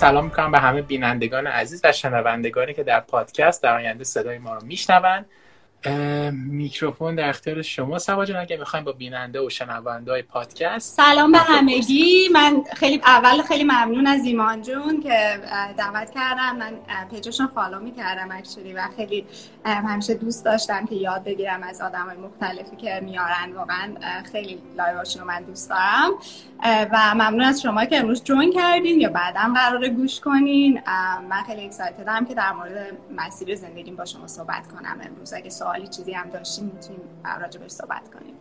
سلام می‌کنم به همه بینندگان عزیز و شنوندگانی که در پادکست در آینده صدای ما رو میشنوند میکروفون در اختیار شما. صبا جان اگه می‌خوایم با بیننده و شنونده های پادکست. سلام به همگی. من خیلی اول خیلی ممنون از ایمان جون که دعوت کردم. من page شون follow می‌کردم actually و خیلی همیشه دوست داشتم که یاد بگیرم از آدم های مختلفی که میارن. واقعا خیلی live اشون رو من دوست دارم. و ممنون از شما که امروز جوین کردین یا بعدم قرار گوش کنین. من خیلی اکسایتدم که در مورد مسیر زندگیم با شما صحبت کنم امروز. اگه سوالی چیزی هم داشتیم می‌تونیم راجبش صحبت کنیم.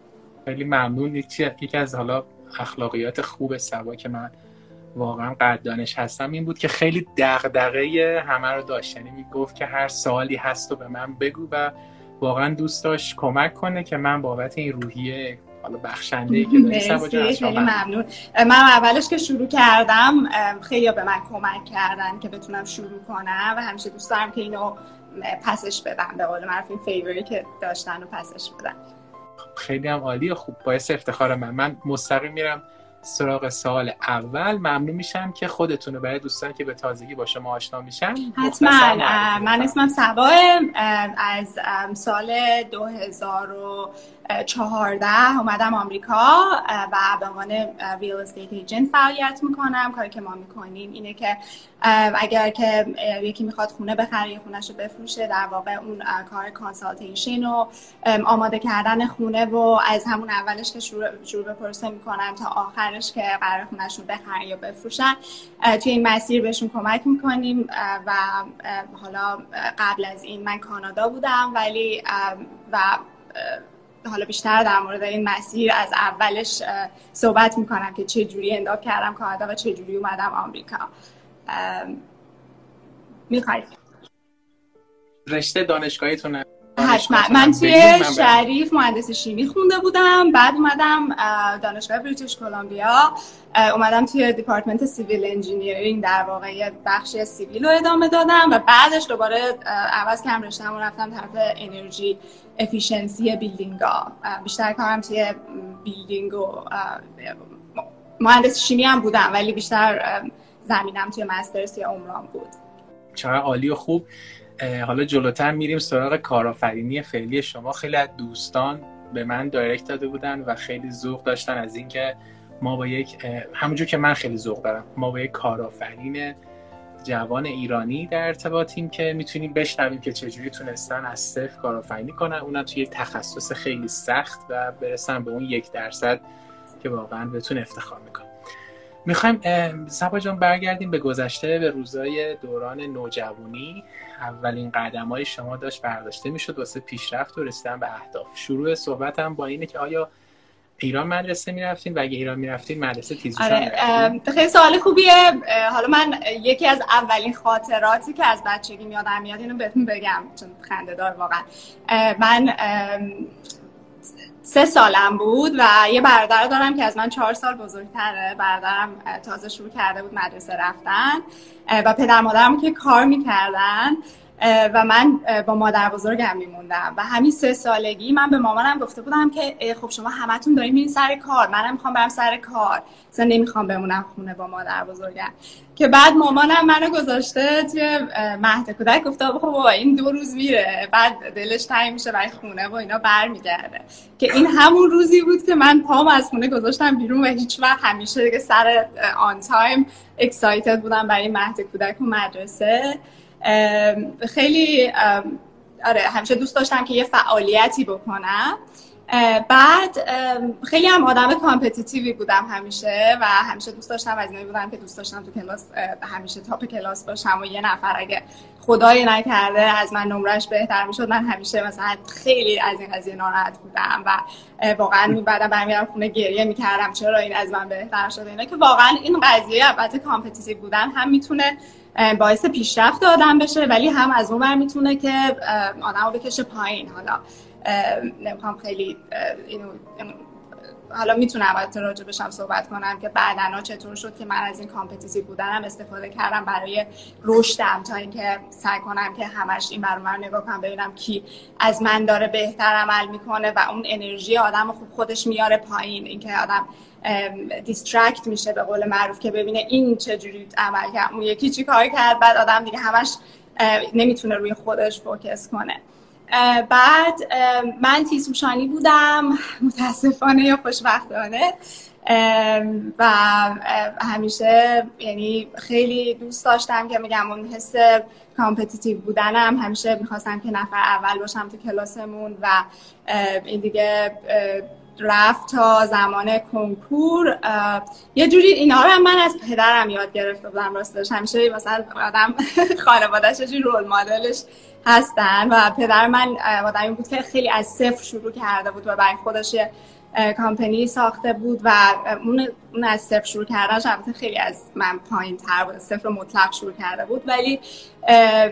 خیلی ممنون. یکی از حالا اخلاقیات خوب سوا که من واقعا قدردانش هستم این بود که خیلی دغدغه همه رو داشت. یعنی می‌گفت که هر سوالی هست و به من بگو و واقعا دوست داشت کمک کنه که من بابت این روحیه حالا بخشنده که خیلی ممنون. من اولش که شروع کردم خیلی به من کمک کردن که بتونم شروع کنم و همیشه دوست دارم که اینو پسش بدم به قول معروف این فیوری که داشتن و پسش بدم خیلی هم عالی و خوب. باعث افتخار من. من مستقیم میرم سراغ سال اول. ممنون میشم که خودتون رو برای دوستان که به تازگی با شما آشنا میشن حتما. من اسمم سبا از سال 2000 چهارده اومدم آمریکا و به عنوان real estate agent فعالیت می‌کنم. کاری که ما می‌کنیم اینه که اگر که یکی می‌خواد خونه بخره یا خونهش رو بفروشه در واقع اون کار consultation و آماده کردن خونه و از همون اولش که شروع, شروع به پروسه می‌کنم تا آخرش که قرار خونهشون بخرن یا بفروشن توی این مسیر بهشون کمک می‌کنیم. و حالا قبل از این من کانادا بودم ولی و حالا بیشتر در مورد این مسیر از اولش صحبت می‌کنم که چه جوری انداب کردم کانادا و چه جوری اومدم آمریکا. می‌خواید رشته دانشگاهیتون حتما. من توی شریف مهندس شیمی خونده بودم. بعد اومدم دانشگاه بریتیش کلمبیا. اومدم توی department civil engineering در واقع بخش civil رو ادامه دادم و بعدش دوباره عوض کردم رشته‌مو رفتم طرف انرژی. efficiency building ها بیشتر کارم توی building و مهندس شیمی هم بودم ولی بیشتر زمینم توی master's یا عمران بود. چرا عالی و خوب. حالا جلوتر میریم سراغ کارآفرینی فعلی شما. خیلی از دوستان به من دایرکت داده بودن و خیلی ذوق داشتن از اینکه ما با یک همونجور که من خیلی ذوق دارم ما با یک کارآفرین جوان ایرانی در ارتباطیم که می‌تونیم بشنویم که چجوری تونستن از صفر کارآفرینی کنن. اونم توی تخصص خیلی سخت و برسن به اون یک درصد که واقعا بهتون افتخار می‌کنم می‌خوایم سبا جان برگردیم به گذشته به روزای دوران نوجوانی. اولین قدم های شما داشت برداشته می‌شد واسه پیشرفت و رسیدن به اهداف. شروع صحبتم با اینه که آیا ایران مدرسه می‌رفتین و اگه ایران می‌رفتین مدرسه تیزوشان آره خیلی سوال خوبیه. حالا من یکی از اولین خاطراتی که از بچگی میادم میاد اینو بهتون بگم چون خنده دار واقعا من سه سالم بود و یه برادر دارم که از من چهار سال بزرگتره. برادرم تازه شروع کرده بود مدرسه رفتن و پدر مادرم که کار می‌کردن. و من با مادر بزرگم میموندم. و همین سه سالگی من به مامانم گفته بودم که خب شما همتون دارین میرین سر کار. منم می‌خوام برم سر کار. اصلا نمی‌خوام بمونم خونه با مادر بزرگم. که بعد مامانم منو گذاشته توی مهد کودک. گفته خب بابا این دو روز میره. بعد دلش تنگ میشه برای خونه و اینا برمیگرده. که این همون روزی بود که من پام از خونه گذاشتم بیرون و هیچ وقت همیشه دیگه سر اون time excited بودم برای مهد کودک و مدرسه. خیلی آره همیشه دوست داشتم که یه فعالیتی بکنم. بعد خیلی هم آدم competitive ی بودم همیشه و همیشه دوست داشتم از اینایی بودم که دوست داشتم تو کلاس همیشه top کلاس باشم و یه نفر اگه خدای نکرده از من نمرش بهتر می‌شد من همیشه مثلا خیلی از این قضیه ناراحت بودم و واقعا بعدا برمیرم خونه گریه می‌کردم چرا این از من بهتر شده؟ اینا که واقعا این قضیه البته competitive بودن هم می‌تونه باعث پیشرفت آدم بشه ولی هم از اون می‌تونه که آدم رو بکشه پایین. حالا نمی‌خوام خیلی اینو حالا می‌تونم البته راجع بشم صحبت کنم که بعدنا چطور شد که من از این competitive بودنم استفاده کردم برای رشدم تا اینکه سعی کنم که همش این برنامه نگاه کنم ببینم کی از من داره بهتر عمل می‌کنه و اون انرژی آدم خوب خودش میاره پایین. اینکه آدم distract میشه به قول معروف که ببینه این چجوری عمل کرد اون یکی چی کار کرد بعد آدم دیگه همش نمی‌تونه روی خودش focus کنه. بعد من تیزهوشانی بودم متاسفانه یا خوشبختانه. و همیشه یعنی خیلی دوست داشتم که میگم اون حس competitive بودنم. همیشه می‌خواستم که نفر اول باشم تو کلاسمون و این دیگه رفت تا زمان کنکور یه جوری اینا رو من از پدرم یاد گرفته بودم راستش. همیشه مثلا آدم خانوادهش یه role model ش هستن و پدر من آدمی بود که خیلی از صفر شروع کرده بود و برای خودش کامپنی ساخته بود و اون اون از صفر شروع کردنش البته خیلی از من پایین تر بود صفر مطلق شروع کرده بود. ولی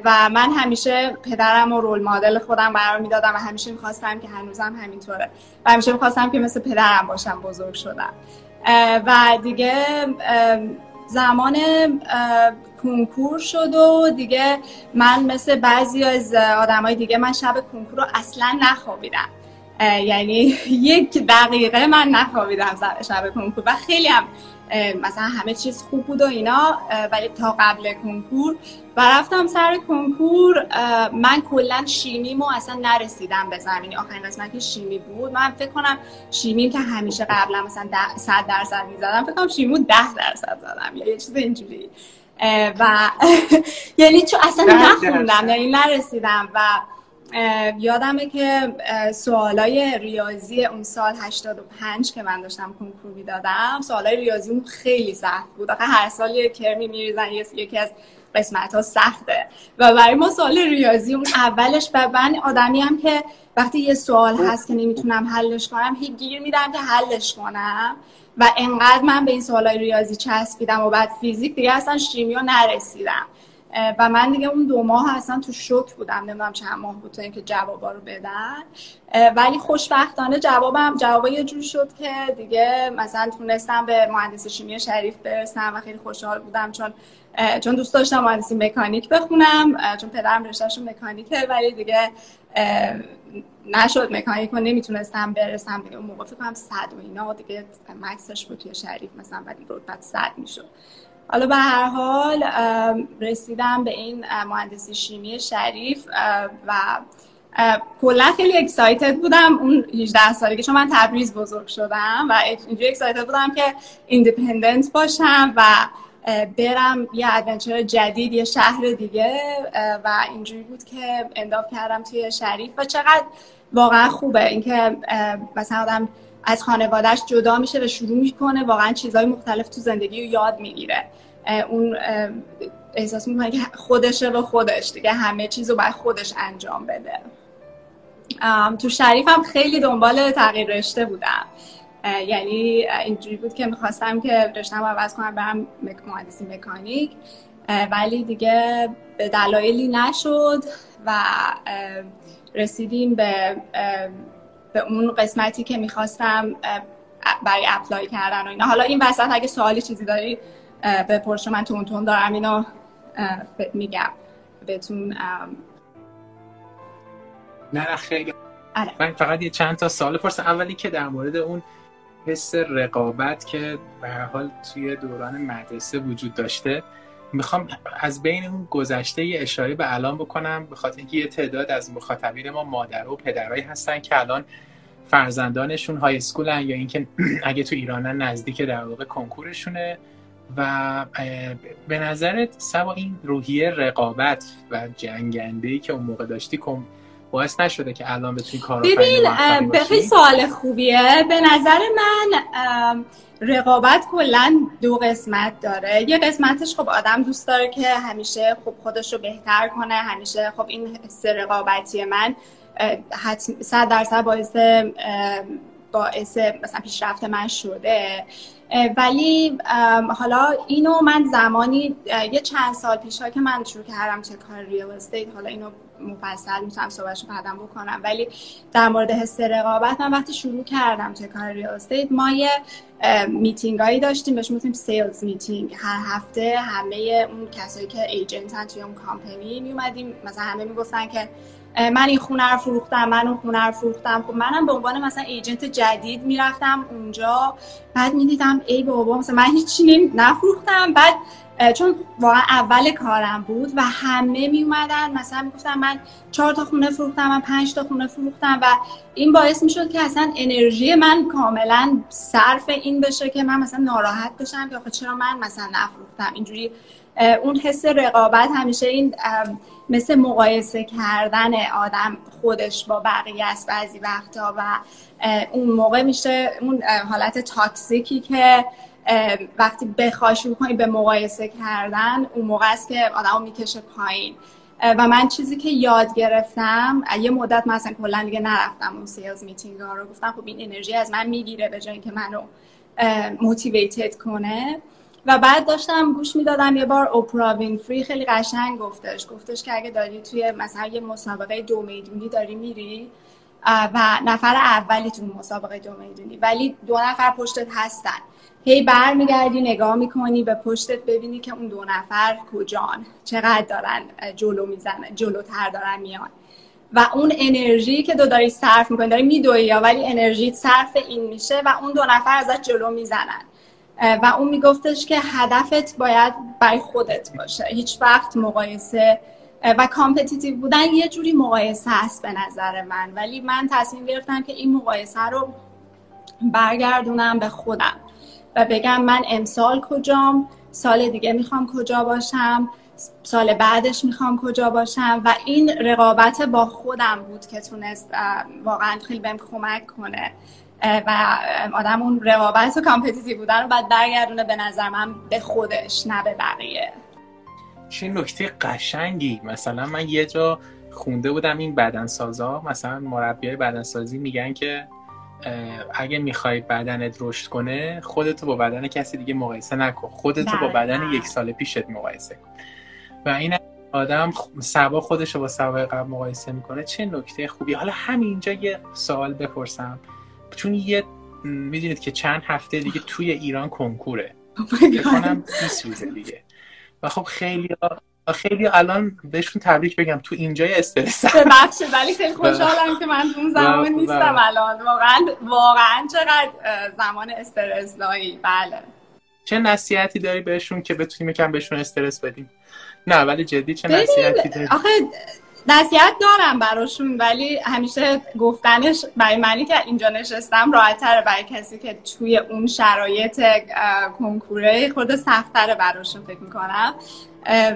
و من همیشه پدرم و رول مدل خودم قرار می‌دادم و همیشه می‌خواستم که هنوزم همینطوره. و همیشه می‌خواستم که مثل پدرم باشم بزرگ شدم. و دیگه زمان کنکور شد و دیگه من مثل بعضی از آدمای دیگه من شب کنکور رو اصلا نخوابیدم. یعنی یک دقیقه من نخوابیدم شب کنکور و خیلی هم مثلا همه چیز خوب بود و اینا ولی تا قبل کنکور و رفتم سر کنکور من کلا شیمیمو اصلا نرسیدم بزنم یعنی آخرین قسمت شیمی بود من فکر کنم شیمیم که همیشه قبلا مثلا 100 درصد می‌زدم فکر کنم شیمیمو 10 درصد زدم یا یه چیز اینجوری. و یعنی چون اصلا نخوندم یعنی نرسیدم و یادمه که سوالای ریاضی اون سال 85 که من داشتم کنکور می‌دادم سوالای ریاضی اون خیلی سخت بود. آخه هر سال یه کرمی میریزن یکی از قسمت ها سخته. و برای ما سوال ریاضی اون اولش و من آدمی هم که وقتی یه سوال هست که نمی‌تونم حلش کنم هی گیر میدم که حلش کنم. و انقدر من به این سوالای ریاضی چسبیدم و بعد فیزیک دیگه اصلا شیمیو نرسیدم. و من دیگه اون دو ماه اصلا تو شوک بودم نمی‌دونم چند ماه بود تا اینکه جوابا رو بدن. ولی خوشبختانه جوابم جوابا یه جور شد که دیگه مثلا تونستم به مهندسی شیمی شریف برسم و خیلی خوشحال بودم چون چون دوست داشتم مهندسی مکانیک بخونم چون پدرم رشتهشون مکانیکه ولی دیگه نشد مکانیک رو نمی‌تونستم برسم. دیگه اون موقع فکر کنم صد و اینا دیگه مکسش بود توی شریف مثلا ولی رتبت صد می‌شد. حالا به هر حال رسیدم به این مهندسی شیمی شریف و کلا خیلی اکسایتد بودم اون 18 سالگی چون من تبریز بزرگ شدم و اینجوری اکسایتد بودم که independent باشم و برم یه adventure جدید یه شهر دیگه و اینجوری بود که end up کردم توی شریف و چقدر واقعا خوبه. اینکه مثلا آدم از خانوادهش جدا میشه و شروع می‌کنه واقعا چیزهای مختلف تو زندگی رو یاد می‌گیره. اون احساس می‌کنه که خودشه و خودش دیگه همه چیز رو باید خودش انجام بده. تو شریف هم خیلی دنبال تغییر رشته بودم. یعنی اینجوری بود که می‌خواستم که رشتم عوض کنم برم مهندسی مکانیک. ولی دیگه به دلایلی نشد و رسیدیم به به اون قسمتی که می‌خواستم برای اپلای کردن و اینا. حالا این وسط اگه سوالی چیزی داری بپرش من تون تون دارم اینو میگم. بهتون نه خیلی. آره. من فقط یه چند تا سوال پرسم. اولی که در مورد اون حس رقابت که به هر حال توی دوران مدرسه وجود داشته می‌خوام از بین اون گذشته یه اشاره به الان بکنم به خاطر اینکه یه تعداد از مخاطبین ما مادر و پدرایی هستن که الان فرزندانشون های اسکولن یا اینکه اگه تو ایرانن نزدیک در واقع کنکورشونه و به نظرت سوا این روحیه رقابت و جنگنده که اون موقع داشتی باعث نشده که الان بتونی کار ببین خیلی سوال خوبیه. به نظر من رقابت کلا دو قسمت داره. یه قسمتش خب آدم دوست داره که همیشه خب خودش رو بهتر کنه همیشه خب این حس رقابتی من صد درصد باعث باعث مثلا پیشرفت من شده. ولی حالا اینو من زمانی یه چند سال پیش که من شروع کردم به کار real estate حالا اینو مفصل می‌تونم صحبتشو بعدم بکنم. ولی در مورد حس رقابت من وقتی شروع کردم به کار real estate ما یه میتینگ هایی داشتیم بهش می‌گفتیم sales meeting هر هفته همه اون کسایی که ایجنتن توی اون کامپنی میومدیم مثلا همه می‌گفتن که من این خونه رو فروختم من اون خونه رو فروختم. خب منم به عنوان مثلا agent جدید می‌رفتم اونجا. بعد می‌دیدم ای بابا مثلا من هیچی نفروختم. بعد چون واقعا اول کارم بود و همه می اومدن مثلا می‌گفتن من چهار تا خونه فروختم من پنج تا خونه فروختم و این باعث می‌شد که اصلا انرژی من کاملا صرف این بشه که من مثلا ناراحت بشم که چرا من مثلا نفروختم. اینجوری اون حس رقابت همیشه این مثل مقایسه کردن آدم خودش با بقیه است بعضی وقتا و اون موقع میشه اون حالت toxic ی که وقتی بخوای شروع کنی به مقایسه کردن اون موقع است که آدم می‌کشه پایین. و من چیزی که یاد گرفتم یه مدت مثلا کلا دیگه نرفتم اون sales meeting ها رو. گفتم خب این انرژی از من می‌گیره به جای اینکه منو motivated کنه. و بعد داشتم گوش می‌دادم یه بار اوپرا وینفری خیلی قشنگ گفتش. گفتش که اگه داری توی مثلا یه مسابقه دو می‌دونی داری میری و نفر اولی تو مسابقه دو می‌دونی ولی دو نفر پشتت هستن. هی برمیگردی نگاه می‌کنی به پشتت ببینی که اون دو نفر کجان. چقدر دارن جلو می‌زنن جلوتر دارن میان. و اون انرژی که دو داری صرف می‌کنی داری میدوی یا ولی انرژی صرف این میشه و اون دو نفر ازت جلو می‌زنن. و اون میگفتش که هدفت باید برای خودت باشه. هیچ وقت مقایسه و competitive بودن یه جوری مقایسه هست به نظر من. ولی من تصمیم گرفتم که این مقایسه رو برگردونم به خودم و بگم من امسال کجام سال دیگه می‌خوام کجا باشم سال بعدش می‌خوام کجا باشم و این رقابت با خودم بود که تونست واقعا خیلی بهم کمک کنه. و آدم اون رقابت و competitive بودن رو باید برگردونه به نظر من به خودش نه به بقیه. چه نکته قشنگی. مثلا من یه جا خونده بودم این بدنسازا. مثلا مربیای بدنسازی میگن که اگه می‌خوای بدنت رشد کنه خودتو با بدن کسی دیگه مقایسه نکن. خودتو با بدن یک سال پیشت مقایسه کن. و این آدم سبا خودش رو با سبای قبل مقایسه می‌کنه. چه نکته خوبی. حالا همینجا یه سوال بپرسم. چون یه می‌دونید که چند هفته دیگه توی ایران کنکوره. بکنم 20 روزه دیگه. و خب خیلی خیلی الان بهشون تبریک بگم تو اینجا استرس. ببخشید ولی خیلی خوشحالم که من اون زمان نیستم الان. واقعا واقعا چقدر زمان استرس دایی بله. چه نصیحتی داری بهشون که بتونیم یکم بهشون استرس بدیم؟ نه ولی جدی چه نصیحتی داری؟ آخه نصیحت دارم براشون ولی همیشه گفتنش برای منی که اینجا نشستم راحتتره برای کسی که توی اون شرایط کنکوره خود سختتره براشون فکر می‌کنم.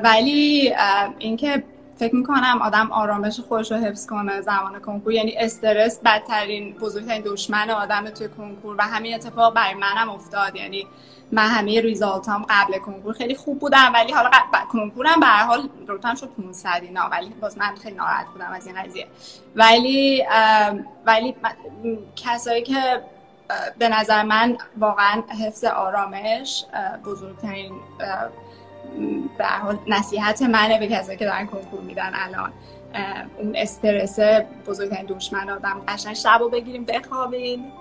ولی اینکه فکر می‌کنم آدم آرامش خودش رو حفظ کنه زمان کنکور یعنی استرس بدترین بزرگترین دشمن آدم توی کنکور و همین اتفاق برای منم افتاد. یعنی من همه ریزالتام قبل کنکور خیلی خوب بودم ولی حالا کنکورم به هر حال روتم شد 500 اینا ولی باز من خیلی ناراحت بودم از این قضیه. ولی ولی کسایی که به نظر من واقعا حفظ آرامش بزرگترین به حال نصیحت منه به کسایی که دارن کنکور میدن الان. اون استرس بزرگترین دشمن آدم. قشنگ شب بگیرین بخوابین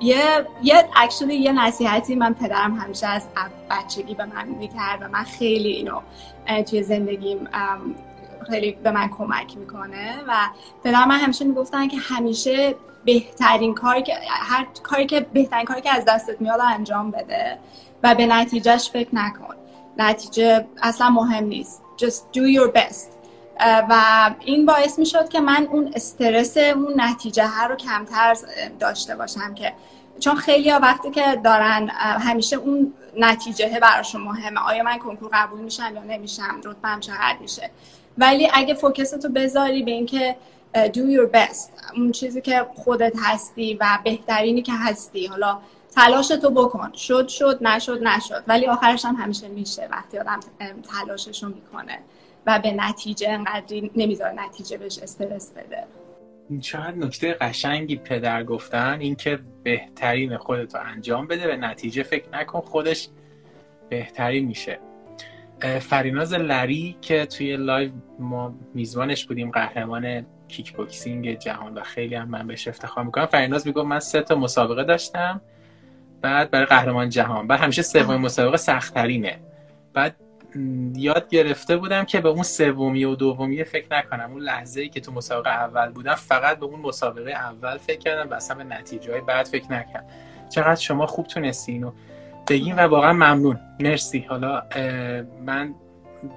یه یه اکشن یه نصیحتی من پدرم همیشه از بچگی به من می‌کرد و من خیلی اینو توی زندگیم خیلی به من کمک می‌کنه و پدرم من همیشه می‌گفتن که همیشه بهترین کاری که هر کاری که بهترین کاری که از دستت میاد انجام بده و به نتیجهش فکر نکن. نتیجه اصلا مهم نیست. Just do your best. و این باعث می شد که من اون استرس اون نتیجه هر رو کمتر داشته باشم که چون خیلی ها وقتی که دارن همیشه اون نتیجه براشون مهمه. آیا من کنکور قبول میشم یا نمیشم؟ رتبم چقدر میشه؟ ولی اگه فوکستو بذاری به اینکه do your best اون چیزی که خودت هستی و بهترینی که هستی حالا تلاش تو بکن. شد شد نشد نشد. ولی آخرش هم همیشه میشه وقتی آدم تلاشش رو می‌کنه. و به نتیجه انقدری نمی‌ذاره نتیجه بهش استرس بده. چقدر نکته قشنگی پدر گفتن اینکه بهترین خودت رو انجام بده به نتیجه فکر نکن خودش بهترین میشه. فریناز لری که توی live ما میزبانش بودیم قهرمان کیک بوکسینگ جهان و خیلی هم من بهش افتخار می‌کنم. فریناز میگم من سه تا مسابقه داشتم بعد برای قهرمان جهان بعد همیشه سوم مسابقه سختترینه. بعد یاد گرفته بودم که به اون سومی و دومی فکر نکنم. اون لحظه ای که تو مسابقه اول بودم فقط به اون مسابقه اول فکر کردم و اصلا به نتیجه های بعد فکر نکردم. چقدر شما خوب تونستین و بگین و واقعا ممنون. مرسی. حالا من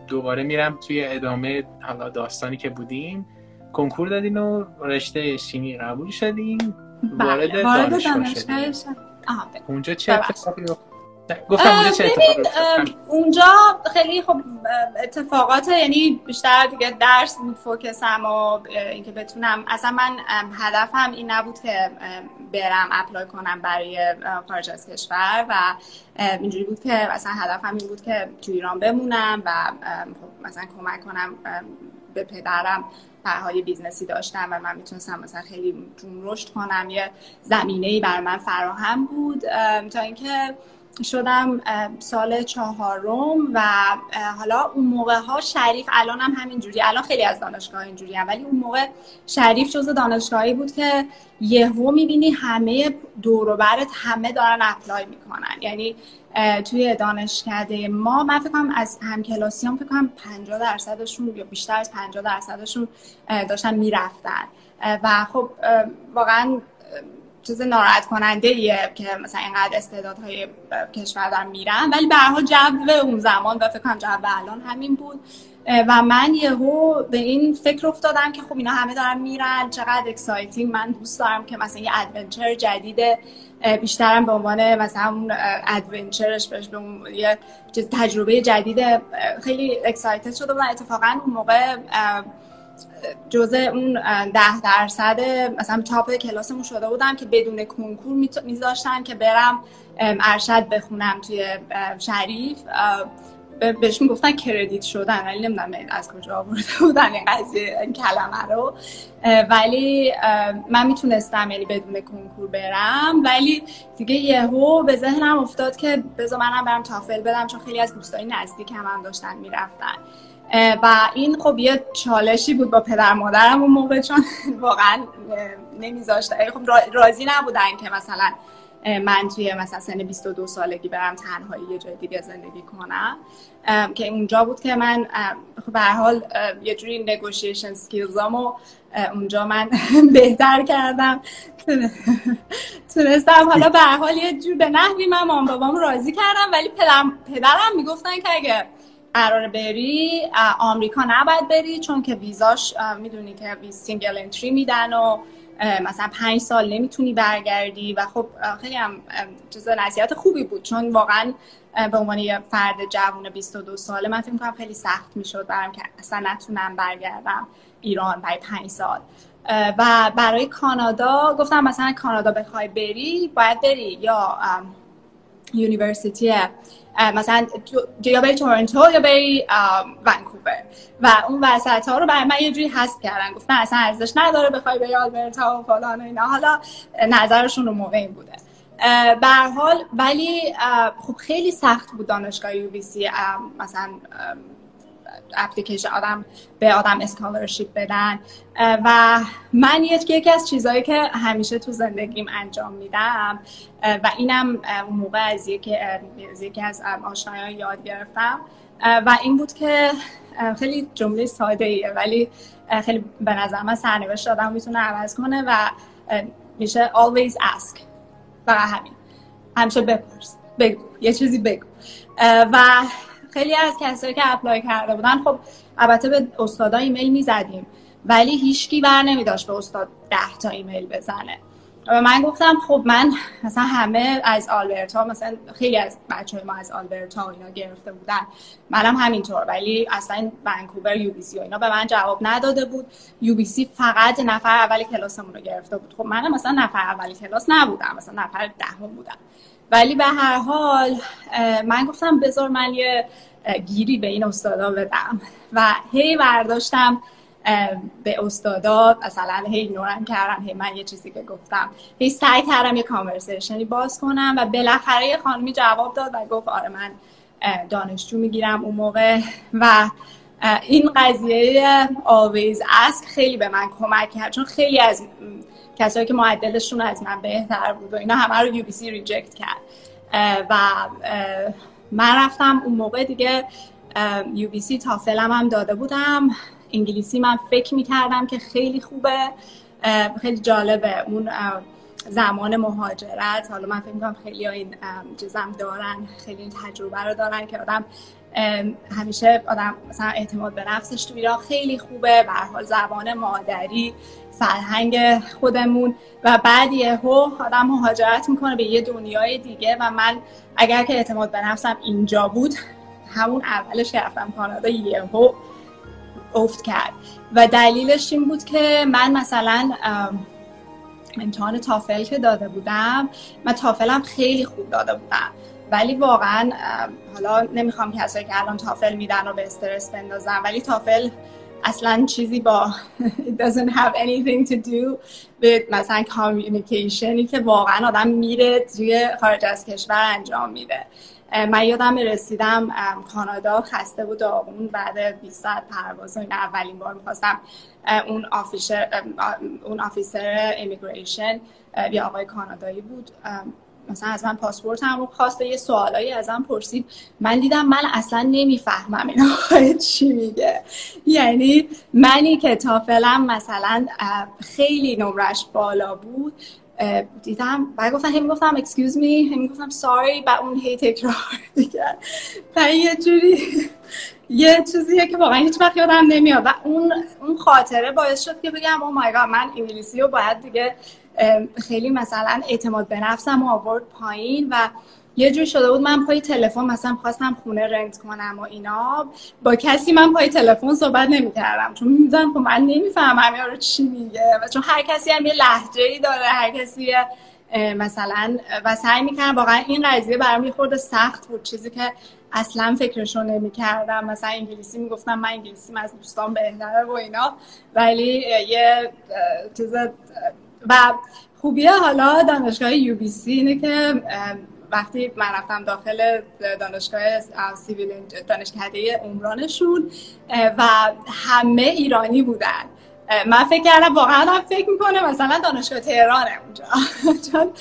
دوباره میرم توی ادامه حالا داستانی که بودیم. کنکور دادین و رشته شیمی قبول شدین. وارد بله، دانشگاه شدین. اونجا چه اتفاقی گفتم اونجا چه اونجا خیلی خب اتفاقات یعنی بیشتر دیگه درس بود فوکسم و اینکه بتونم اصلا من هدفم این نبود که برم apply کنم برای خارج از کشور و اینجوری بود که اصلا هدفم این بود که تو ایران بمونم و خب مثلا کمک کنم به پدرم پدرم یه business ی داشتم و من می‌تونستم مثلا خیلی جون رشد کنم. یه زمینه ای بر من فراهم بود تا اینکه شدم سال چهارم و حالا اون موقع ها شریف الان هم همینجوری الان خیلی از دانشگاه اینجوری هم ولی اون موقع شریف جز دانشگاهی بود که یهو می‌بینی همه دوروبرت همه دارن اپلای می‌کنن. یعنی توی دانشکده ما من فکر کنم از همکلاسیام فکر کنم 50 درصدشون یا بیشتر از 50 درصدشون داشتن می‌رفتن. و خب واقعا چیز ناراحت کننده ایه که مثلا اینقدر استعدادهای کشور دارن میرن. ولی به هر جو اون زمان و فکر کنم جو الان همین بود. و من یهو به این فکر افتادم که خب اینا همه دارن میرن. چقدر exciting من دوست دارم که مثلا یه adventure جدید بیشترم به عنوان مثلا اون adventure ش بهش به اون یه تجربه جدید خیلی excited شده بودم. اتفاقا اون موقع جزء اون ده درصد مثلا top کلاسمون شده بودم که بدون کنکور میذاشتن که برم ارشد بخونم توی شریف. بهش می‌گفتن کردیت شدن ولی نمی‌دونم از کجا آورده بودن این قضیه این کلمه رو. ولی من می‌تونستم یعنی بدون کنکور برم ولی دیگه یهو به ذهنم افتاد که بذار منم برم تافل بدم چون خیلی از دوستای نزدیک هم, هم داشتن می‌رفتن. و این خب یه چالشی بود با پدر مادرم اون موقع چون واقعا نمیذاشتن خب راضی نبودن که مثلا من توی مثلا سن 22 سالگی برم تنهایی یه جای دیگه زندگی کنم. که اونجا بود که من خب به حال یه جوری negotiation skills امو اونجا من بهتر کردم. تونستم حالا به حال یه جور به نحوی من مام بابام راضی کردم ولی پدرم می‌گفتن که اگه قرار بری آمریکا نباید بری چون که ویزاش می‌دونی که ویزا single entry میدن و مثلا پنج سال نمی‌تونی برگردی و خب خیلی هم چیز نصیحت خوبی بود چون واقعا به عنوان یه فرد جوان 22 ساله من فکر کنم خیلی سخت می‌شد برام که اصلا نتونم برگردم ایران برای پنج سال. و برای کانادا گفتم مثلا کانادا بخوای بری باید بری یا university مثلا یا بری تورنتو یا بری ونکوور و اون وسط ها رو برای من یه جوری حذف کردن گفتن اصلا ارزش نداره بخوای بری آلبرتا و فلان و اینا حالا نظرشون رو موقع این بوده به حال ولی خب خیلی سخت بود دانشگاه یو مثلا اپلیکیشن آدم به آدم اسکالرشیپ بدن. و من یکی از چیزهایی که همیشه تو زندگیم انجام میدم و اینم اون موقع از یکی از, یکی از آشنایان یاد گرفتم. و این بود که خیلی جمله ساده ایه ولی خیلی به نظر من سرنوشت آدم می‌تونه عوض کنه و میشه always ask. و همین. همیشه بپرس. بگو. یه چیزی بگو. و خیلی از کسایی که apply کرده بودن خب البته به استادا ایمیل می‌زدیم ولی هیچکی بر نمیداشت به استاد ده تا ایمیل بزنه. و من گفتم خب من مثلا همه از آلبرتا مثلا خیلی از بچه ما از آلبرتا اینا گرفته بودن. منم همینطور ولی اصلا ونکوور یو بی سی و اینا به من جواب نداده بود. یو بی سی فقط نفر اولی کلاسمون رو گرفته بود. خب منم مثلا نفر اولی کلاس نبودم مثلا نفر دهم بودم. ولی به هر حال من گفتم بذار من یه گیری به این استادا بدم. و هی برداشتم به استادا مثلا هی ایگنورم کردم هی من یه چیزی که گفتم. هی سعی کردم یه کانورسیشنی باز کنم و بالاخره یه خانمی جواب داد و گفت آره من دانشجو می‌گیرم اون موقع. و این قضیه always ask خیلی به من کمک کرد چون خیلی از کسایی که معدلشون از من بهتر بود و اینا همه رو UBC reject کرد. و من رفتم اون موقع دیگه UBC تافلم هم داده بودم. انگلیسی من فکر می‌کردم که خیلی خوبه. خیلی جالبه. اون زمان مهاجرت حالا من فکر می‌کنم خیلی این چیزم دارن خیلی این تجربه رو دارن که آدم همیشه آدم مثلا اعتماد به نفسش تو ایران خیلی خوبه. به حال زبان مادری فرهنگ خودمون و بعد یهو آدم مهاجرت می‌کنه به یه دنیای دیگه و من اگر که اعتماد به نفسم اینجا بود همون اولش که رفتم کانادا یهو افت کرد. و دلیلش این بود که من مثلا امتحان تافل که داده بودم من تافلم خیلی خوب داده بودم. ولی واقعا حالا نمی‌خوام کسایی که الان تافل میدن رو به استرس بندازم ولی تافل اصلا چیزی با it doesn't have anything to do with مثلا communicationی که واقعا آدم میره توی خارج از کشور انجام میده. من یادم رسیدم کانادا خسته بود اون بعد 20 ساعت پرواز این اولین بار می‌خواستم اون آفیسر اون آفیسر امیگریشن یه آقای کانادایی بود. مثلا از من پاسپورت هم خواست یه سوالایی ازم پرسید. من دیدم من اصلا نمی‌فهمم این چی میگه. یعنی منی که تافلم مثلا خیلی نمرش بالا بود دیدم بعد گفتم هم گفتم excuse me هم گفتم sorry و اون هی تکرار دیگه و یه جوری یه چیزیه که واقعا هیچ وقت یادم نمیاد. و اون اون خاطره باعث شد که بگم او مای من انگلیسی رو باید دیگه خیلی مثلا اعتماد به نفسم آورد پایین و یه جور شده بود من پای تلفن مثلا خواستم خونه رنت کنم و اینا. با کسی من پای تلفن صحبت نمی‌کردم. چون می‌دونم خب من نمی‌فهمم رو چی میگه و چون هر کسی هم یه لحجه ای داره هر کسی مثلا و سعی می‌کردم واقعا این قضیه برام یه خورده سخت بود. چیزی که اصلا فکرشو نمی‌کردم. مثلا انگلیسی می‌گفتم من انگلیسی از دوستان بهتره و اینا. ولی یه چیز و خوبیه حالا دانشگاه یو بی سی اینه که وقتی من رفتم داخل دانشگاه سیویل دانشکده عمرانشون و همه ایرانی بودن. من فکر کردم واقعا هم فکر می‌کنه مثلا دانشگاه تهرانه اونجا. چون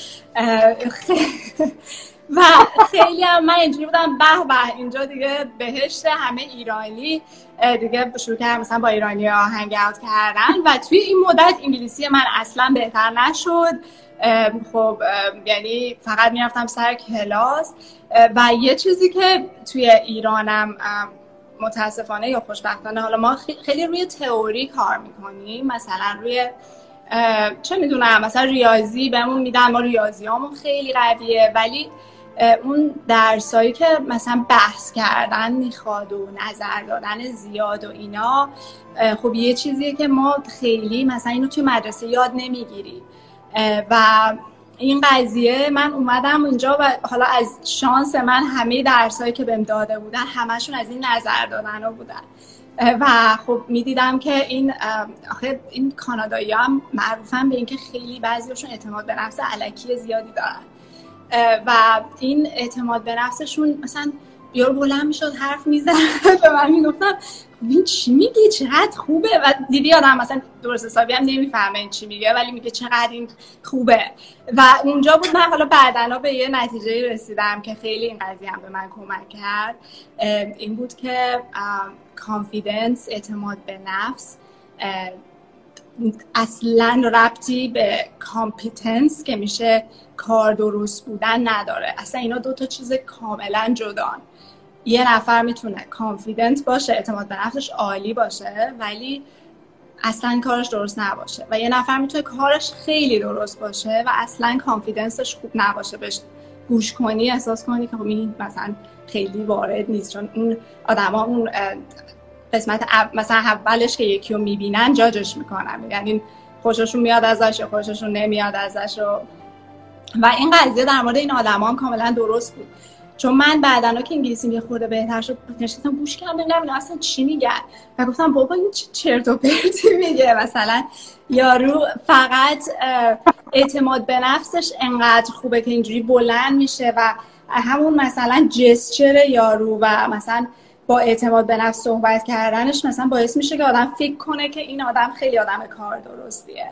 و خیلی هم من اینجوری بودم به به اینجا دیگه بهشت همه ایرانی دیگه شروع کردم مثلا با ایرانی ها هنگ اوت کردن و توی این مدت انگلیسی من اصلا بهتر نشد. خب یعنی فقط می‌رفتم سر کلاس. و یه چیزی که توی ایرانم متاسفانه یا خوشبختانه حالا ما خیلی روی تئوری کار می‌کنیم. مثلا روی چه می‌دونم مثلا ریاضی بهمون میدن ما ریاضی همون خیلی قویه ولی اون درسایی که مثلا بحث کردن می‌خواد و نظر دادن زیاد و اینا خب یه چیزیه که ما خیلی مثلا اینو توی مدرسه یاد نمی‌گیریم. و این قضیه من اومدم اینجا و حالا از شانس من همه درسایی که بهم داده بودن همشون از این نظر دادن بودن. و خب می‌دیدم که این آخه این کانادایی هم معروفن به اینکه خیلی بعضیشون اعتماد به نفس علکی زیادی دارن. و این اعتماد به نفسشون مثلا یارو بلند می‌شد حرف می‌زد. به من می‌گفتم این چی میگی؟ چقدر خوبه؟ و دیدی آدم مثلا درست حسابی هم نمی‌فهمه این چی میگه ولی میگه چقدر این خوبه. و اونجا بود من حالا بعدنا به یه نتیجه رسیدم که خیلی این قضیه هم به من کمک کرد. این بود که confidence اعتماد به نفس اصلا ربطی به competence که میشه کار درست بودن نداره. اصلا اینا دو تا چیز کاملا جدان یه نفر می‌تونه confident باشه اعتماد به نفسش عالی باشه ولی اصلا کارش درست نباشه. و یه نفر می‌تونه کارش خیلی درست باشه و اصلا confidence ش خوب نباشه. بهش گوش کنی احساس کنی که خب این مثلا خیلی وارد نیست. چون اون آدما اون قسمت مثلا اولش که یکی رو می‌بینن جاجش می‌کنن. یعنی خوششون میاد ازش یا خوششون نمیاد ازش و و این قضیه در مورد این آدم هم کاملا درست بود. چون من بعدا که انگلیسی یه خورده بهتر شد نشستم گوش کردم نمی‌دونم اصلا چی میگن؟ و گفتم بابا این چرت و پرتی میگه. مثلا یارو فقط اعتماد به نفسش انقدر خوبه که اینجوری بلند میشه و همون مثلا gesture یارو و مثلا با اعتماد به نفس صحبت کردنش مثلا باعث میشه که آدم فکر کنه که این آدم خیلی آدم کار درستیه.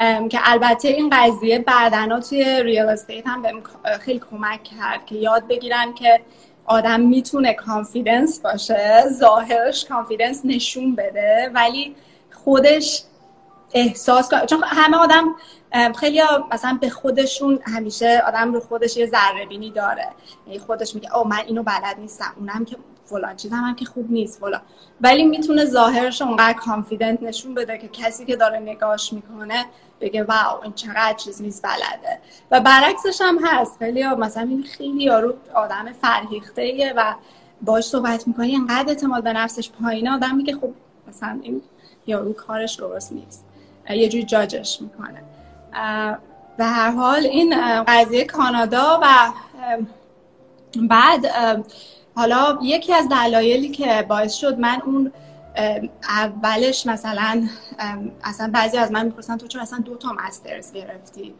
که البته این قضیه بعدنا توی real estate هم بهم خیلی کمک کرد که یاد بگیرم که آدم می‌تونه confidence باشه ظاهرش confidence نشون بده ولی خودش احساس کنه چون همه آدم خیلی مثلا به خودشون همیشه آدم رو خودش یه ذره بینی داره. یعنی خودش میگه او من اینو بلد نیستم اونم که فلان چیز هم, که خوب نیست فلان. ولی می‌تونه ظاهرش اونقدر کانفیدنت نشون بده که کسی که داره نگاش می‌کنه بگه واو این چقدر چیز نیست بلده. و برعکسش هم هست. خیلی مثلا این خیلی یارو آدم فرهیخته و باش صحبت می‌کنی اینقدر اعتماد به نفسش پایینه آدم میگه خب مثلا این یارو کارش درست نیست. یه جوری جاجش می‌کنه. به هر حال این قضیه کانادا و بعد حالا یکی از دلایلی که باعث شد من اون اولش مثلا اصلا بعضی از من می‌پرسن تو چرا اصلا دو تا مسترز گرفتی؟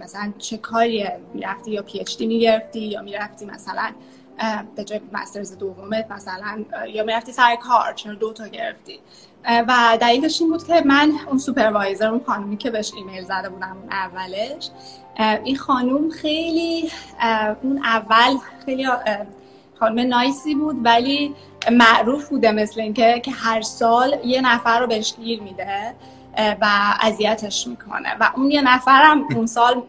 مثلا چه کاری می‌رفتی یا PhD می‌گرفتی یا می‌رفتی مثلا به جای masters دومت مثلا یا می‌رفتی سر کار چرا دو تا گرفتی؟ و دلیلش این بود که من اون supervisor اون خانومی که بهش ایمیل زده بودم اون اولش این خانوم خیلی اون اول خیلی خانم nice ی بود ولی معروف بوده مثل اینکه که هر سال یه نفر رو بهش گیر میده و اذیتش می‌کنه. و اون یه نفرم اون سال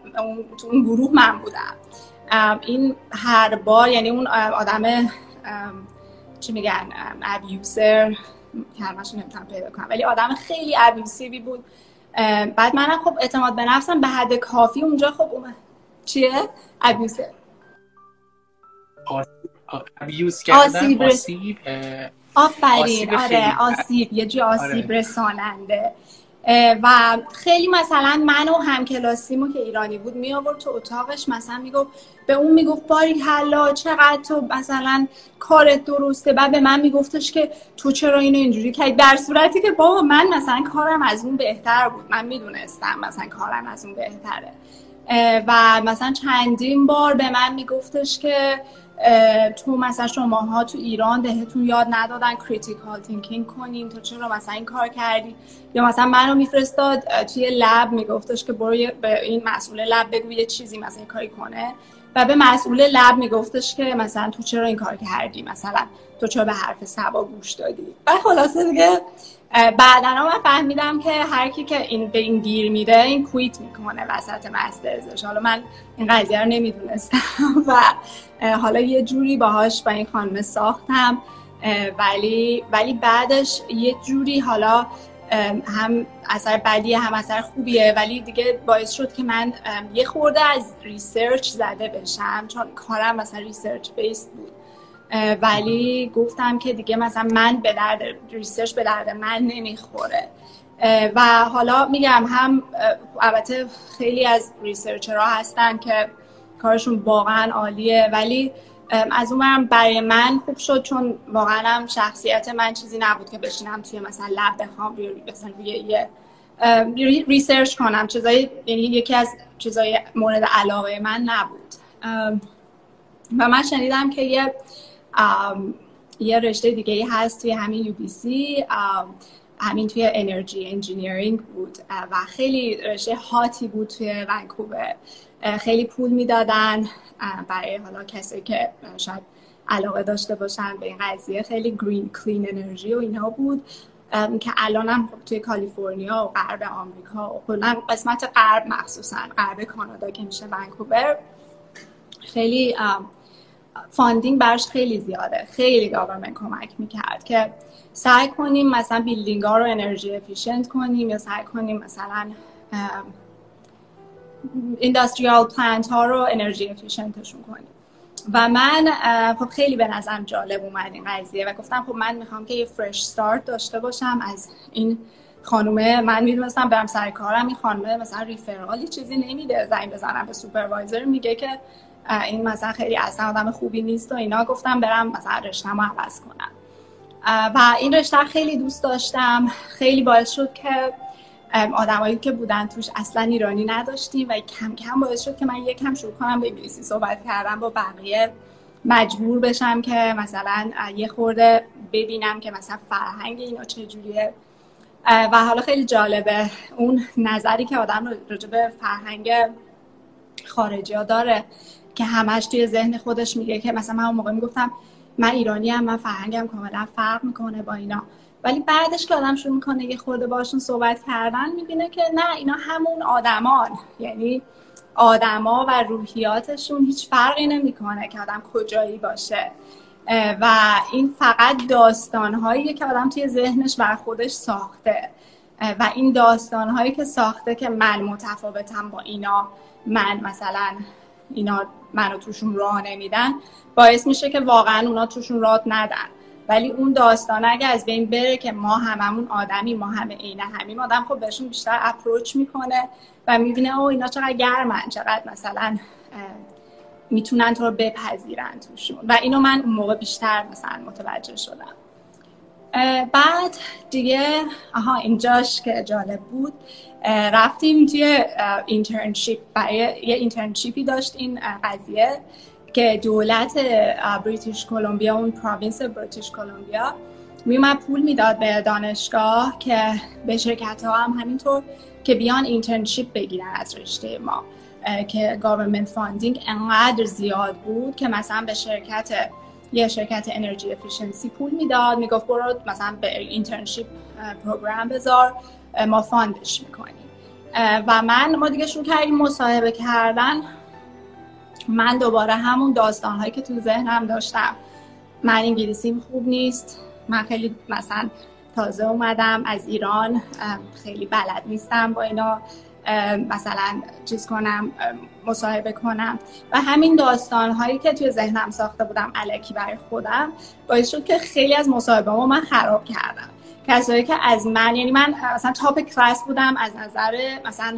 تو اون گروه من بودم. این هر بار یعنی اون آدم چی میگن ابیوسر کلمش نمی‌تونم پیدا کنم ولی آدم خیلی ابیوسیوی بود. بعد منم خب اعتماد به نفسم به حد کافی اونجا خب اومد. چیه؟ ابیوسر ابیوز کردن آسیب آفرین آره آسیب یه جی آسیب آره. رساننده و خیلی مثلا من و همکلاسیمو که ایرانی بود می آورد تو اتاقش مثلا می‌گفت به اون می‌گفت باری حالا چقدر تو مثلا کارت درسته؟ بعد به من میگفتش که تو چرا اینو اینجوری کردی؟ در صورتی که بابا من مثلا کارم از اون بهتر بود. من می‌دونستم مثلا کارم از اون بهتره. و مثلا چندین بار به من میگفتش که تو مثلا شماها تو ایران بهتون یاد ندادن critical thinking کنین تو چرا مثلا این کار کردی؟ یا مثلا منو میفرستاد توی lab میگفتش که برو به این مسئول lab بگو یه چیزی مثلا این کاری کنه. و به مسئول lab میگفتش که مثلا تو چرا این کار کردی؟ مثلا تو چرا به حرف صبا گوش دادی؟ و خلاصه دیگه بعدا من فهمیدم که هر کی که این به این گیر میده این quit می‌کنه وسط masters ش حالا من این قضیه رو نمی‌دونستم و حالا یه جوری باهاش با این خانم ساختم ولی ولی بعدش یه جوری حالا هم اثر بدیه هم اثر خوبیه. ولی دیگه باعث شد که من یه خورده از research زده بشم چون کارم مثلا research based بود. ولی گفتم که دیگه مثلا من به درد research به درد من نمی‌خوره. و حالا میگم هم البته خیلی از researcher ها هستن که کارشون واقعا عالیه ولی از اون برای من خوب شد چون واقعا هم شخصیت من چیزی نبود که بشینم توی مثلا lab بخوام مثلا روی یه research کنم. چیزای یعنی یکی از چیزای مورد علاقه من نبود. و من شنیدم که یه یه رشته دیگه هست توی همین UBC همین توی energy engineering بود. و خیلی رشته hot ی بود توی ونکوور. خیلی پول می‌دادن. برای حالا کسی که شاید علاقه داشته باشن به این قضیه. خیلی green clean energy و اینها بود. که الان هم خب توی کالیفرنیا و غرب آمریکا و کلا قسمت غرب مخصوصا غرب کانادا که میشه ونکوور. خیلی funding برش خیلی زیاده. خیلی government کمک می‌کرد که سعی کنیم مثلا building ها رو energy efficient کنیم یا سعی کنیم مثلا industrial plant ها رو energy efficient شون کنیم. و من خب خیلی به نظرم جالب اومد این قضیه و گفتم خب من می‌خوام که یه fresh start داشته باشم از این خانومه. من می‌دونستم برم سر کارم. این خانومه مثلا referral ی چیزی نمیده. زنگ بزنم به supervisor میگه که این مثلا خیلی اصلا آدم خوبی نیست و اینا. گفتم برم مثلا رشتم عوض کنم. و این رشته خیلی دوست داشتم. خیلی باعث شد که آدمایی که بودن توش اصلا ایرانی نداشتیم و کم کم باعث شد که من یکم شروع کنم به انگلیسی صحبت کردم با بقیه مجبور بشم که مثلا یه خورده ببینم که مثلا فرهنگ اینا چجوریه. و حالا خیلی جالبه اون نظری که آدم راجع به فرهنگ خارجی داره. که همش توی ذهن خودش میگه که مثلا من اون موقع می‌گفتم من ایرانی هم من فرهنگم کاملا فرق می‌کنه با اینا. ولی بعدش که آدم شروع می‌کنه یه خورده باشون صحبت کردن می‌بینه که نه اینا همون آدمان. یعنی آدما و روحیاتشون هیچ فرقی نمی‌کنه که آدم کجایی باشه. و این فقط داستانهایی که آدم توی ذهنش بر خودش ساخته. و این داستانهایی که ساخته که من متفاوتم با اینا. من مثلا اینا منو توشون راه نمیدن باعث میشه که واقعا اونا توشون راه ندن. ولی اون داستان اگه از بین بره که ما هممون آدمی ما همه عین همیم آدم خب بهشون بیشتر اپروچ می‌کنه و می‌بینه او اینا چقدر گرمن چقدر مثلا می‌تونن تو رو بپذیرن توشون. و اینو من اون موقع بیشتر مثلا متوجه شدم. بعد دیگه آها اینجاش که جالب بود. رفتیم توی internship برای یه internship ی داشت این قضیه که دولت بریتیش کلمبیا اون province بریتیش کلمبیا میومد پول می‌داد به دانشگاه که به شرکت ها هم همینطور که بیان internship بگیرن از رشته ما. که government funding انقدر زیاد بود که مثلا به شرکت یه شرکت energy efficiency پول می‌داد. می‌گفت برو مثلا یه internship program بذار. ما fund ش می‌کنیم. و من ما دیگه شروع کردیم مصاحبه کردن. من دوباره همون داستان هایی که تو ذهنم داشتم. من انگلیسیم خوب نیست. من خیلی مثلا تازه اومدم از ایران. خیلی بلد نیستم با اینا. مثلا چیز کنم مصاحبه کنم. و همین داستان هایی که توی ذهنم ساخته بودم علکی برای خودم باعث شد که خیلی از مصاحبه ما من خراب کردم. کسایی که از من یعنی من مثلا تاپ کلاس بودم از نظر مثلا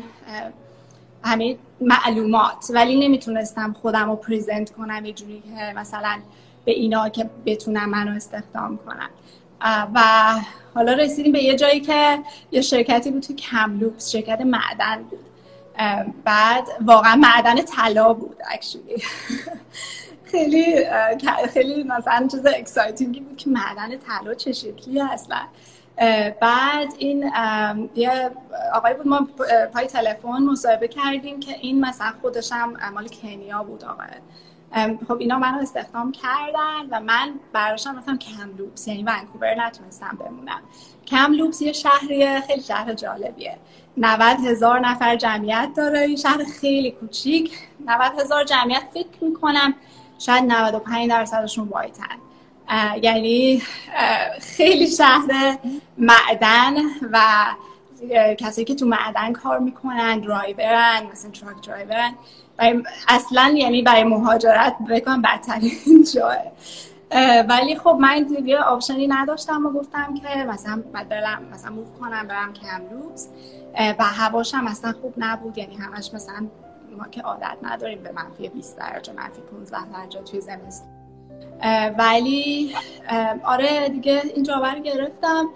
همه معلومات. ولی نمی‌تونستم خودم رو پریزنت کنم یه جوری که مثلا به اینا که بتونم منو استخدام کنم. و حالا رسیدیم به یه جایی که یه شرکتی بود تو کملوپس شرکت معدن بود. بعد واقعا معدن طلا بود actually خیلی خیلی مثلا چیز exciting ی بود که معدن طلا چه شکلی اصلا. بعد این یه آقای بود ما پای تلفن مصاحبه کردیم که این مثلا خودش هم مال کنیا بود آقای. خب اینا منو استخدام کردن و من براشم مثلا کملوپس یعنی ونکوور نتونستم بمونم. کملوپس یه شهریه خیلی شهر جالبیه. 90 هزار نفر جمعیت داره این شهر خیلی کوچیک. 90 هزار جمعیت فکر می‌کنم شاید 95 درصدشون white ن. یعنی خیلی شهر معدن و کسایی که تو معدن کار می‌کنن درایورن مثلا truck driver ن اصلا یعنی برای مهاجرت بکنم بدترین جا. ولی خب من دیگه آپشنی نداشتم و گفتم که مثلا بعد برم مثلا موف کنم برم کمروز و هواشم اصلا خوب نبود. یعنی همش مثلا ما که عادت نداریم به منفی 20 درجه منفی 15 درجه توی زمستون. ولی آره دیگه این جاور گرفتم.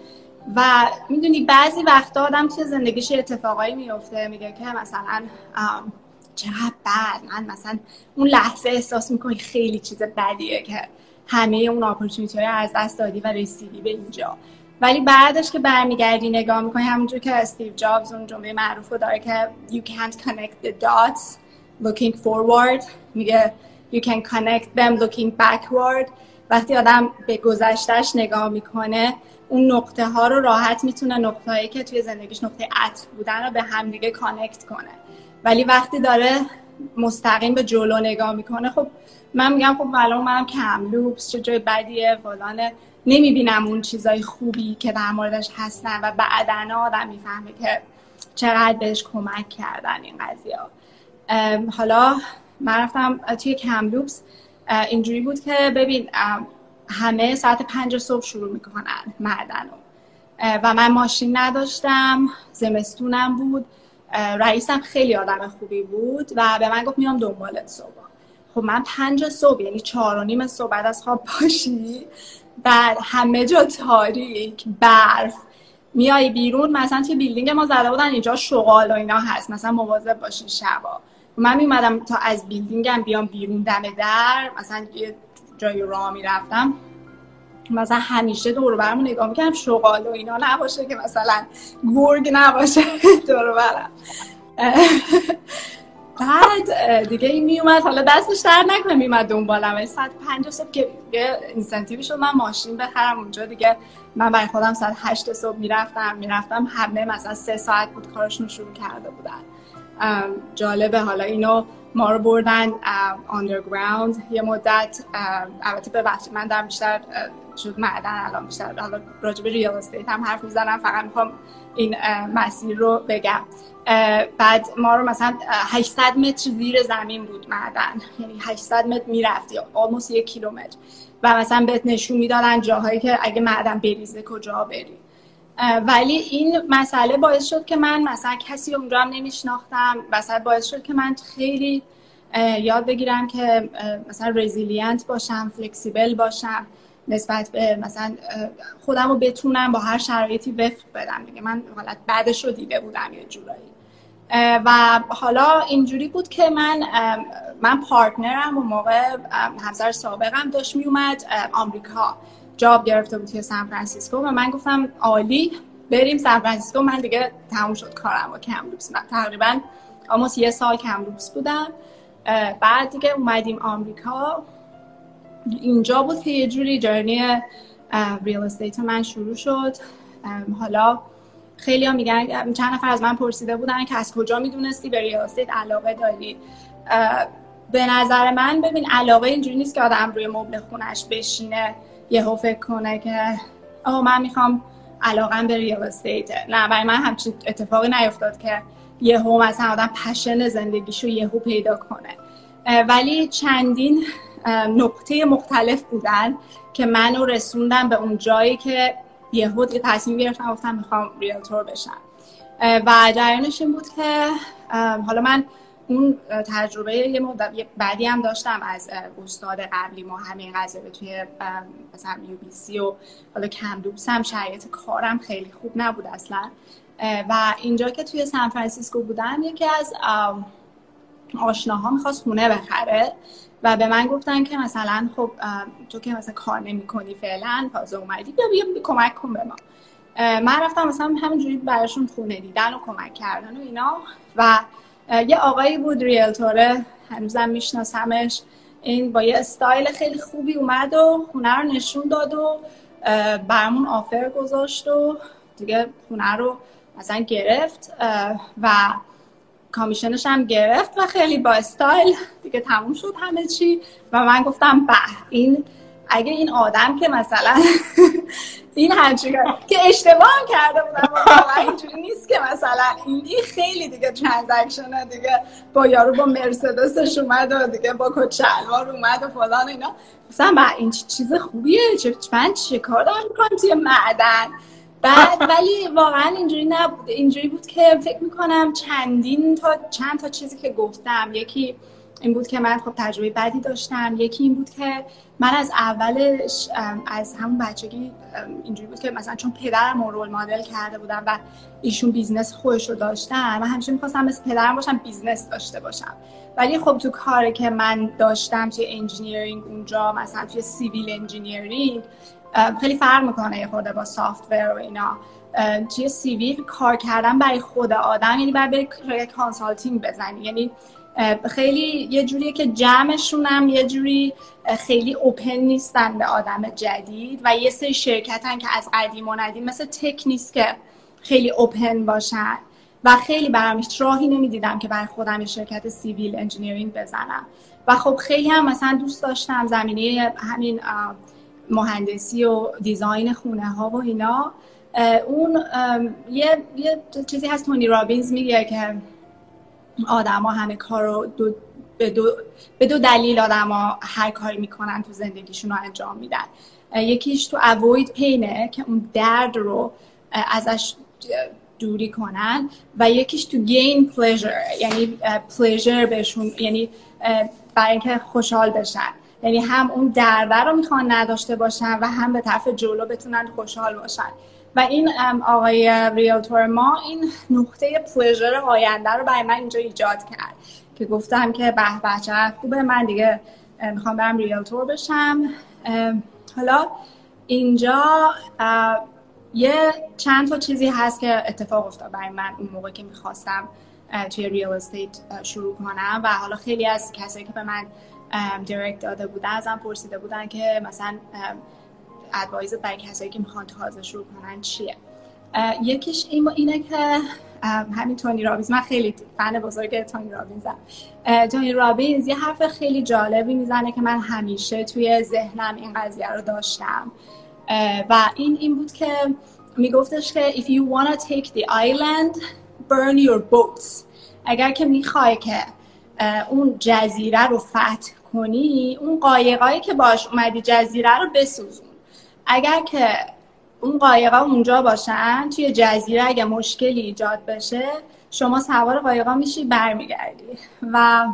و می‌دونی بعضی وقتا آدم توی زندگیش اتفاقایی میفته میگه که مثلا چقدر بد. من مثلا اون لحظه احساس می‌کنی خیلی چیز بدیه که همه اون opportunity های از دست دادی و رسیدی به اینجا. ولی بعدش که برمیگردی نگاه می‌کنی همونجور که استیو جابز اون جمله معروف رو داره که you can't connect the dots looking forward. میگه you can connect them looking backward. وقتی آدم به گذشتهش نگاه می‌کنه اون نقطه ها رو راحت می‌تونه نقطه هایی که توی زندگیش نقطه عطف بودن رو به همدیگه connect کنه. ولی وقتی داره مستقیم به جلو نگاه می‌کنه خب من میگم خب الان منم کم لوپس چه جای بدیه فلانه. نمی‌بینم اون چیزای خوبی که در موردش هستن و بعدنا آدم می‌فهمه که چقدر بهش کمک کردن این قضیه. حالا من رفتم توی کملوپس اینجوری بود که ببین همه ساعت پنج صبح شروع می‌کنن معدن و من ماشین نداشتم زمستونم بود رئیسم خیلی آدم خوبی بود و به من گفت میام دنبالت صبح. خب من پنج صبح یعنی چهار و نیم صبح بعد از خواب باشی بعد همه جا تاریک برف میای بیرون مثلا توی بیلدینگ ما زده بودن اینجا شغال و اینا هست مثلا مواظب باشین شبا. من میومدم تا از بیلدینگم بیام بیرون دم در مثلا یه جایی راه می‌رفتم. مثلا همیشه دور برمون نگاه می‌کنم شغال و اینا نباشه که مثلا گرگ نباشه دور برم. بعد دیگه این میومد حالا دستش در نکنه میومد دنبالم. ساعت پنج صبح که یه اینسنتیوی شد من ماشین بخرم. اونجا دیگه من برای خودم ساعت هشت صبح می‌رفتم. می‌رفتم همه مثلا سه ساعت بود کارشون شروع کرده بودن. جالبه. حالا اینو ما رو بردن آندرگراوند یه مدت. البته ببخشید من در بیشتر شد معدن الان بیشتر حالا راجب ریال استیت هم حرف می‌زنم. فقط می‌خوام این مسیر رو بگم. بعد ما رو مثلا 800 متر زیر زمین بود معدن. یعنی 800 متر می‌رفتی آلموس یک کیلومتر. و مثلا بهت نشون می‌دادن جاهایی که اگه معدن بریزه کجا بری. ولی این مسئله باعث شد که من مثلا کسی اونجا هم نمیشناختم. مثلا باعث شد که من خیلی یاد بگیرم که مثلا resilient باشم flexible باشم نسبت به مثلا خودم رو بتونم با هر شرایطی وفق بدم. دیگه من حالت بعدش رو دیده بودم یه جورایی. و حالا اینجوری بود که من من partner م اون موقع همسر سابقم داشت میومد آمریکا. job گرفته بود توی سان فرانسیسکو و من گفتم عالی بریم سان فرانسیسکو. من دیگه تموم شد کارم با کملوپس تقریبا almost یه سال کملوپس بودم. بعد دیگه اومدیم آمریکا. اینجا بود که یه جوری journey real estate من شروع شد. حالا خیلی ها میگن چند نفر از من پرسیده بودن که از کجا می‌دونستی؟ به real estate علاقه داری؟ به نظر من ببین علاقه اینجوری نیست که آدم روی مبل خونش بشینه. یهو فکر کنه که آه من می‌خوام علاقم به real estate نه برای من همچین اتفاقی نیفتاد که یهو مثلا آدم پشن زندگیشو یهو پیدا کنه. ولی چندین نقطه مختلف بودن که منو رسوندن به اون جایی که یهو دیگه تصمیم گرفتم گفتم می‌خوام ریالتور بشم. و جریانش این بود که حالا من اون تجربه یه مدت بعدی هم داشتم از استاد قبلی ما همین قضیه توی مثلا یو بی سی و حالا کمدوبس هم. شرایط کارم خیلی خوب نبود اصلا. و اینجا که توی سان فرانسیسکو بودم یکی از آشناها می‌خواست خونه بخره و به من گفتن که مثلا خب تو که مثلا کار نمی کنی فعلا تازه اومدی بیا بیا کمک کن به ما. من رفتم مثلا همینجوری براشون خونه دیدن و کمک کردن و اینا. و یه آقایی بود ریلتوره هنوزم میشناسمش. این با یه استایل خیلی خوبی اومد و خونه رو نشون داد و برامون offer گذاشت و دیگه خونه رو مثلا گرفت و commission ش هم گرفت و خیلی با استایل دیگه تموم شد همه چی. و من گفتم به این اگه این آدم که مثلا این همچین که اشتباه هم کرده بودم. اینجوری نیست که مثلا این خیلی دیگه transaction دیگه. با یارو با مرسدسش اومد و دیگه با کت شلوار اومد و فلان اینا. با این چیز خوبیه. چه من چه کار دارم می‌کنم توی معدن؟ بعد ولی واقعا اینجوری نبود. اینجوری بود که فکر می‌کنم چندین تا چند تا چیزی که گفتم. یکی این بود که من خب تجربه بدی داشتم. یکی این بود که من از اولش از همون بچگی اینجوری بود که مثلا چون پدرم role model کرده بودم و ایشون business خودش رو داشتن من همیشه می‌خواستم مثل پدرم باشم business داشته باشم. ولی خب تو کاری که من داشتم توی engineering اونجا مثلا توی civil engineering خیلی فرق می‌کنه یه خورده با software و اینا. توی civil کار کردن برای خود آدم یعنی باید بری consulting بزنی. یعنی خیلی یه جوریه که جمعشونم یه جوری خیلی open نیستن به آدم جدید و یه سری شرکتن که از قدیم و ندیم مثل tech نیست که خیلی open باشن. و خیلی برام راهی نمی‌دیدم که برای خودم شرکت civil engineering بزنم. و خب خیلی هم مثلا دوست داشتم زمینه همین مهندسی و design خونه ها و اینا. اون یه, یه چیزی هست تونی رابینز میگه که آدما همه کار رو دو به دو, به دو دلیل آدما هر کاری می‌کنن تو زندگیشون رو انجام میدن. یکیش to avoid pain ه که اون درد رو ازش دوری کنن و یکیش تو گین پلیژر یعنی پلیژر بهشون یعنی برای اینکه خوشحال بشن. یعنی هم اون درده رو می‌خوان نداشته باشن و هم به طرف جلو بتونن خوشحال باشن. و این آقای ریالتور ما این نقطه پلیژر آینده رو برای من اینجا ایجاد کرد که گفتم که به بچه خوبه من دیگه می‌خوام برم ریالتور بشم. حالا اینجا یه چند تا چیزی هست که اتفاق افتاد برای من اون موقع که می‌خواستم توی real estate شروع کنم و حالا خیلی از کسایی که به من direct داده بودن ازم پرسیده بودن که مثلا advice برای کسایی که می‌خوان تازه شروع کنن چیه؟ یکیش این اینه که همین تونی رابینز. من خیلی فن بزرگ تونی رابینزم. تونی رابینز یه حرف خیلی جالبی می‌زنه که من همیشه توی ذهنم این قضیه رو داشتم. و این این بود که میگفتش که if you wanna take the island burn your boats. اگر که می‌خوای که اون جزیره رو فتح کنی اون قایقایی که باش اومدی جزیره رو بسوزون. اگر که اون قایقا اونجا باشن توی جزیره اگه مشکلی ایجاد بشه شما سوار قایقا میشی برمیگردی. و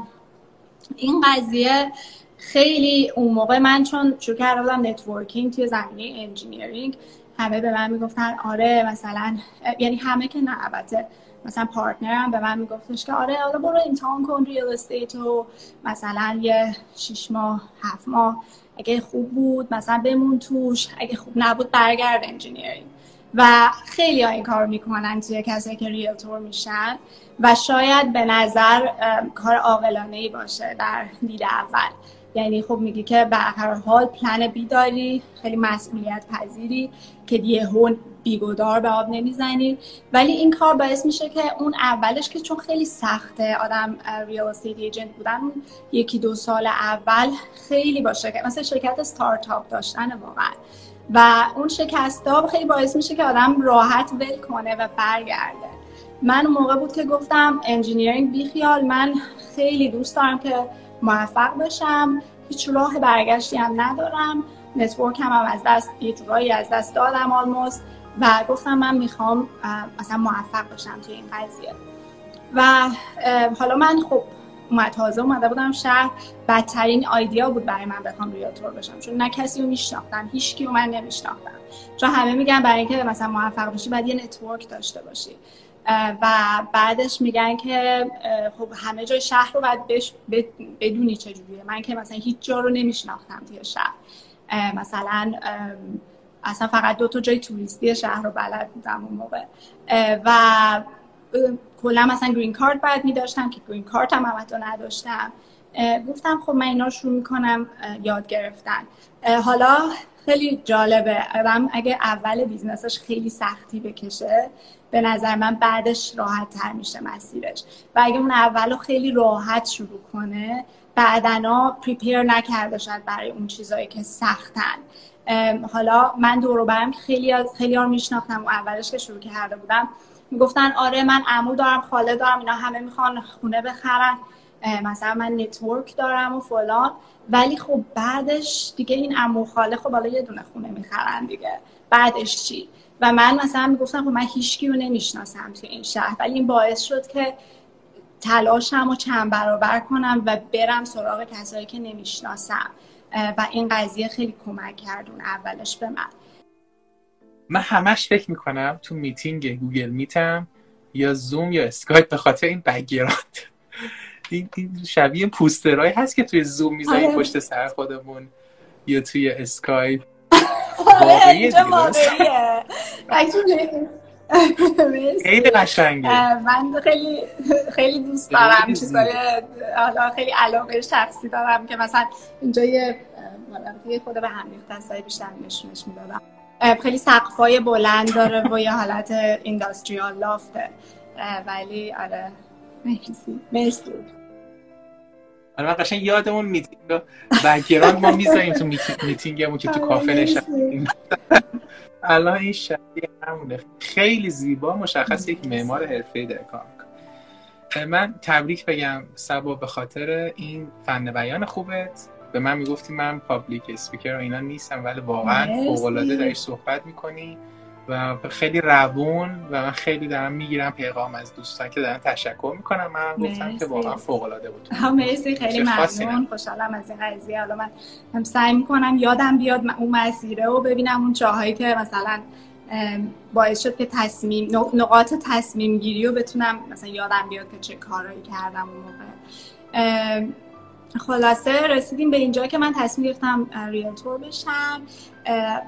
این قضیه خیلی اون موقع من چون شروع کرده بودم networking توی زمینه engineering همه به من می‌گفتن آره مثلا یعنی همه که نه البته مثلا partner م به من میگفتش که آره حالا برو امتحان کن real estate و مثلا یه شیش ماه هفت ماه. اگه خوب بود مثلا بمون توش. اگه خوب نبود برگرد engineering. و خیلی ها این کار می‌کنن توی کسایی که realtor میشن. و شاید به نظر کار عاقلانه ای باشه در دید اول. یعنی خب میگی که به هر حال پلن بی داری خیلی مسئولیت پذیری که هون بیگدار به آب نمی‌زنی. ولی این کار باعث میشه که اون اولش که چون خیلی سخته آدم ریال استیت ایجنت بودن یکی دو سال اول خیلی باشه که مثلا شرکت استارتاپ داشتن واقعا. و اون شکستاب خیلی باعث میشه که آدم راحت ول کنه و برگرده. من اون موقع بود که گفتم engineering بیخیال. من خیلی دوست دارم که موفق بشم هیچ راه برگشتی هم ندارم. network هم, هم از دست یه جورایی از دست دادم almost و گفتم من می‌خوام مثلا موفق بشم توی این قضیه. و حالا من خب اومد تازه اومده بودم شهر. بدترین idea بود برای من بخوام realtor بشم چون نه کسی رو میشناختم هیچ کی من نمیشناختم. چون همه میگن برای اینکه مثلا موفق بشی باید یه network داشته باشی. و بعدش میگن که خب همه جای شهر رو باید بدونی چجوریه. من که مثلا هیچ جا رو نمیشناختم توی شهر. مثلا اصلا فقط دو تا جای توریستی شهر رو بلد بودم اون موقع. و کلا مثلا green card باید میداشتم که green card هم هم نداشتم. گفتم خب من اینا رو شروع می‌کنم یاد گرفتن. حالا خیلی جالبه. آدم اگه اول business ش خیلی سختی بکشه به نظر من بعدش راحت تر میشه مسیرش. و اگه اون اول خیلی راحت شروع کنه بعدنا prepare نکرده شد برای اون چیزایی که سختن. حالا من دور و برم خیلیا رو میشناختم و اولش که شروع کرده بودم. می‌گفتن آره من عمو دارم خاله دارم اینا همه می‌خوان خونه بخرن. مثلا من network دارم و فلان. ولی خب بعدش دیگه این عمو خاله خب حالا یه دونه خونه می‌خرن دیگه. بعدش چی؟ و من مثلا می‌گفتم خب من هیچکی رو نمی‌شناسم توی این شهر. ولی این باعث شد که تلاشم رو چند برابر کنم و برم سراغ کسایی که نمی‌شناسم. و این قضیه خیلی کمک کرد اون اولش به من. من همش فکر می‌کنم تو meeting Google Meet م یا زوم یا اسکایپ به خاطر این background این, شبیه پوسترهایی هست که توی زوم می‌زنی آره. پشت سر خودمون یا توی اسکایپ. واقعیه. خیلی قشنگه. من خیلی خیلی دوست دارم چیزای حالا خیلی علاقه شخصی دارم که مثلا اینجا یه خود به هم ریخته بیشتر نشونش می‌دادم. خیلی سقفای بلند داره و یه حالت industrial loft ه ولی آره مرسی. مرسی. آره من قشنگ یادمون meeting background ما می‌ذاریم تو میتینگمون که تو آره، کافه نشستیم. الان این شبیه همونه. خیلی زیبا مشخص یک معمار حرفه‌ای در کار من تبریک بگم صبا به خاطر این فن بیان خوبت. به من می‌گفتی من public speaker و اینا نیستم ولی واقعا فوق العاده دارش صحبت می‌کنی. و خیلی روون و من خیلی دارم می‌گیرم پیغام از دوستان که دارن تشکر می‌کنم من گفتم که واقعا فوق العاده بود. مرسی. خیلی ممنون. خوشحالم از این قضیه. حالا من هم سعی می‌کنم یادم بیاد اون مسیره و ببینم اون جاهایی که مثلا باعث شد که تصمیم نقاط تصمیم گیری رو بتونم مثلا یادم بیاد که چه کارهایی کردم اون موقع. خلاصه رسیدیم به اینجا که من تصمیم گرفتم ریلتور بشم.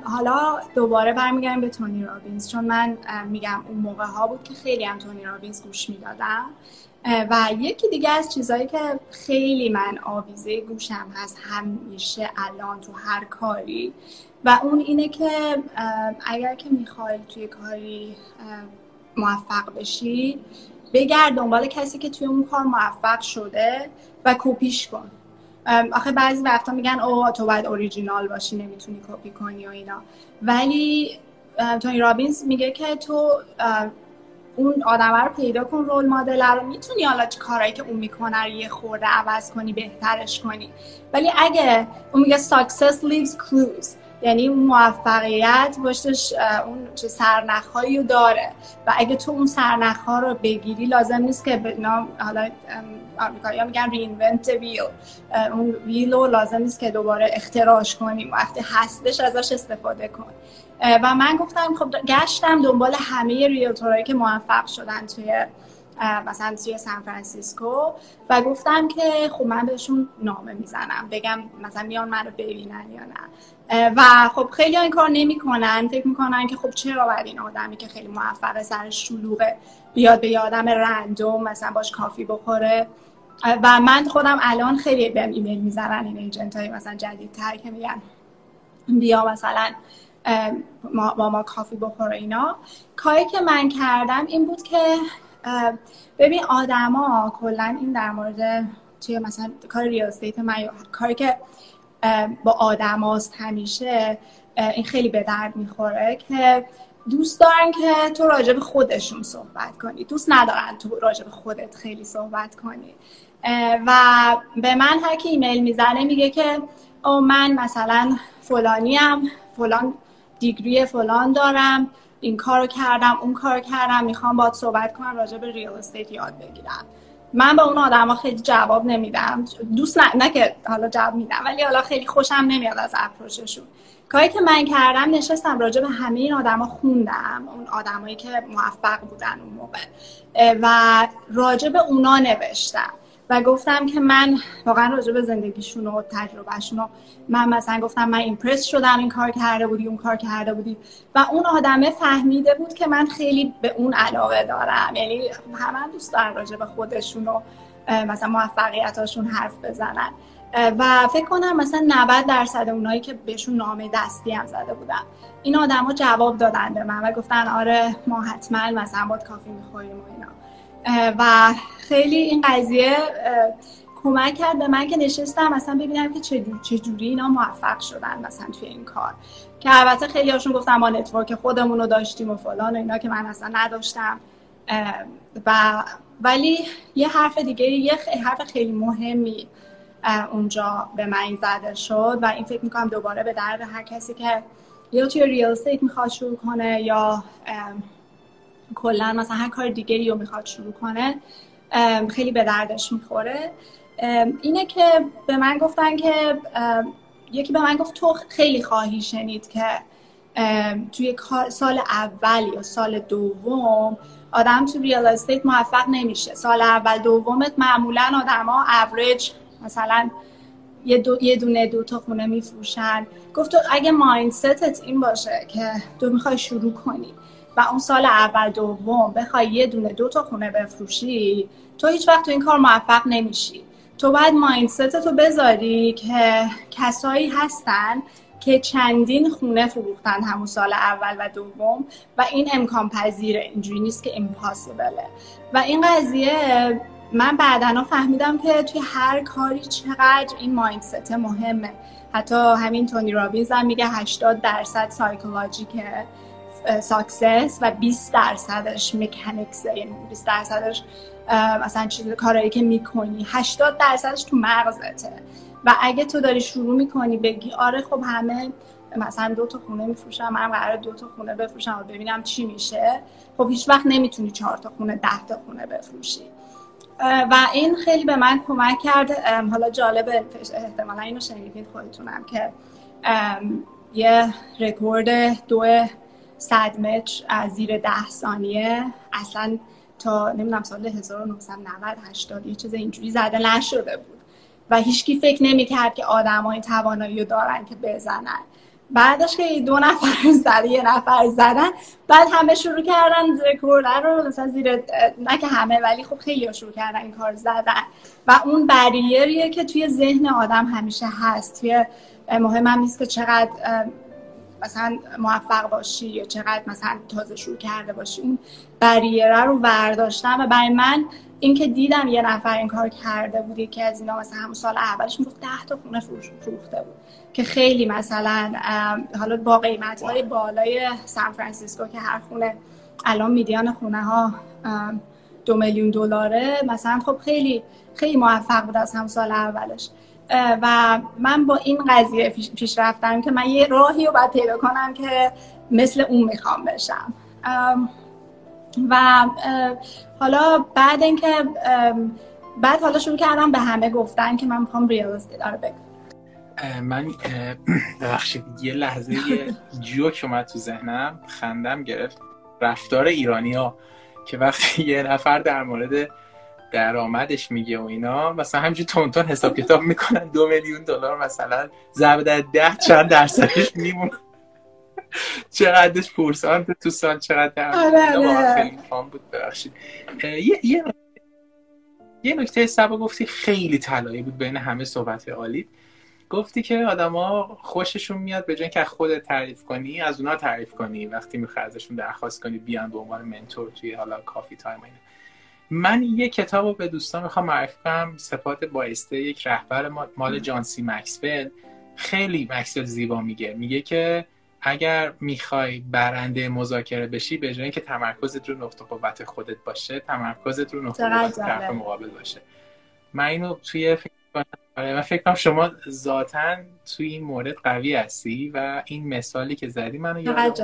حالا دوباره برمیگردم به تونی رابینز چون من میگم اون موقع ها بود که خیلی هم تونی رابینز گوش می‌دادم. و یکی دیگه از چیزهایی که خیلی من آویزه گوشم هست همیشه الان تو هر کاری و اون اینه که اگر که می‌خوای توی کاری موفق بشی بگرد دنبال کسی که توی اون کار موفق شده و کپیش کن. آخه بعضی وقتا میگن او تو باید اوریجینال باشی نمی‌تونی کپی کنی و اینا. ولی تونی رابینز میگه که تو اون آدم رو پیدا کن رول مدل رو. می‌تونی حالا کارهایی که اون می‌کنه رو یه خورده عوض کنی بهترش کنی. ولی اگه اون میگه success leaves clues. یعنی موفقیت پشتش اون چه سرنخهایی رو داره. و اگه تو اون سرنخها رو بگیری لازم نیست که نام حالا آمریکایی میگن reinvent ویل اون ویل رو لازم نیست که دوباره اختراعش کنیم وقتی هستش ازش استفاده کن. و من گفتم خب گشتم دنبال همه ریلتورایی که موفق شدن توی مثلا توی سان فرانسیسکو. و گفتم که خب من بهشون نامه می‌زنم. بگم مثلا میان منو ببینن یا نه. و خب خیلی این کار نمی‌کنن. فکر می‌کنن که خب چرا باید این آدمی که خیلی موفقه سر شلوغه بیاد به یه آدم random مثلا باش coffee بخوره؟ و من خودم الان خیلی بهم ایمیل می‌زنن این agent های مثلا جدیدتر که میگن بیا مثلا ما با ما coffee بخوره اینا. کاری که من کردم این بود که ببین آدما کلا این در مورد توی مثلا کار real estate من کاری که با آدم همیشه این خیلی به درد می‌خوره که دوست دارن که تو راجب خودشون صحبت کنی. دوست ندارن تو راجب خودت خیلی صحبت کنی. و به من هر کی ایمیل می‌زنه میگه که او من مثلا فلانیم فلان دیگری فلان دارم این کارو کردم اون کارو کردم می‌خوام باید صحبت کنم راجع به ریال استیت یاد بگیرم. من به اون آدما خیلی جواب نمیدم. دوست نه, نه که حالا جواب میدم ولی حالا خیلی خوشم نمیاد از اپروچشون. کاری که من کردم نشستم راجع به همه این آدما خوندم اون آدمایی که موفق بودن اون موقع. و راجع به اونا نوشتم. و گفتم که من واقعا راجع به زندگیشون و تجربهشون من مثلا گفتم من ایمپرس شدم این کار کرده بودی اون کار کرده بودی. و اون آدمه فهمیده بود که من خیلی به اون علاقه دارم. یعنی همه دوست دارن راجع به خودشون و مثلا موفقیتاشون حرف بزنن. و فکر کنم مثلا 90 درصد اونایی که بهشون نامه دستی هم زده بودم این آدما جواب دادن به من و گفتن آره ما حتما مثلا باید coffee می‌خوریم و اینا. و خیلی این قضیه کمک کرد به من که نشستم مثلا ببینم که چجوری اینا موفق شدن مثلا توی این کار. که البته خیلی هاشون گفتم ما network خودمون رو داشتیم و فلان و اینا که من اصلا نداشتم. و ولی یه حرف دیگه یه حرف خیلی مهمی اونجا به من زده شد و این فکر می‌کنم دوباره به درد هر کسی که یا توی ریال استیت می‌خواد شروع کنه یا کلا مثلا هر کار دیگری رو می‌خواد شروع کنه خیلی به دردش می‌خوره. اینه که به من گفتن که یکی به من گفت تو خیلی خواهی شنید که توی سال اول یا سال دوم آدم تو real estate موفق نمیشه. سال اول دومت معمولا آدما اوریج مثلا یه, دو، یه دونه دو تا خونه میفروشن. گفت تو اگه mindset ت این باشه که تو می‌خوای شروع کنی. و اون سال اول دوم بخوای یه دونه دو تا خونه بفروشی تو هیچ وقت تو این کار موفق نمیشی. تو باید mindset تو بذاری که کسایی هستن که چندین خونه فروختن همون سال اول و دوم و این امکان پذیره اینجوری نیست که impossible ه و این قضیه من بعدا فهمیدم که توی هر کاری چقدر این mindset مهمه. حتی همین تونی رابینز هم میگه 80 درصد psychological ه success و 20 درصدش mechanics ه یعنی 20 درصدش مثلا چیز کارایی که می‌کنی. 80 درصدش تو مغزته. و اگه تو داری شروع می‌کنی بگی آره خب همه مثلا دو تا خونه میفروشم من قرار دو تا خونه بفروشم و ببینم چی میشه. خب هیچ وقت نمی‌تونی چهار تا خونه ده تا خونه بفروشی. و این خیلی به من کمک کرد حالا جالب احتمالا اینو شنیدین خودتونم که یه رکورد دو صد متر از زیر ده ثانیه. اصلا تا نمی‌دونم سال 1990 80 یه چیز اینجوری زده نشده بود. و هیچکی فکر نمی‌کرد که آدمای توانایی رو دارن که بزنن. بعدش که دو نفر زده یه نفر زدن بعد همه شروع کردن رکورد رو مثلا زیر نه که همه ولی خب خیلی شروع کردن این کار زدن. و اون بریریه که توی ذهن آدم همیشه هست. توی مهم هم نیست که چقدر مثلا موفق باشی یا چقدر مثلا تازه شروع کرده باشی اون بریره رو برداشتم و برای من اینکه دیدم یه نفر این کار کرده بود که از اینا مثلا همون سال اولش می‌گفت 10 تا خونه فروخته بود که خیلی مثلا حالا با قیمت های بالای سان فرانسیسکو که هر خونه الان میدیان خونه ها دو میلیون دلاره مثلا خب خیلی خیلی موفق بود از هم سال اولش. و من با این قضیه پیش رفتم که من یه راهی رو باید پیدا کنم که مثل اون می‌خوام بشم. و حالا بعد اینکه بعد حالا شروع کردم به همه گفتن که من می‌خوام ریال استیت آره من ببخشید یه لحظه جوک اومد تو ذهنم خندم گرفت. رفتار ایرانی ها که وقتی یه نفر در مورد درآمدش میگه و اینا. مثلا همینجور تون تون حساب کتاب می‌کنن دو میلیون دلار مثلا ضرب در ده چند درصدش میمونه. چقدرش پورسانت تو سال چقدر در آره، آره. خیلی بود ببخشید. یه یه یه نکته صبا گفتی خیلی طلایی بود بین همه صحبت عالی. گفتی که آدما خوششون میاد به جای که خود تعریف کنی از اونا تعریف کنی. وقتی می‌خوای ازشون درخواست کنی بیان به عنوان mentor توی حالا coffee time اینا. من یه کتاب رو به دوستان می‌خوام معرفی کنم. صفات بایسته یک رهبر مال جان سی مکسول. خیلی مکسول زیبا میگه. میگه که اگر می‌خوای برنده مذاکره بشی به جای اینکه تمرکزت رو نقطه قوت خودت باشه تمرکزت رو نقطه قوت طرف مقابل باشه. من اینو توی فکر آره من فکر کنم شما ذاتا توی این مورد قوی هستی و این مثالی که زدی منو یاد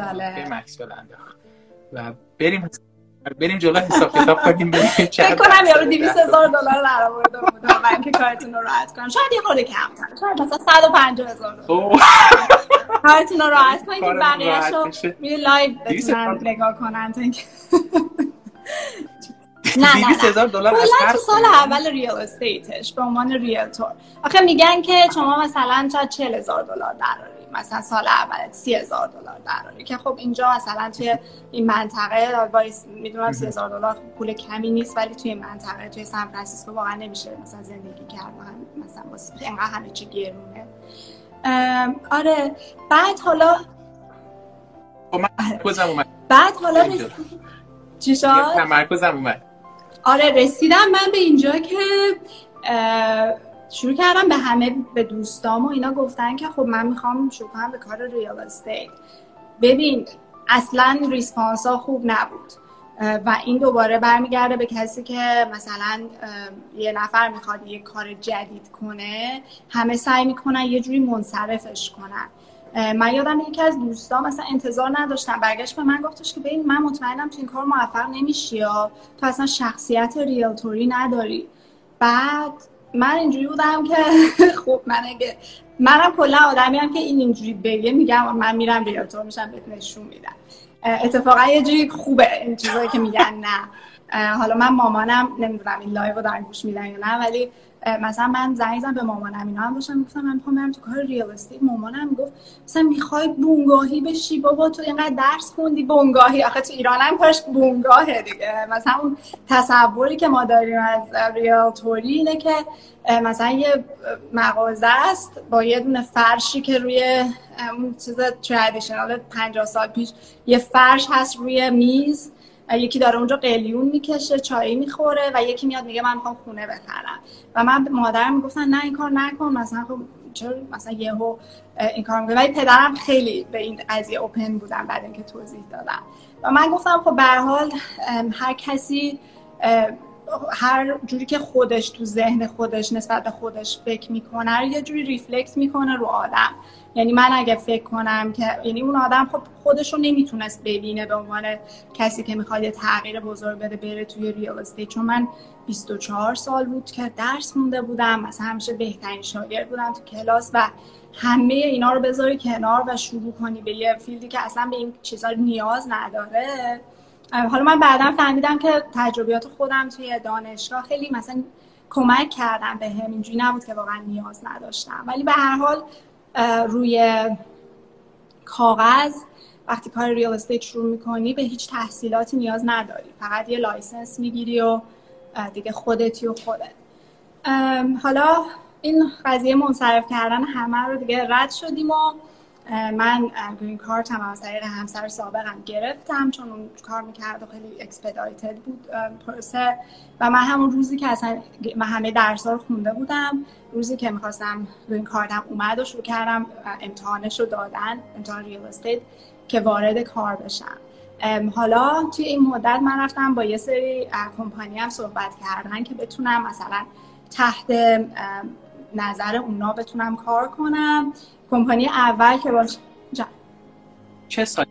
مکسول انداخت. و بریم. بریم جلو حساب کتاب کنیم فکر کنم یارو 200 هزار دلار در آورده بود من که کارتون رو راحت کنم. شاید یه خورده کم شاید مثلا 150 هزار کارتون رو راحت کنید که بقیه‌شو می live بتونن نگاه کنن نه نه هزار دلار از سال اول real estate ش به عنوان realtor آخه میگن که شما مثلا چه 40 هزار دلار دراری مثلا سال اول سی هزار دلار دراری که خب اینجا مثلا توی این منطقه می‌دونم سی هزار دلار پول کمی نیست ولی توی منطقه توی سان فرانسیسکو واقعا نمیشه مثلا زندگی کرد مثلا واسه اینقدر همه چی گرونه. آره. بعد حالا خب اومد. بعد حالا چی شد؟ تمرکزم اومد. آره رسیدم من به اینجا که شروع کردم به همه به دوستام و اینا گفتن که خب من می‌خوام شروع کنم به کار ریال استیت ببین اصلا ریسپانس ها خوب نبود. و این دوباره برمیگرده به کسی که مثلا یه نفر می‌خواد یه کار جدید کنه همه سعی می‌کنن یه جوری منصرفش کنن. من یادم یکی از دوستان مثلا انتظار نداشتم برگشت به من گفتش که ببین من مطمئنم تو این کار موفق نمیشی یا تو اصلا شخصیت ریالتوری نداری. بعد من اینجوری بودم که خب من اگه منم کلا آدمی هم که این اینجوری بگه میگم من میرم ریالتور میشم بهت نشون میدم. اتفاقا یه جوری خوبه این چیزایی که میگن نه. حالا من مامانم نمی‌دونم این live رو دارن گوش میدن یا نه ولی مثلا من زنگ زدم به مامانم اینا هم داشتم گفتم من می‌خوام برم تو کار real estate مامانم می‌گفت مثلا می‌خوای بونگاهی بشی بابا تو اینقدر درس خوندی بونگاهی. آخه تو ایران هم کارش بونگاهه دیگه. مثلا اون تصوری که ما داریم از realtor ی اینه که مثلا یه مغازه است با یه دونه فرشی که روی اون چیز traditional 50 سال پیش یه فرش هست روی میز. یکی داره اونجا قلیون می‌کشه چایی می‌خوره و یکی میاد میگه من می‌خوام خونه بخرم. و من مادرم می‌گفتن نه این کار نکن. مثلا خب چرا؟ مثلا یهو این کار میگه ولی پدرم خیلی به این قضیه اوپن بودن بعد اینکه توضیح دادم و من گفتم خب به حال هر کسی هر جوری که خودش تو ذهن خودش نسبت به خودش فکر می‌کنه یه جوری ریفلکت می‌کنه رو آدم. یعنی من اگه فکر کنم که یعنی اون آدم خب خودش رو نمی‌تونست ببینه به عنوان کسی که می‌خواد یه تغییر بزرگ بده بره توی real estate چون من 24 سال بود که درس خونده بودم مثلا همیشه بهترین شاگرد بودم تو کلاس و همه اینا رو بذاری کنار و شروع کنی به یه field ی که اصلا به این چیزا نیاز نداره. حالا من بعدا فهمیدم که تجربیات خودم توی دانشگاه خیلی مثلا کمک کرد بهم. اینجوری نبود که واقعا نیاز نداشتم. ولی به هر حال روی کاغذ وقتی کار real estate شروع می‌کنی به هیچ تحصیلاتی نیاز نداری. فقط یه license می‌گیری و دیگه خودتی و خودت. حالا این قضیه منصرف کردن همه رو دیگه رد شدیم و من green card هم از طریق همسر سابقم گرفتم چون اون کار می‌کرد و خیلی expedited بود پروسه. و من همون روزی که اصلا من همه درس رو خونده بودم روزی که می‌خواستم گرین کارتم اومد و شروع کردم امتحانش رو دادن امتحان ریال استیت که وارد کار بشم. حالا توی این مدت من رفتم با یه سری کمپانی هم صحبت کردن که بتونم مثلا تحت نظر اونا بتونم کار کنم. کمپانی اول که باش جا. چه سال؟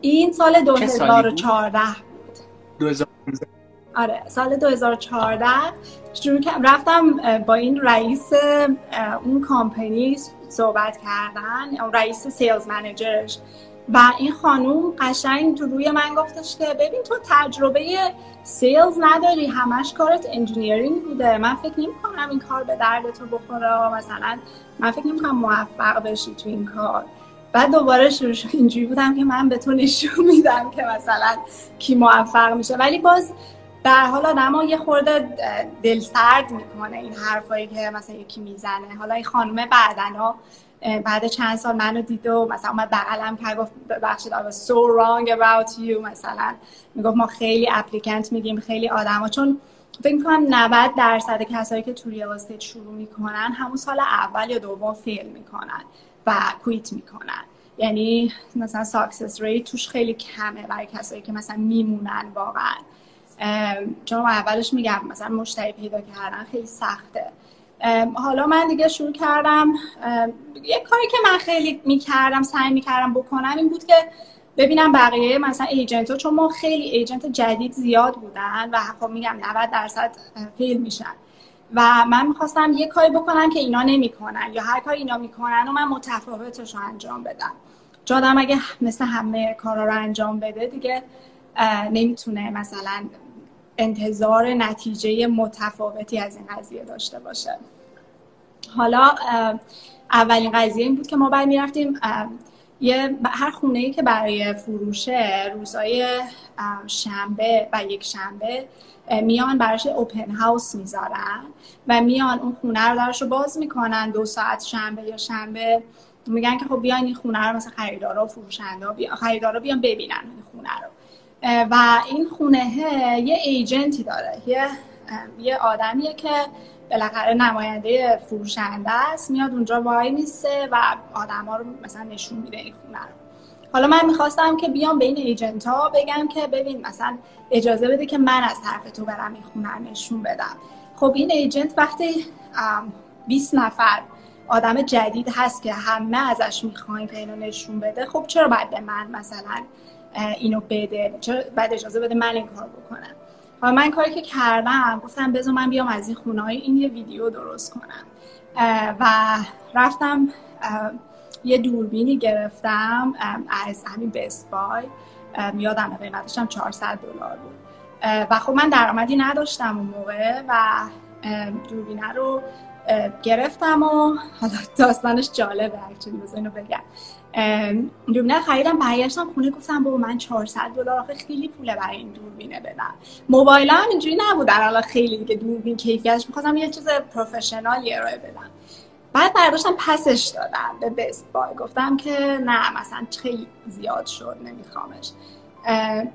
این سال 2014 بود 2015 آره سال 2014 شروع رفتم با این رئیس اون کامپنی صحبت کردن اون رئیس sales manager ش و این خانوم قشنگ تو روی من گفتش که ببین تو تجربه sales نداری همش کارت engineering بوده. من فکر نمی کنم این کار به درد تو بخوره. مثلا من فکر نمی کنم موفق بشی تو این کار. بعد دوباره شروع شد. اینجوری بودم که من به تو نشون میدم که مثلا کی موفق میشه. ولی باز در حال آدم یه خورده دل سرد می‌کنه این حرفایی که مثلا یکی می‌زنه. حالا این خانومه بعدنا بعد چند سال منو دید و مثلا اومد بغلم کرد گفت ببخشید I was so wrong about you مثلا. می‌گفت ما خیلی اپلیکنت میدیم خیلی آدما چون فکر می‌کنم 90 درصد کسایی که تو ریال استیت شروع می‌کنن همون سال اول یا دوم فیل می‌کنن و quit می‌کنن. یعنی مثلا success rate توش خیلی کمه برای کسایی که مثلا میمونن واقعا. چون اولش میگم مثلا مشتری پیدا کردن خیلی سخته. حالا من دیگه شروع کردم. یه کاری که من خیلی می‌کردم سعی می‌کردم بکنم این بود که ببینم بقیه مثلا agent ها چون ما خیلی agent جدید زیاد بودن و خب میگم 90 درصد fail میشن. و من می‌خواستم یه کاری بکنم که اینا نمی‌کنن یا هر کاری اینا می‌کنن و من متفاوتش رو انجام بدم. چون اگه مثل همه کارا رو انجام بده دیگه نمی‌تونه مثلا انتظار نتیجه متفاوتی از این قضیه داشته باشه. حالا اولین قضیه این بود که ما باید می‌رفتیم یه هر خونه ای که برای فروشه روزای شنبه و یک شنبه میان براش اوپن هاوس می‌ذارن و میان اون خونه رو درش رو باز می‌کنن دو ساعت شنبه یا شنبه. میگن که خب بیاین این خونه رو مثلا خریدارا و فروشنده خریدارا بیان ببینن این خونه رو. و این خونه یه ایجنتی داره. یه یه آدمیه که بالاخره نماینده فروشنده است. میاد اونجا وای میسته و آدما رو مثلا نشون میده این خونه رو. حالا من می‌خواستم که بیام به این ایجنت ها بگم که ببین مثلا اجازه بده که من از طرف تو برم این خونه نشون بدم. خب این ایجنت وقتی 20 نفر آدم جدید هست که همه ازش می‌خواین که اینو نشون بده خب چرا باید به من مثلا اینو بده چرا بعد اجازه بده من این کار بکنم. و من کاری که کردم گفتم بذار من بیام از این خونه های این یه ویدیو درست کنم. و رفتم یه دوربینی گرفتم از همین بست بای یادم قیمتش هم 400 دلار بود. و خب من درآمدی نداشتم اون موقع و دوربینه رو گرفتم و حالا داستانش جالبه اکچولی بذار اینو بگم. دوربینه خریدم برگشتم خونه گفتم بابا من 400 دلار آخه خیلی پوله برای این دوربینه بدم. موبایل هم اینجوری نبودن حالا خیلی دیگه دوربین کیفیتش می‌خواستم یه چیز professionally ارائه بدم. بعد برداشتم پسش دادم به Best Buy گفتم که نه مثلا خیلی زیاد شد نمیخوامش.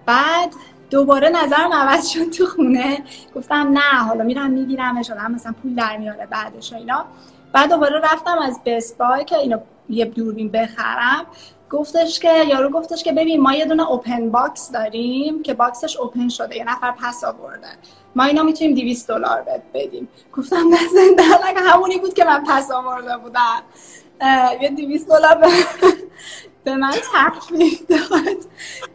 بعد دوباره نظرم عوض شد تو خونه. گفتم نه حالا میرم میگیرمش حالا مثلا پول در میاره بعدش اینا. بعد دوباره رفتم از Best Buy که اینو یه دوربین بخرم. گفتش که یارو گفتش که ببین ما یه دونه open box داریم که box ش open شده یه نفر پس آورده. ما اینا می‌تونیم 200 دلار بهت بدیم. گفتم نه زنده همونی بود که من پس آورده بودم. یه 200 دلار به من تخفیف داد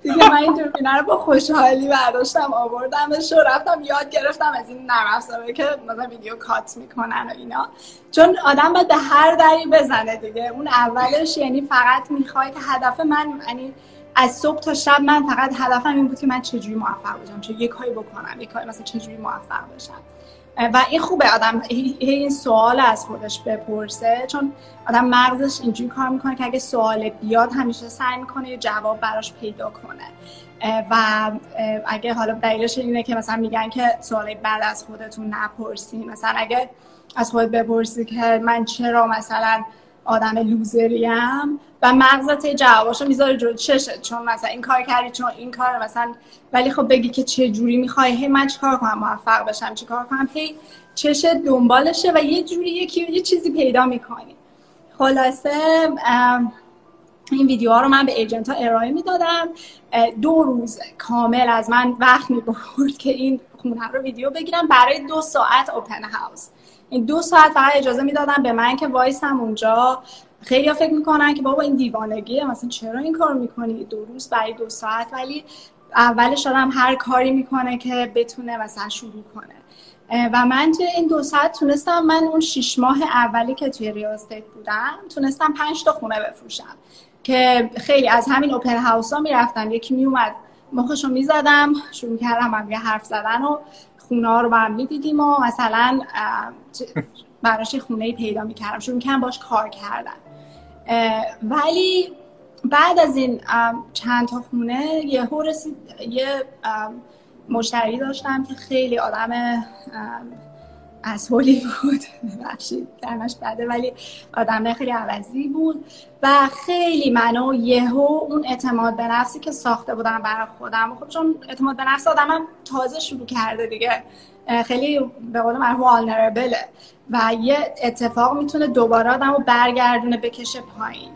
دیگه من این دوربینه رو با خوشحالی برداشتم آوردمش و رفتم یاد گرفتم از این نرم که مثلا ویدیو کات می‌کنن و اینا. چون آدم باید به هر دری بزنه دیگه. اون اولش یعنی فقط می‌خوای که هدف من یعنی از صبح تا شب من فقط هدفم این بود که من چجوری موفق بشم چه یه کاری بکنم یه کاری مثلا چجوری موفق بشم و این خوبه آدم این سوال از خودش بپرسه چون آدم مغزش اینجوری کار می‌کنه که اگه سوال بیاد همیشه سعی می‌کنه یه جواب براش پیدا کنه. و اگه حالا دلیلش اینه که مثلا میگن که سوال بعد از خودتون نپرسین مثلا اگه از خود بپرسی که من چرا مثلا آدم لوزریم و مغزت جواباشو می‌ذاره جلو. چشه چون مثلا این کار کردی چون این کار مثلا ولی خب بگی که چه جوری می‌خوای؟ هی من چیکار کنم؟ موفق بشم چیکار کنم؟ هی چش دنبالشه و یه جوری یکی یه چیزی پیدا می‌کنی. خلاصه این ویدیوها رو من به ایجنت ها ارائه می‌دادم. دو روز کامل از من وقت می‌برد که این خونه رو ویدیو بگیرم. برای دو ساعت اوپن هاوس این دو ساعت فقط اجازه می‌دادم به من که وایسم اونجا. خیلی فکر می‌کنن که بابا این دیوانگیه مثلا چرا این کار می‌کنی؟ دو روز برای دو ساعت. ولی اولش آدم هر کاری می‌کنه که بتونه مثلا شروع کنه. و من توی این دو ساعت تونستم من اون شیش ماه اولی که توی ریاستیت بودم تونستم پنج تا خونه بفروشم. که خیلی از همین اوپن هاوس ها می‌رفتم یکی میومد مخشو می‌زدم شروع کردم هم یه حرف زدن و خونه رو با می‌دیدیم و مثلا براش خونه پیدا می‌کردم شروع کردم باش کار کردن ولی بعد از این چند تا خونه یه رسید یه مشتری داشتم که خیلی آدم از هولی بود. بخشید درمش بده ولی آدم خیلی عوضی بود. و خیلی منو یهو اون اعتماد به نفسی که ساخته بودم برای خودم. خب چون اعتماد به نفس آدمم تازه شروع کرده دیگه. خیلی به قول معروف والنربله و یه اتفاق می‌تونه دوباره آدم رو برگردونه بکشه پایین.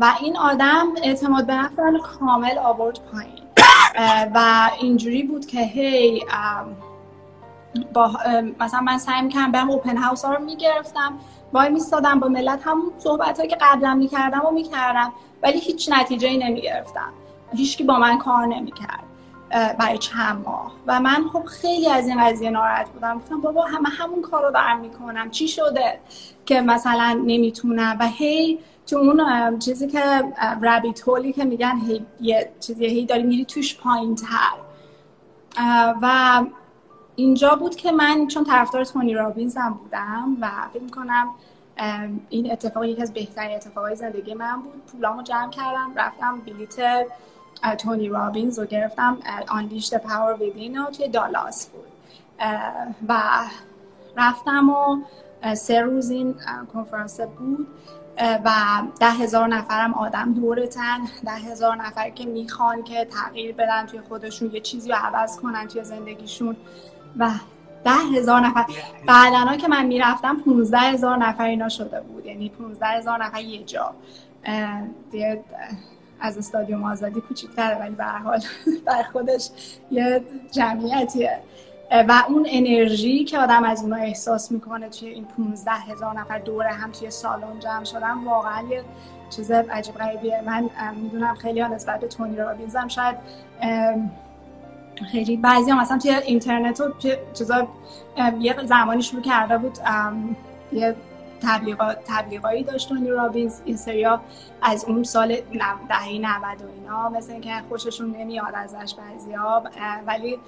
و این آدم اعتماد به نفس کامل آورد پایین. و اینجوری بود که هی با مثلا من سعی می‌کردم برم اوپن هاوس ها رو می‌گرفتم. وای میستادم با ملت همون صحبت هایی که قبلا می‌کردم و می‌کردم ولی هیچ نتیجه ای نمی‌گرفتم. هیچکی با من کار نمی‌کرد برای چند ماه. و من خب خیلی از این قضیه ناراحت بودم. گفتم بابا همه همون کار رو دارم می‌کنم چی شده که مثلا نمی‌تونم و هی تو اون چیزی که رابیت هولی که میگن هی یه چیزی هی داری میری توش پایین تر و اینجا بود که من چون طرفدار تونی رابینزم بودم و فکر می‌کنم این اتفاق یکی از بهترین اتفاقای زندگی من بود. پولامو جمع کردم رفتم بلیت تونی رابینز رو گرفتم آنلیش پاور ویدین رو توی دالاس بود. و رفتم و سه روز این کنفرانس بود. و ده هزار نفرم آدم دورتن. ده هزار نفر که می‌خوان که تغییر بدن توی خودشون یه چیزی رو عوض کنن توی زندگیشون. و ده هزار نفر. بعدنا که من می‌رفتم 15 هزار نفر اینا شده بود. یعنی 15 هزار نفر یه جا. از استادیوم آزادی کوچیک‌تره ولی به حال بر خودش یه جمعیتیه. و اون انرژی که آدم از اونها احساس می‌کنه توی این 15 هزار نفر دوره هم توی سالن جمع شدن واقعا یه چیز عجیب غریبیه. من می‌دونم خیلی ها نسبت به تونی رابینزم شاید خیلی. بعضی هم مثلا توی اینترنت و چیزا یه زمانی شروع کرده بود یه تبلیغات تبلیغایی داشت تونی رابینز. این سریا از اون سال دهه 90 و اینا مثل اینکه خوششون نمیاد ازش بعضیا ولی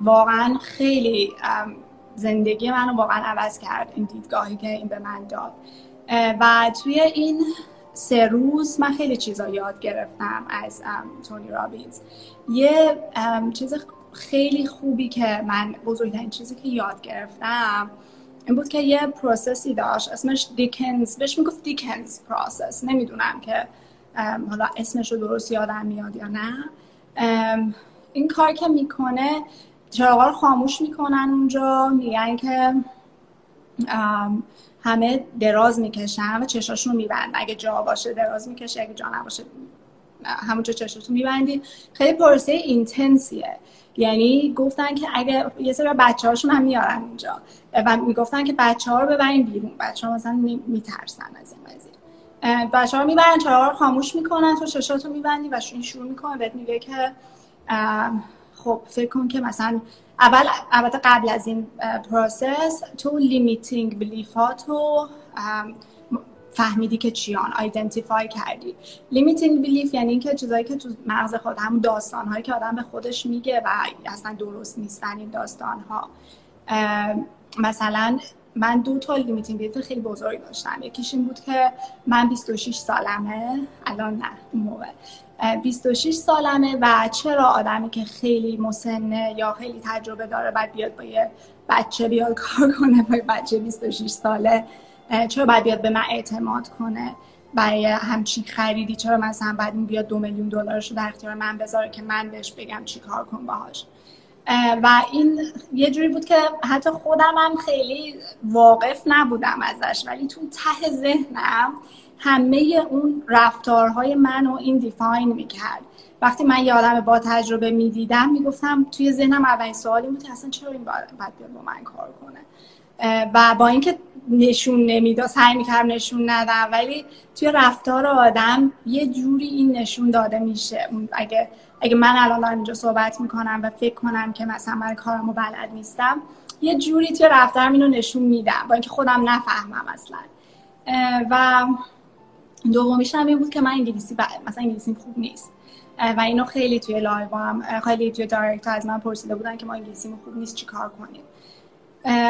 واقعا خیلی زندگی منو واقعا عوض کرد این دیدگاهی که این به من داد. و توی این سه روز من خیلی چیزا یاد گرفتم از تونی رابینز. یه چیز خیلی خوبی که من بزرگترین چیزی که یاد گرفتم این بود که یه process ی داشت اسمش Dickens بهش می‌گفت Dickens process. نمی‌دونم که حالا اسمش رو درست یادم میاد یا نه. این کار که می‌کنه چراغا رو خاموش می‌کنن اونجا میگن که همه دراز می‌کشن و چشاشون رو میبندن. اگه جا باشه دراز می‌کشه اگه جا نباشه همونجا چشاشون میبندی. خیلی پروسه اینتنسیه. یعنی گفتن که اگه یه سری بچه هاشون هم میارن اونجا و می‌گفتن که بچه ها رو ببرین بیرون. بچه ها مثلا میترسن از این قضیه. بچه ها می‌برن چراغ رو خاموش می‌کنن تو چشاتو میبندی و شروع می‌کنه. بهت میگه که خب فکر کن که مثلا اول البته قبل از این process تو limiting belief اتو فهمیدی که چیان identify کردی. limiting belief یعنی اینکه چیزایی که تو مغز خود همون داستان هایی که آدم به خودش میگه و اصلا درست نیستن این داستان ها مثلا من دو تا limiting belief خیلی بزرگ داشتم. یکیش این بود که من 26 سالمه. الان نه اون موقع. 26 سالمه و چرا آدمی که خیلی مسنه یا خیلی تجربه داره بعد بیاد با یه بچه بیاد کار کنه با بچه 26 ساله چرا باید بیاد به من اعتماد کنه؟ برای همچین خریدی چرا مثلا بعد این بیاد دو میلیون دلارش رو در اختیار من بذاره که من بهش بگم چی کار کن باهاش؟ و این یه جوری بود که حتی خودم هم خیلی واقف نبودم ازش ولی تو ته ذهنم همه اون رفتارهای من و این دیفاین می‌کرد. وقتی من یه آدم با تجربه می‌دیدم می‌گفتم توی ذهنم اولین سوالی بود اصلا چرا این باید بیاد با من کار کنه؟ و با اینکه نشون نمی‌داد سعی می‌کردم نشون ندم ولی توی رفتار آدم یه جوری این نشون داده میشه. اگه اگه من الان اینجا صحبت می‌کنم و فکر کنم که مثلا من کارمو بلد نیستم یه جوری توی رفتارم اینو نشون میدم با اینکه خودم نفهمم اصلا. و دومیش هم این بود که من انگلیسی ب... مثلا انگلیسی خوب نیست. و اینو خیلی توی live هم خیلی توی direct از من پرسیده بودن که ما انگلیسی خوب نیست چیکار کنیم؟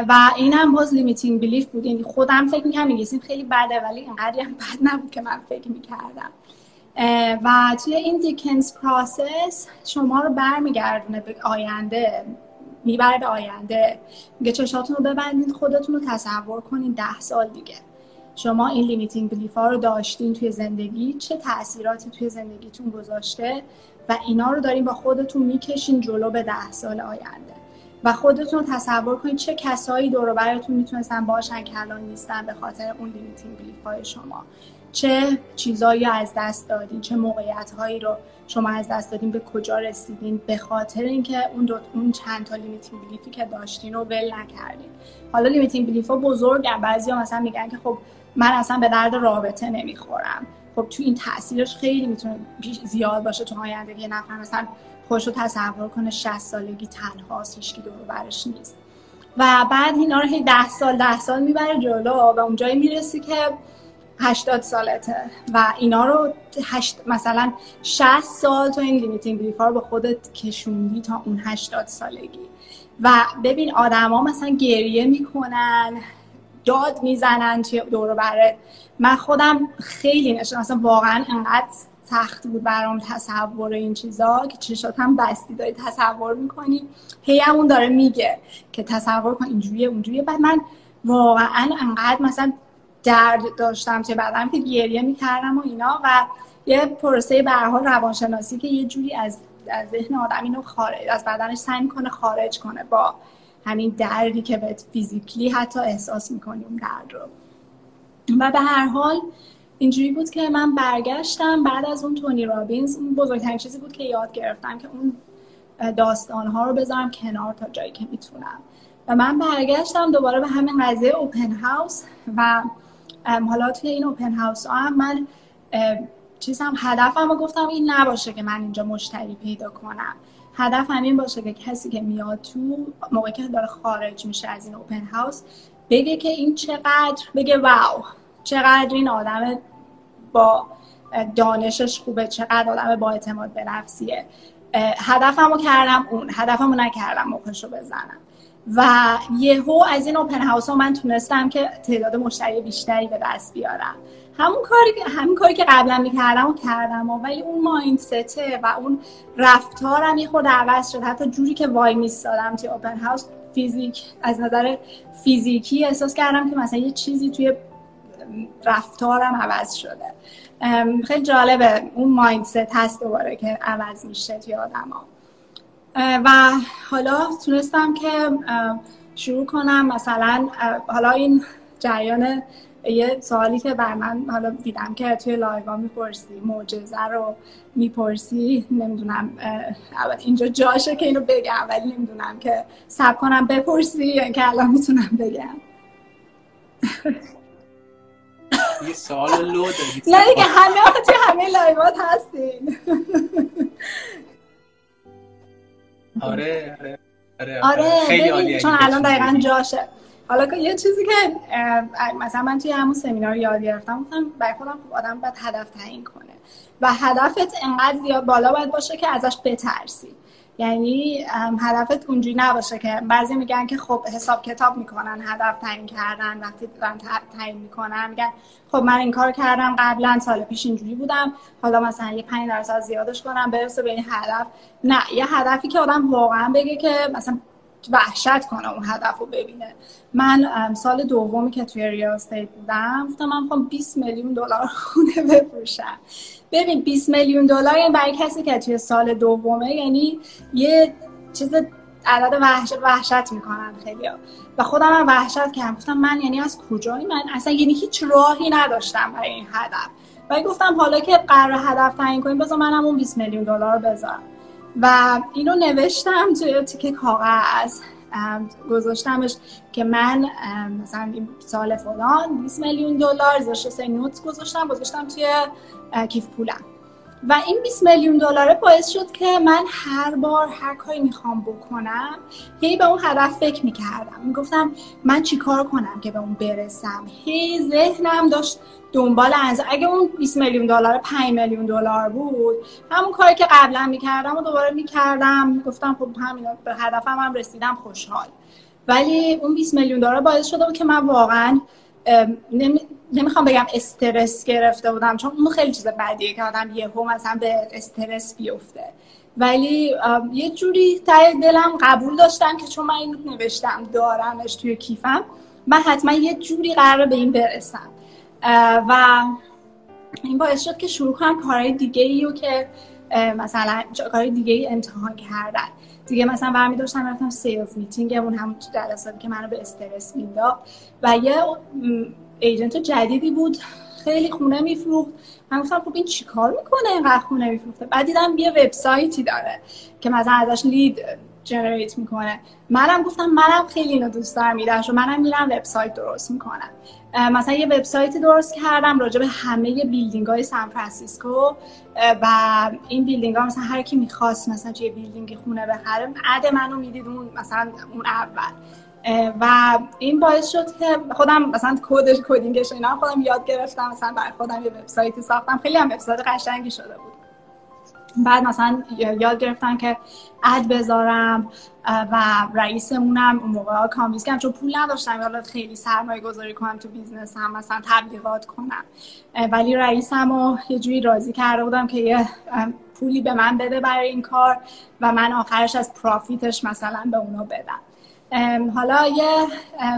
و این هم باز limiting belief بود. یعنی خودم فکر می‌کنم انگلیسی خیلی بده ولی اینقدر هم بد نبود که من فکر می‌کردم. و توی این Dickens Process شما رو برمیگردونه به آینده می‌بره به آینده. میگه چشاتون رو ببندید خودتون رو تصور کنید ده سال دیگه. شما این limiting belief ها رو داشتین توی زندگی چه تاثیراتی توی زندگیتون گذاشته؟ و اینا رو دارین با خودتون می‌کشین جلو به ده سال آینده. و خودتون تصور کنید چه کسایی دور براتون می‌تونستن باشن که الان نیستن به خاطر اون limiting belief های شما. چه چیزایی از دست دادین؟ چه موقعیت هایی رو شما از دست دادین؟ به کجا رسیدین؟ به خاطر اینکه اون دو اون چند تا limiting belief ی که داشتین رو ول نکردین. حالا limiting belief ها بعضیا مثلا میگن که خب من اصلا به درد رابطه نمی‌خورم. خب تو این تاثیرش خیلی می‌تونه زیاد باشه تو آینده یه نفر مثلا رو تصور کنه 60 سالگی تنهاست هیچکی دور برش نیست. و بعد اینا رو هی ده سال ده سال می‌بره جلو و اونجایی می‌رسی که 80 سالته. و اینا رو هشت مثلا 60 سال تو این limiting belief رو به خودت کشوندی تا اون 80 سالگی. و ببین آدما مثلا گریه می‌کنن داد می‌زنن توی دور برت من خودم خیلی نشون اصلا واقعا انقدر سخت بود برام تصور این چیزا که چشات هم بستی داری تصور می‌کنی. هی همون داره میگه که تصور کن اینجوریه اونجوریه. بعد من واقعا انقدر مثلا درد داشتم چه بعدم که گریه می‌کردم و اینا و یه پروسه به روانشناسی که یه جوری از از ذهن آدم اینو خارج از بدنش سعی می‌کنه خارج کنه با همین دردی که به فیزیکلی حتی احساس می‌کنی اون درد رو. و به هر حال اینجوری بود که من برگشتم. بعد از اون تونی رابینز اون بزرگترین چیزی بود که یاد گرفتم که اون داستانها رو بذارم کنار تا جایی که می‌تونم. و من برگشتم دوباره به همین قضیه اوپن هاوس و حالا توی این اوپن هاوس هم من چیزم هدفم رو گفتم این نباشه که من اینجا مشتری پیدا کنم. هدف همین باشه که کسی که میاد تو موقعی که داره خارج میشه از این اوپن هاوس بگه که این چقدر بگه واو چقدر این آدم با دانشش خوبه چقدر آدم با اعتماد به نفسیه. هدفمو کردم اون هدفمو نکردم رو بزنم. و یهو از این اوپن هاوس ها من تونستم که تعداد مشتری بیشتری به دست بیارم. همون کاری همین کاری که قبلا می‌کردم و کردم ولی اون مایندسته و اون رفتارم یه خود عوض شد. حتی جوری که وای میستادم توی اوپن هاوس فیزیک از نظر فیزیکی احساس کردم که مثلا یه چیزی توی رفتارم عوض شده. خیلی جالبه. اون مایندست هست دوباره که عوض میشه توی آدم ها. و حالا تونستم که شروع کنم. مثلا حالا این جریان یه سوالی که بر من حالا دیدم که توی لایوا می‌پرسی معجزه رو می‌پرسی نمی‌دونم اول اینجا جاشه که اینو بگم ولی نمی‌دونم که سب کنم بپرسی یا که الان می‌تونم بگم. یه سوال لو نه دیگه همه توی همه لایوات هستین. آره آره آره, آره. خیلی چون الان دقیقا جاشه. حالا یه چیزی که مثلا من توی همون سمینار یاد گرفتم گفتم برای خودم خب آدم باید هدف تعیین کنه. و هدفت انقدر زیاد بالا باید باشه که ازش بترسی. یعنی هدفت اونجوری نباشه که بعضی میگن که خب حساب کتاب می‌کنن هدف تعیین کردن وقتی دارن تعیین می‌کنن میگن خب من این کار کردم قبلا سال پیش اینجوری بودم حالا مثلا یه 5 درصد زیادش کنم برسه به این هدف. نه یه هدفی که آدم واقعا بگه که مثلا وحشت کنه اون هدف رو ببینه. من سال دومی که توی ریال استیت بودم گفتم من می‌خوام 20 میلیون دلار خونه بفروشم. ببین 20 میلیون دلار یعنی برای کسی که توی سال دومه یعنی یه چیز عدد وحشت, وحشت می‌کنن خیلی و خودم هم وحشت کردم. گفتم من یعنی از کجایی؟ من اصلا یعنی هیچ راهی نداشتم برای این هدف. و گفتم حالا که قرار هدف تعیین کنیم بذار منم اون 20 میلیون دلار بذارم. و اینو نوشتم توی تیکه کاغذ گذاشتمش که من مثلا سال فلان 20 میلیون دلار زشت نوت گذاشتم گذاشتم توی کیف پولم. و این 20 میلیون دلاره باعث شد که من هر بار هر کاری می‌خوام بکنم هی به اون هدف فکر می‌کردم. می‌گفتم من چیکار کنم که به اون برسم؟ هی ذهنم داشت دنبال از اگه اون 20 میلیون دلار 5 میلیون دلار بود همون کاری که قبلا می‌کردم و دوباره می‌کردم. گفتم خب همین به هدفم هم رسیدم خوشحال. ولی اون 20 میلیون دلار باعث شده بود که من واقعا نمی‌خوام بگم استرس گرفته بودم چون اون خیلی چیز بدیه که آدم یهو مثلا به استرس بیفته. ولی یه جوری تای دلم قبول داشتم که چون من این نوشتم دارمش توی کیفم من حتما یه جوری قرار به این برسم. و این باعث شد که شروع کنم کارهای دیگه ای رو که مثلا کارهای دیگه ای امتحان کردن. دیگه مثلا برمی داشتم رفتم سیلز میتینگ اون هم جلساتی که منو به استرس مینداخت و یه ایجنت جدیدی بود خیلی خونه میفروخت. من گفتم خب این چیکار می‌کنه اینقدر خونه میفروخته؟ بعد دیدم یه وبسایتی داره که مثلا ازش lead generate می‌کنه. منم گفتم منم خیلی اینو دوست دارم و منم میرم وبسایت درست می‌کنم. مثلا یه وبسایتی درست کردم راجع به همه building های سان فرانسیسکو و این building ها مثلا هر کی می‌خواست مثلا توی building خونه بخره ad منو می‌دید اون مثلا اون اول. و این باعث شد که خودم مثلا کدش coding ش اینا خودم یاد گرفتم مثلا برای خودم یه وبسایتی ساختم. خیلی هم وبسایت قشنگی شده بود. بعد مثلا یاد گرفتم که ad بذارم و رئیسمونم اون موقع convince کردم چون پول نداشتم زیاد خیلی سرمایه گذاری کنم تو business هم مثلا تبلیغات کنم. ولی رئیسم رو یه جوری راضی کرده بودم که یه پولی به من بده برای این کار و من آخرش از profit ش مثلا به اونا بدم. حالا یه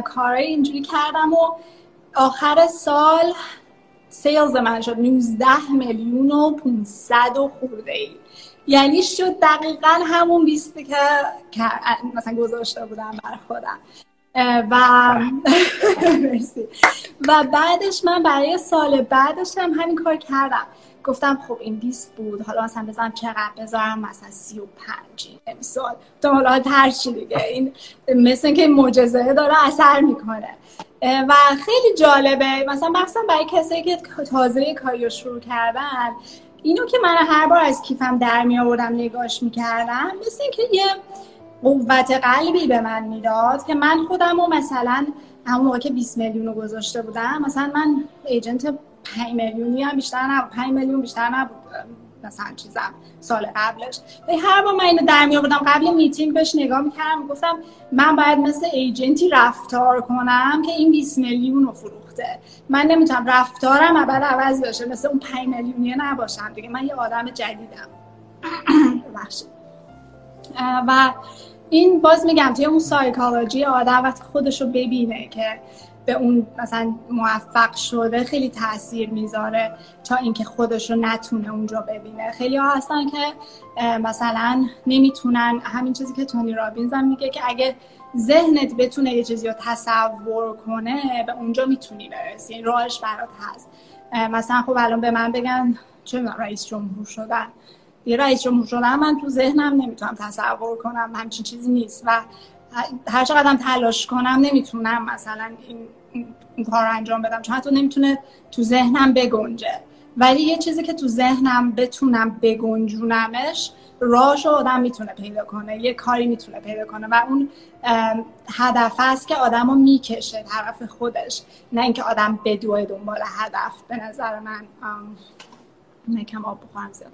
کارای اینجوری کردم و آخر سال سیلز من شد. 19 میلیون و 500 و خورده ای. یعنی شد دقیقا همون بیستی که مثلا گذاشته بودم بر خودم. و و بعدش من برای سال بعدش هم همین کار کردم. گفتم خب این 20 بود. حالا مثلا بزنم چقدر؟ بذارم مثلا 35 امسال. تو حالا هر چی دیگه. این مثل که معجزه داره اثر می‌کنه. و خیلی جالبه. مثلا مثلا برای کسایی که تازه کاری رو شروع کردن اینو که من هر بار از کیفم در می آوردم نگاش می‌کردم مثل اینکه یه قوت قلبی به من می‌داد که من خودم رو مثلا همون موقع که 20 میلیون رو گذاشته بودم مثلا من ایجنت 5 میلیونی هم بیشتر نبود 5 میلیون بیشتر نبود مثلا چیزم سال قبلش. و هر بار من اینو در می آوردم قبل میتینگ بهش نگاه می‌کردم گفتم من باید مثل ایجنتی رفتار کنم که این 20 میلیون رو فروخته. من نمی‌تونم رفتارم اول عوض بشه مثل اون 5 میلیونیه نباشم دیگه. من یه آدم جدیدم. و این باز میگم توی اون سایکالوجی آدم وقتی خودش رو ببینه که به اون مثلا موفق شده خیلی تاثیر می‌ذاره تا اینکه خودش رو نتونه اونجا ببینه. خیلی ها هستن که مثلا نمی‌تونن همین چیزی که تونی رابینز هم میگه که اگه ذهنت بتونه یه چیزی رو تصور کنه به اونجا می‌تونی برسی این راهش برات هست. مثلا خب الان به من بگن چه رئیس جمهور شدن. یه رئیس جمهور شدن من تو ذهنم نمی‌تونم تصور کنم همچین چیزی نیست. و هر چقدر تلاش کنم نمی‌تونم مثلا این, این کار انجام بدم. چون حتی نمی‌تونه تو ذهنم بگنجه. ولی یه چیزی که تو ذهنم بتونم بگنجونمش راهش آدم می‌تونه پیدا کنه. یه کاری می‌تونه پیدا کنه. و اون هدف است که آدم رو می‌کشه طرف خودش. نه اینکه آدم بدوه دنبال هدف. به نظر من نکم آب بخورم زیاد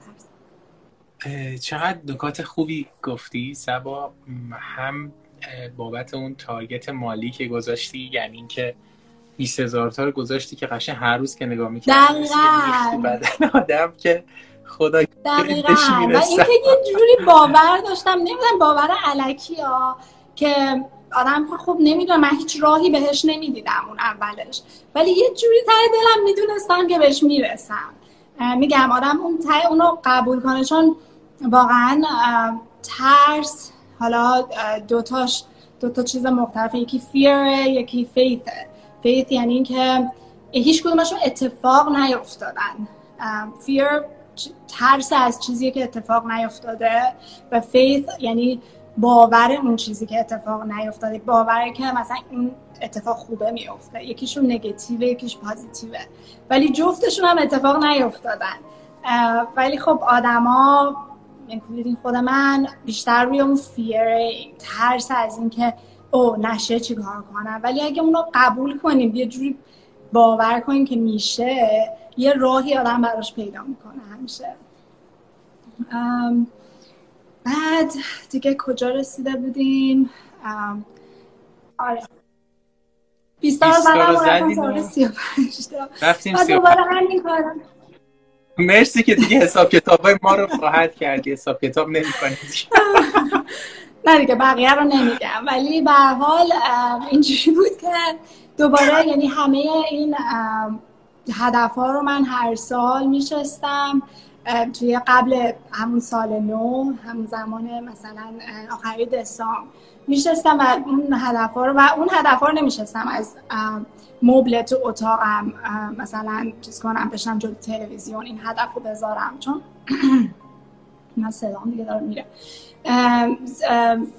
چقدر نکات خوبی گفتی؟ سبا هم بابت اون تارگت مالی که گذاشتی یعنی اینکه 20 هزار تا رو گذاشتی که قشن هر روز که نگاه می‌کنی بدن آدم که خدا دقیقا. و اینکه یه جوری باور داشتم نمی‌دونم باور علکی ها که آدم خوب نمی‌دونم من هیچ راهی بهش نمی‌دیدم اون اولش. ولی یه جوری تای دلم می‌دونستم که بهش می‌رسم. میگم آدم اون تای اونو قبول کنه. چون واقعا ترس حالا دوتاش دو تا چیز مختلفه یکی فیره یکی فیثه فیث یعنی اینکه هیچ کدومشون اتفاق نیفتادن فیر ترس از چیزی که اتفاق نیفتاده و فیث یعنی باور اون چیزی که اتفاق نیفتاده باوره که مثلا این اتفاق خوبه میفته یکیشون نگتیوه یکیش پازیتیوه. ولی جفتشون هم اتفاق نیفتادن ولی خب آدما اینکلودینگ خود من بیشتر روی اون فیر ترس از اینکه او نشه چی کار کنم؟ ولی اگه اونو قبول کنیم یه جوری باور کنیم که میشه یه راهی آدم براش پیدا می‌کنه همیشه. بعد دیگه کجا رسیده بودیم؟ آره. بیستا رو زدم رفتیم دوباره همین کارم. مرسی که دیگه حساب کتاب ما رو راحت کردی. حساب کتاب نمی نه دیگه بقیه رو نمیگم. ولی به حال اینجوری بود که دوباره یعنی همه این هدف ها رو من هر سال میشستم. توی قبل همون سال نو همون زمان مثلا آخری دسامبر میشستم و اون هدف رو و اون هدف رو نمیشستم. از مبل تو اتاقم مثلا چیز کنم بشم جلو تلویزیون این هدف رو بذارم. چون من صدام دیگه داره میره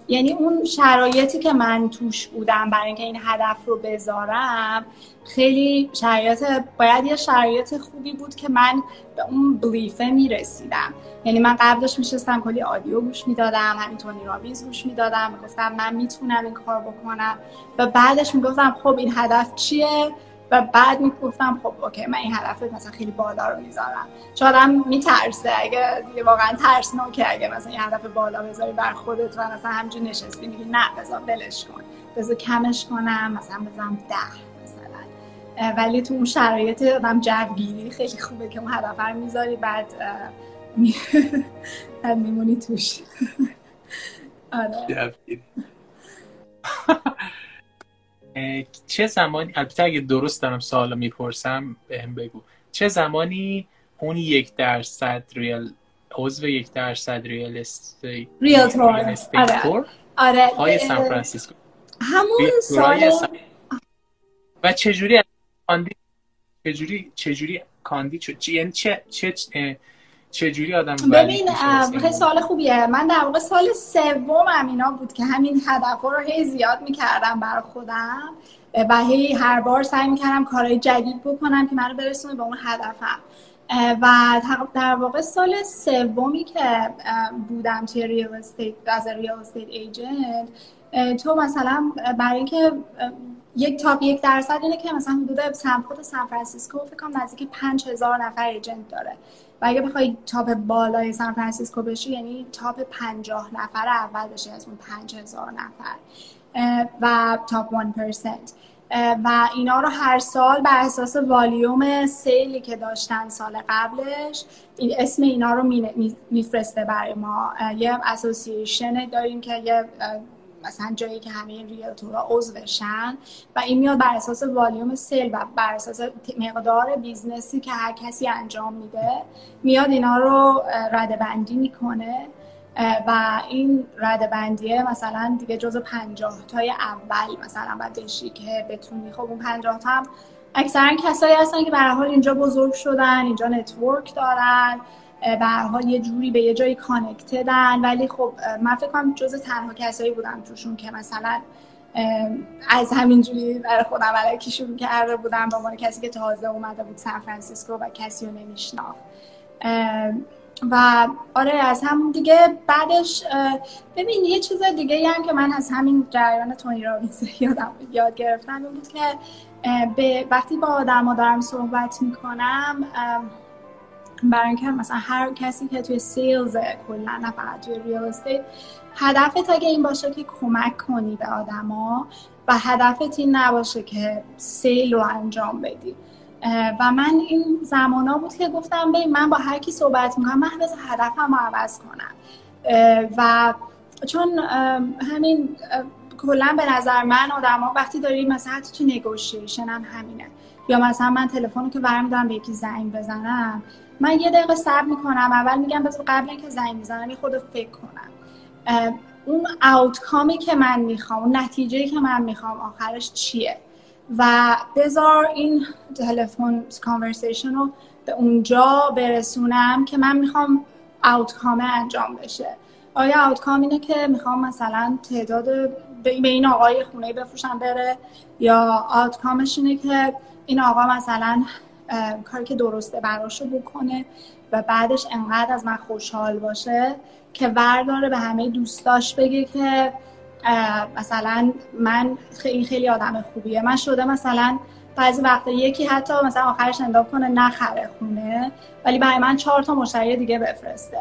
یعنی اون شرایطی که من توش بودم برای اینکه این هدف رو بذارم خیلی شرایط باید یه شرایط خوبی بود که من به اون بلیفه می‌رسیدم. یعنی من قبلش میشستم کلی آدیو گوش می‌دادم همین تونی رابینز گوش می‌دادم می‌گفتم من می‌تونم این کار بکنم. و بعدش می‌گفتم خب این هدف چیه؟ و بعد می‌گفتم خب اوکی من این هدف مثلا خیلی بالا رو می‌ذارم. چون آدم میترسه. اگه دیگه واقعا ترسناکه اگه مثلا این هدف بالا بذاری بر خودت و مثلا همجور نشستی میگی نه بذار بلش کن. بذار کمش کنم مثلا بذارم ده مثلا. ولی تو اون شرایط آدم جوگیری خیلی خوبه که اون هدف رو می‌ذاری بعد میمونی توش. آره. چه زمانی البته اگه درست دارم سوال می‌پرسم بهم بگو. چه زمانی اون یک درصد ریال عضو یک درصد ریال استیت ریال تور آره. آره. سان فرانسیسکو. همون سال و چجوری کاندی چجوری چجوری کاندی چه یعنی چه چه چجوری آدم ببین خیلی سوال خوبیه. من در واقع سال سوم اینا بود که همین هدف رو هی زیاد می‌کردم برای خودم و هی هر بار سعی می‌کردم کارهای جدید بکنم که منو برسونه به اون هدفم. و در واقع سال سومی که بودم توی real estate از real estate agent تو مثلا برای اینکه یک top یک درصد اینه که مثلا حدود سن خود سان فرانسیسکو فکر کنم نزدیک 5000 نفر agent داره. اگه بخوای top بالای سان فرانسیسکو بشی یعنی top 50 نفر اول بشی از اون 5000 نفر و top 1% و اینا رو هر سال بر اساس volume sale ی که داشتن سال قبلش اسم اینا رو میفرسته برای ما. یه association داریم که یه مثلا جایی که همه realtor ا عضوشن و این میاد بر اساس volume sale و بر اساس مقدار business ی که هر کسی انجام میده میاد اینا رو رده بندی می‌کنه. و این رده بندیه مثلا دیگه جز پنجاه تای اول مثلا باید که بتونی. خب اون پنجاه تا هم اکثرا کسایی هستن که به هر حال اینجا بزرگ شدن اینجا network دارن. به هر حال یه جوری به یه جایی کانکتدن ولی خب من فکر کنم جز تنها کسایی بودم توشون که مثلا از همین جوری برای خودم الکی شروع کرده بودم. به عنوان کسی که تازه اومده بود سان فرانسیسکو و کسی رو نمیشناخت. و آره از همون دیگه بعدش ببین یه چیز دیگه هم که من از همین جریان تونی رابینز یادم یاد گرفتم این بود که به وقتی با آدم دارم صحبت می‌کنم برای اینکه مثلا هر کسی که توی sales کلا نه فقط توی real estate هدفت اگه این باشه که کمک کنی به آدما و هدفت این نباشه که سیل رو انجام بدی. و من این زمان ها بود که گفتم ببین من با هر کی صحبت می‌کنم من بذار هدفم رو عوض کنم. و چون همین کلا به نظر من آدما وقتی داری مثلا حتی تو نگوشیشن هم همینه. یا مثلا من تلفن که برم دارم به یکی زنگ بزنم من یه دقیقه صبر می‌کنم. اول میگم بذار قبل اینکه زنگ می‌زنم یه خود فکر کنم. اون آوتکامی که من می‌خوام اون نتیجه که من می‌خوام آخرش چیه؟ و بذار این تلفن کانورسیشن رو به اونجا برسونم که من می‌خوام آوتکام انجام بشه. آیا آوتکام اینه که می‌خوام مثلا تعداد به این آقای خونه بفروشم بره؟ یا آوتکامش اینه که این آقا مثلا کاری که درسته براشو بکنه و بعدش انقدر از من خوشحال باشه که ورداره به همه دوستاش بگه که مثلا من خیلی خیلی آدم خوبیه. من شده مثلا بعضی وقتا یکی حتی مثلا آخرش انداب کنه نخره خونه ولی برای من چهار تا مشتری دیگه بفرسته.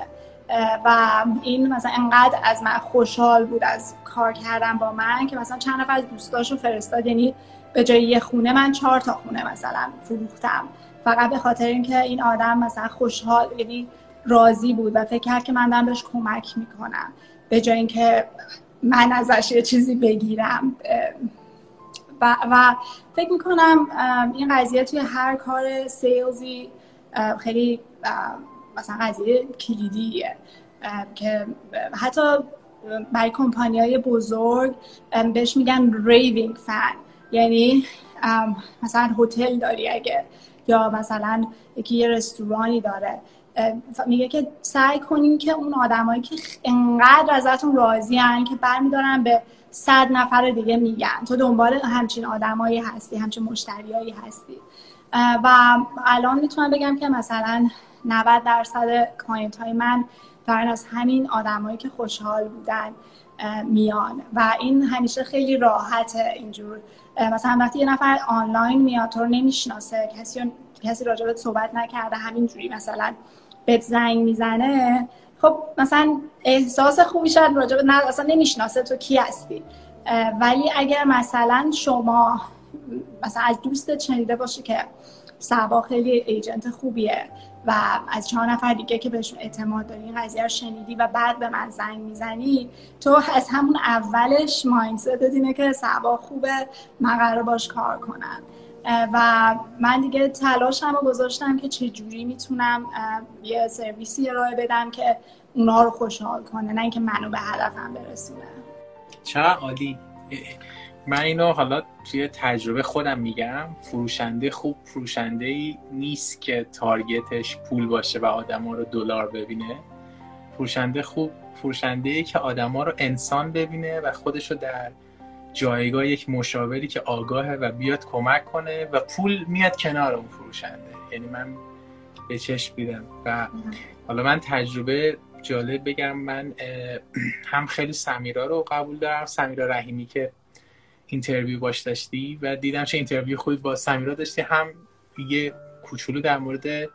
و این مثلا انقدر از من خوشحال بود از کار کردن با من که مثلا چند نفر از دوستاشو فرستاد. یعنی به جای یه خونه من چهار تا خونه مثلا فروختم. فقط به خاطر اینکه این آدم مثلا خوشحال یعنی راضی بود و فکر کرد که من دارم بهش کمک می‌کنم. به جای اینکه من ازش یه چیزی بگیرم. و, و فکر می‌کنم این قضیه توی هر کار سیلزی خیلی مثلا قضیه کلیدیه. که حتی برای کمپانی های بزرگ بهش میگن raving fan. یعنی مثلا هتل داری اگه یا مثلا یکی یه رستورانی داره. میگه که سعی کنیم که اون آدمایی که انقدر ازتون راضی هن که برمیدارن به صد نفر دیگه میگن. تو دنبال همچین آدمایی هستی همچین مشتریایی هستی. و الان می‌تونم بگم که مثلا 90 درصد client های من دارن از همین آدمایی که خوشحال بودن میان. و این همیشه خیلی راحته اینجور. مثلا وقتی یه نفر آنلاین میاد تو رو نمی‌شناسه کسی کسی راجبت صحبت نکرده همینجوری مثلا بهت زنگ می‌زنه. خب مثلا احساس خوبی شاید راجب نه اصلا نمی‌شناسه تو کی هستی. ولی اگر مثلا شما مثلا از دوستت شنیده باشه که سبا خیلی ایجنت خوبیه و از چهار نفر دیگه که بهشون اعتماد داری این قضیه رو شنیدی و بعد به من زنگ می‌زنی تو از همون اولش مایندست اینه که سبا خوبه من قرار باش کار کنم. و من دیگه تلاشم رو گذاشتم که چه جوری می‌تونم یه سرویسی ارائه بدم که اونا رو خوشحال کنه نه اینکه منو به هدفم برسونه. چقدر عالی. من اینو حالا توی تجربه خودم میگم فروشنده خوب فروشنده ای نیست که تارگتش پول باشه و آدما رو دلار ببینه. فروشنده خوب فروشنده ای که آدما رو انسان ببینه و خودش رو در جایگاه یک مشاوری که آگاهه و بیاد کمک کنه و پول میاد کنار اون فروشنده. یعنی من به چشم دیدم و حالا من تجربه جالب بگم من هم خیلی سمیرا رو قبول دارم سمیرا رحیمی که interview باش داشتی و دیدم چه interview خوبی با سمیرا داشتی. هم یه کوچولو در مورد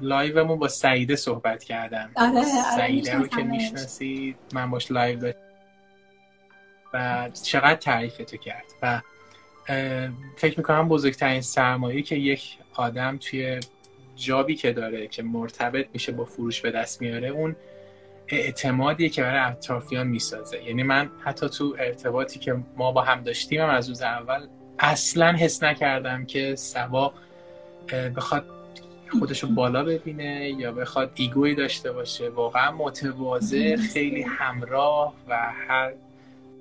live مون با سعیده صحبت کردم. آره, آره، سعیده رو که می‌شناسید من باش live داشتم. و چقدر تعریف تو کرد. و فکر می‌کنم بزرگترین سرمایه که یک آدم توی job ی که داره که مرتبط میشه با فروش به دست میاره اون اعتمادیه که برای اطرافیان می‌سازه. یعنی من حتی تو ارتباطی که ما با هم داشتیم هم از روز اول اصلا حس نکردم که صبا بخواد خودشو بالا ببینه یا بخواد ego ی داشته باشه. واقعا متواضع خیلی همراه و هر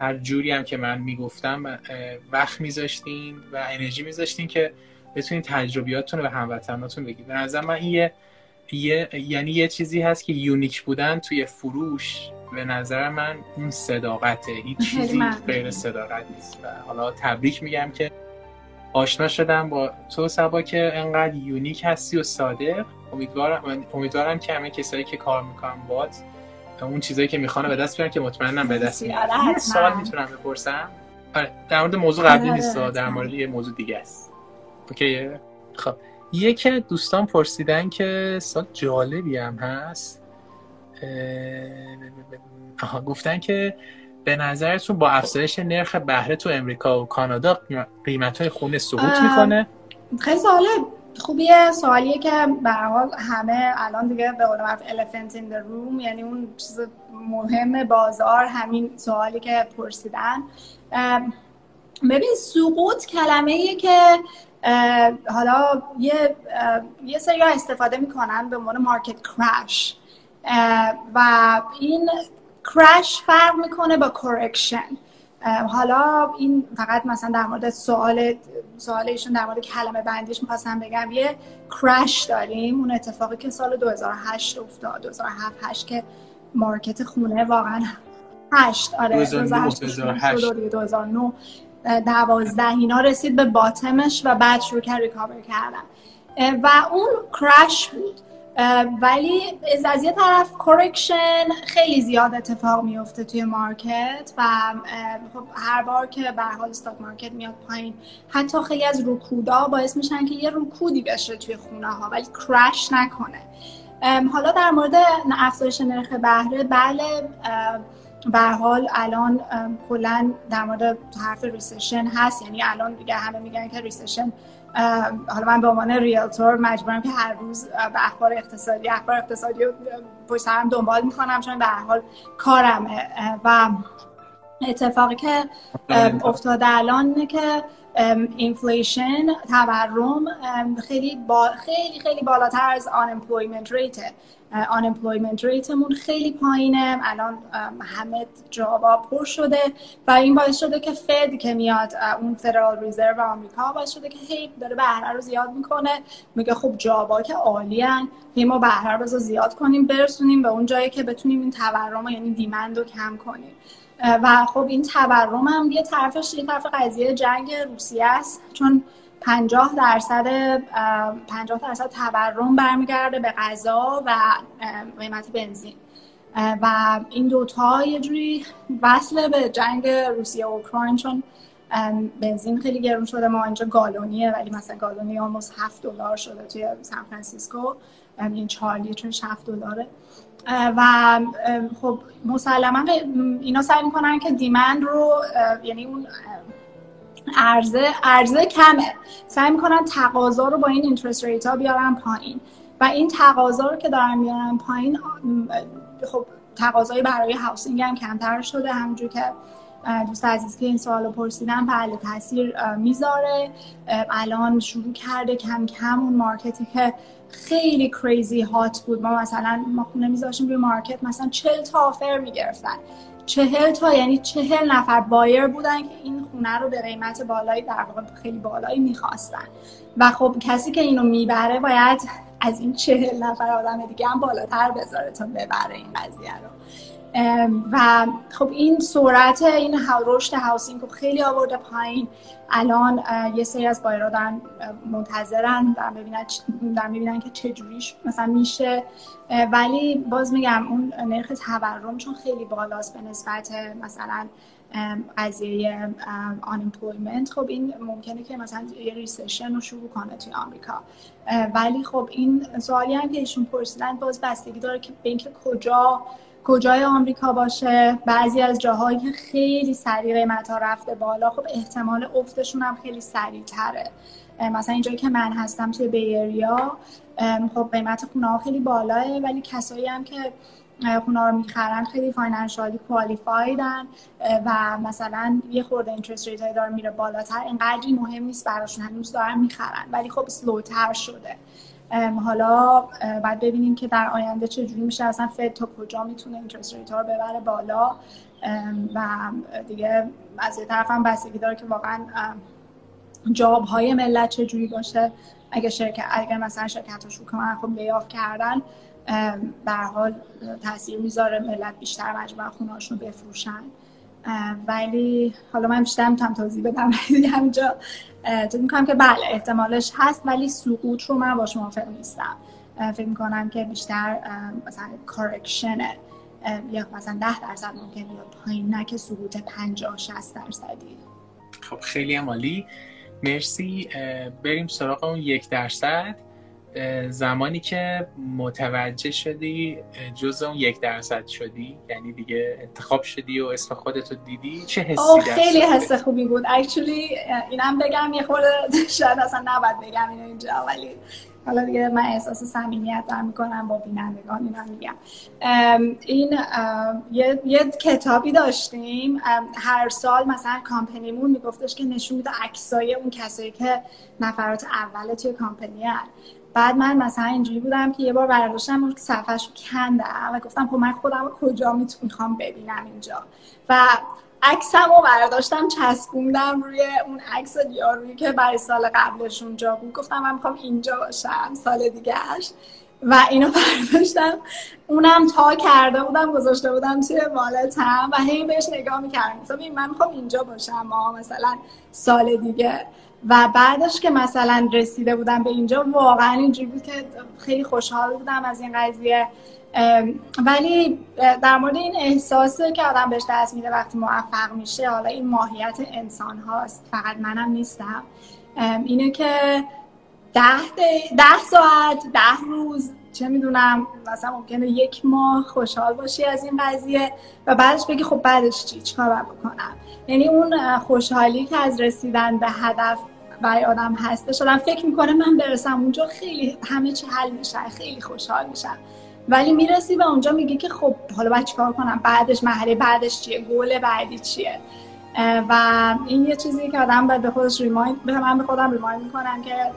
هر جوری هم که من می‌گفتم وقت میذاشتین و انرژی میذاشتین که بتونین تجربیاتتون رو به هموطناتون بگید. به نظر من این یه،, یعنی یه چیزی هست که unique بودن توی فروش به نظر من اون صداقته. هیچ چیزی غیر صداقت نیست. و حالا تبریک میگم که آشنا شدم با تو سبا که انقدر یونیک هستی و صادق. امیدوارم امیدوارم که همه کسایی که کار می‌کنن باد اون چیزایی که می‌خوانه به دست بیارن که مطمئنم به دست میارن سوال می‌تونم بپرسم؟ آره در مورد موضوع قبلی آره، نیست در مورد یه موضوع دیگه است. اوکیه؟ خب. یکی دوستان پرسیدن که سال جالبی هم هست. آها گفتن که به نظرتون با افزایش نرخ بهره تو امریکا و کانادا قیمت های خونه سقوط می‌کنه؟ خیلی سوال خوبیه سوالیه که به حال همه الان دیگه به قول معروف elephant in the room یعنی اون چیز مهم بازار همین سوالی که پرسیدن. ببین سقوط کلمه ایه که حالا یه یه سری استفاده می‌کنن به عنوان مارکت کرش و این crash فرق می‌کنه با correction حالا این فقط مثلا در مورد سوال سوالشون در مورد کلمه بندیش می‌خواستم بگم. یه crash داریم. اون اتفاقی که سال 2008 افتاد 2007 8 که market خونه واقعا 8 آره 2008 2009 دوازده اینا رسید به bottom ش و بعد شروع کرد recover کردن. و اون crash بود. ولی از یه طرف correction خیلی زیاد اتفاق میفته توی market و خب هر بار که به حال stock market میاد پایین حتی خیلی از رکودا باعث میشن که یه رکودی بشه توی خونه ها ولی crash نکنه. حالا در مورد افزایش نرخ بهره بله به حال الان کلا در مورد حرف recession هست. یعنی الان دیگه همه میگن که recession حالا من به عنوان realtor مجبورم که هر روز به اخبار اقتصادی اخبار اقتصادی رو پشت هم دنبال می‌کنم چون به حال کارمه. و اتفاقی که افتاده الان که inflation تورم خیلی با خیلی خیلی بالاتر از unemployment rate ه unemployment rate مون خیلی پایینه. الان همه job ا پر شده و این باعث شده که Fed که میاد اون فدرال ریزرو آمریکا باعث شده که هی داره بهره رو زیاد می‌کنه. میگه خب جابا که عالیان هی ما بهره رو زیاد کنیم برسونیم به اون جایی که بتونیم این تورم یعنی دیمند رو کم کنیم. و خب این تورم هم یه طرفش یه طرف قضیه جنگ روسیه است. چون 50 درصد 50 درصد تورم برمیگرده به غذا و قیمت بنزین. و این دوتا یه جوری وصله به جنگ روسیه و اوکراین چون بنزین خیلی گرون شده. ما اینجا گالونیه ولی مثلا گالونی almost 7 دلار شده توی سان فرانسیسکو. این 4 لیترش 7 دلاره. و خب مسلما اینا سعی می‌کنن که demand رو یعنی اون عرضه عرضه کمه. سعی می‌کنن تقاضا رو با این interest rate ها بیارن پایین. و این تقاضا رو که دارن میارن پایین خب تقاضای برای housing هم کمتر شده. همونجور که دوست عزیز که این سوال پرسیدن بله تاثیر می‌ذاره. الان شروع کرده کم کم اون market ی که خیلی crazy hot بود. ما مثلا ما خونه میذاشیم روی market مثلا چل تا offer می‌گرفتن. چهل تا یعنی چهل نفر buyer بودن که این خونه رو به قیمت بالایی در واقع خیلی بالایی می‌خواستن. و خب کسی که اینو می‌بره باید از این چهل نفر آدم دیگه هم بالاتر بذاره تا ببره این قضیه رو. و خب این سرعت این رشد housing رو خیلی آورده پایین. الان یه سری از buyer ا دارن منتظرن دارن ببینن, دارن ببینن که چجوریش مثلا میشه. ولی باز میگم اون نرخ تورم چون خیلی بالاست به نسبت مثلا قضیه unemployment خب این ممکنه که مثلا یه recession رو شروع کنه توی آمریکا. ولی خب این سوالی هم که ایشون پرسیدن باز بستگی داره که به اینکه کجا کجای آمریکا باشه. بعضی از جاهایی که خیلی سریع قیمت ها رفته بالا خب احتمال افتشون هم خیلی سریع تره مثلا اینجایی که من هستم توی Bay Area خب قیمت خونه ها خیلی بالاه ولی کسایی هم که خونه رو می‌خرن خیلی financially qualified ن. و مثلا یه خورده interest rate داره میره بالاتر. اینقدری مهم نیست براشون هنوز دارن می‌خرن. ولی خب slow تر شده. حالا بعد ببینیم که در آینده چجوری میشه. اصلا فد تا کجا می‌تونه اینترست ریت رو ببره بالا. و دیگه از یه طرف هم بستگی داره که واقعا جاب های ملت چجوری باشه. اگه شرکت اگر مثلا شرکت ها شروع کنن خب لیاف کردن به حال تاثیر می‌ذاره. ملت بیشتر مجبور خونه رو بفروشن ولی حالا من بیشتر می‌تونم توضیح بدم. همینجا فکر می‌کنم که بله احتمالش هست ولی سقوط رو من باش موافق نیستم. فکر می‌کنم که بیشتر مثلا کارکشنه یا مثلا ده درصد ممکن یا پایین نه که سقوط 50 60 درصدی. خب خیلی عالی. مرسی. بریم سراغ اون یک درصد. زمانی که متوجه شدی جز اون یک درصد شدی یعنی دیگه انتخاب شدی و اسم خودتو دیدی چه حسی خیلی حس خوبی بود. اکچولی اینم بگم یه خورده شاید اصلا نباید بگم اینو اینجا ولی حالا دیگه من احساس صمیمیت دارم می‌کنم با بینندگان اینا میگم. این یه،, یه کتابی داشتیم. هر سال مثلا کامپنیمون میگفتش که نشون میده عکسای اون کسایی که نفرات اول توی کامپنی هن. بعد من مثلا اینجوری بودم که یه بار برداشتم اون صفحهش کندم و گفتم خب من خودم کجا می‌خوام ببینم اینجا. و عکسم رو برداشتم چسبوندم روی اون عکس یارویی که برای سال قبلش اونجا بود. گفتم من می‌خوام اینجا باشم سال دیگهش و اینو برداشتم. اونم تا کرده بودم گذاشته بودم توی والتم و هی بهش نگاه می‌کردم. گفتم من می‌خوام اینجا باشم ما مثلا سال دیگه. و بعدش که مثلا رسیده بودم به اینجا واقعا اینجوری بود که خیلی خوشحال بودم از این قضیه. ولی در مورد این احساسه که آدم بهش دست میده وقتی موفق میشه حالا این ماهیت انسان هاست فقط منم نیستم. اینه که ده, ده ساعت ده روز چه می‌دونم مثلا ممکنه یک ماه خوشحال باشی از این قضیه و بعدش بگی خب بعدش چی چیکار بکنم؟ یعنی اون خوشحالی که از رسیدن به هدف برای آدم هستش آدم فکر می‌کنه من برسم اونجا خیلی همه چی حل میشه خیلی خوشحال میشم. ولی می‌رسی به اونجا میگی که خب حالا باید چیکار کنم؟ بعدش مرحله بعدش چیه؟ گل بعدی چیه؟ و این یه چیزی که آدم باید به خودش ریمایند به من به خودم ریمایند می‌کنم که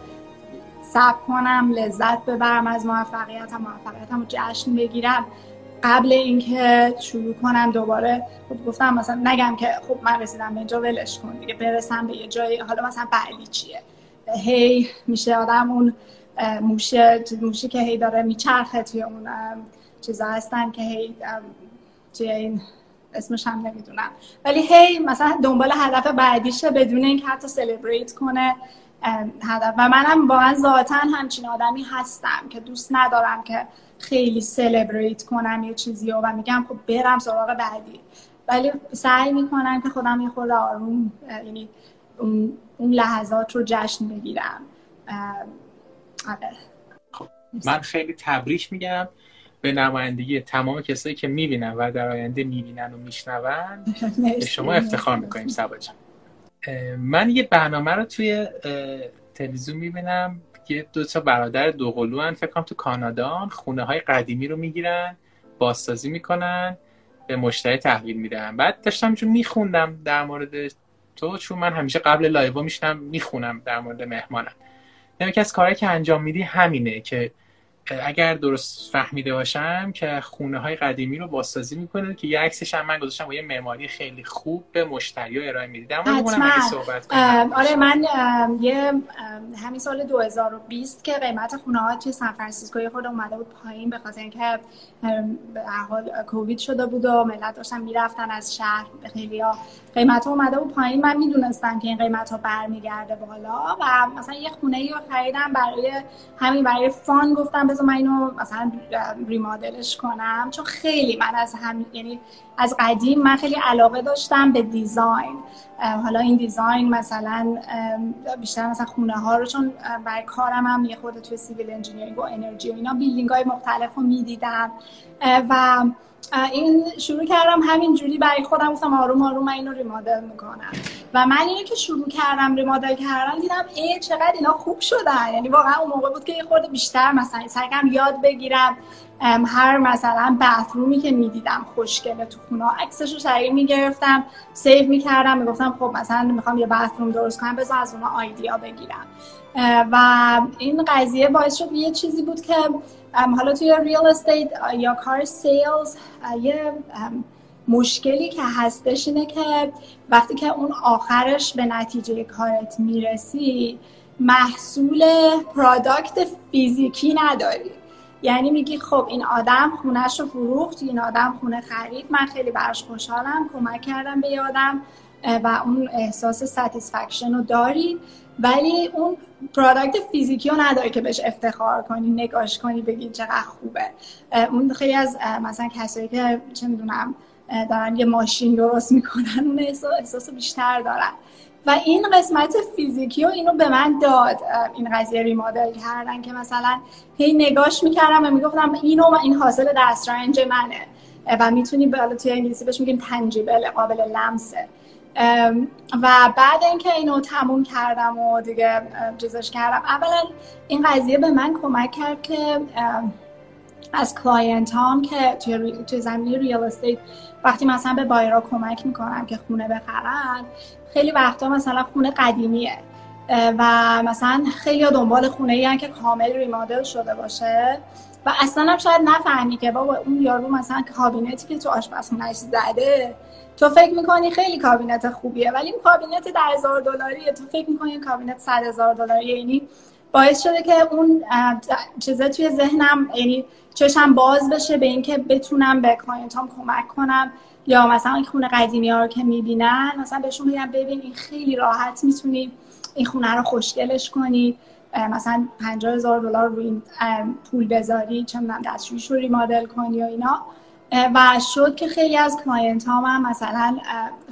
صبر کنم لذت ببرم از موفقیتم موفقیتم رو جشن بگیرم. قبل اینکه شروع کنم دوباره خب گفتم مثلا نگم که خب من رسیدم به اینجا ولش کن دیگه برسم به یه جایی. حالا مثلا بعدی چیه؟ هی میشه آدم اون موشه موشی که هی داره میچرخه توی اون چیزا هستن که هی توی این اسمش هم نمی‌دونم. ولی هی مثلا دنبال هدف بعدیشه بدون اینکه حتی سلبریت کنه هدف. و منم واقعا ذاتا همچین آدمی هستم که دوست ندارم که خیلی سلبریت کنم یه چیزی و میگم خب برم سراغ بعدی. ولی سعی می‌کنم که خودم یه خورده آروم یعنی اون لحظات رو جشن بگیرم. آره. خب من خیلی تبریک میگم. به نمایندگی تمام کسایی که می‌بینن و در آینده می‌بینن و میشنون به شما افتخار می‌کنیم سبا من یه برنامه رو توی تلویزیون می‌بینم. یه دو تا برادر دوقلو هن. فکر کنم تو کانادا خونه های قدیمی رو می‌گیرن بازسازی می‌کنن به مشتری تحویل میدن. بعد داشتم چون میخوندم در مورد تو چون من همیشه قبل لایو می‌شینم می‌خونم در مورد مهمانم. یکی از کارهایی که انجام میدی همینه که اگر درست فهمیده باشم که خونه های قدیمی رو بازسازی می‌کنه که یه عکسش هم من گذاشتم با یه معماری خیلی خوب به مشتری ارائه می‌دید اگر صحبت آره من یه همین سال 2020 که قیمت خونه ها توی سان فرانسیسکو خورده اومده بود پایین به خاطر اینکه به حال کووید شده بود و ملت داشتن می‌رفتن از شهر خیلی ها قیمت ها اومده بود پایین. من می‌دونستم که این قیمت ها برمیگرده بالا و مثلا یه خونه رو خریدم برای همین برای fun گفتم بذار من اینو مثلا remodel ش کنم. چون خیلی من از هم یعنی از قدیم من خیلی علاقه داشتم به design. حالا این design مثلا بیشتر مثلا خونه ها رو چون برای کارم هم یه خورده توی civil engineering و انرژی و اینا building های مختلف رو می‌دیدم. و این شروع کردم همینجوری برای خودم گفتم آروم آروم من اینو ریمادل می‌کنم. و من اینو که شروع کردم ریمادل کردم دیدم ای چقدر اینا خوب شدن. یعنی واقعا اون موقع بود که یه خورده بیشتر مثلا سرکم یاد بگیرم. هر مثلا بثرومی که می‌دیدم خوشگله تو خونه عکسش رو سریع می‌گرفتم سیو می‌کردم می‌گفتم خب مثلا می‌خوام یه بثروم درست کنم بذار از اونها آیدیا بگیرم. و این قضیه باعث شد یه چیزی بود که حالا توی real estate یا کار sales یه مشکلی که هستش اینه که وقتی که اون آخرش به نتیجه کارت می‌رسی محصول product فیزیکی نداری. یعنی میگی خب این آدم خونهش رو فروخت این آدم خونه خرید من خیلی براش خوشحالم کمک کردم به یه آدم و اون احساس satisfaction رو داری. ولی اون پرادکت فیزیکی رو نداری که بهش افتخار کنی نگاش کنی بگی چقدر خوبه. اون خیلی از مثلا کسایی که چه می‌دونم دارن یه ماشین درست می‌کنن اون احساس بیشتر دارن. و این قسمت فیزیکی و اینو به من داد. این قضیه ریمادل کردن که مثلا هی نگاش می‌کردم و می‌گفتم اینو و این حاصل دسترنج منه. و می‌تونی بالا توی انگلیسی بهش میگیم تنجیبل قابل لمسه. و بعد اینکه اینو تموم کردم و دیگه چیزش کردم اولا این قضیه به من کمک کرد که از client هام که توی, زمینه real estate وقتی مثلا به buyer ا کمک می‌کنم که خونه بخرن خیلی وقتا مثلا خونه قدیمیه و مثلا خیلی دنبال خونه ای که کامل remodel شده باشه. و اصلا هم شاید نفهمی که بابا اون یارو مثلا کابینتی که تو آشپزخونهش زده تو فکر می‌کنی خیلی کابینت خوبیه ولی این کابینت ده هزار دلاریه. تو فکر می‌کنی کابینت صد هزار دلاریه؟ یعنی باعث شده که اون چیزه توی ذهنم یعنی چشم باز بشه به اینکه بتونم به client ام کمک کنم. یا مثلا این خونه قدیمی ها رو که می‌بینن مثلا بهشون بگم ببین این خیلی راحت می‌تونی این خونه رو خوشگلش کنی. مثلا 50 هزار دلار رو این پول بذاری چه می‌دونم دستشویش رو remodel کنی و اینا و شد که خیلی از client ها هم مثلا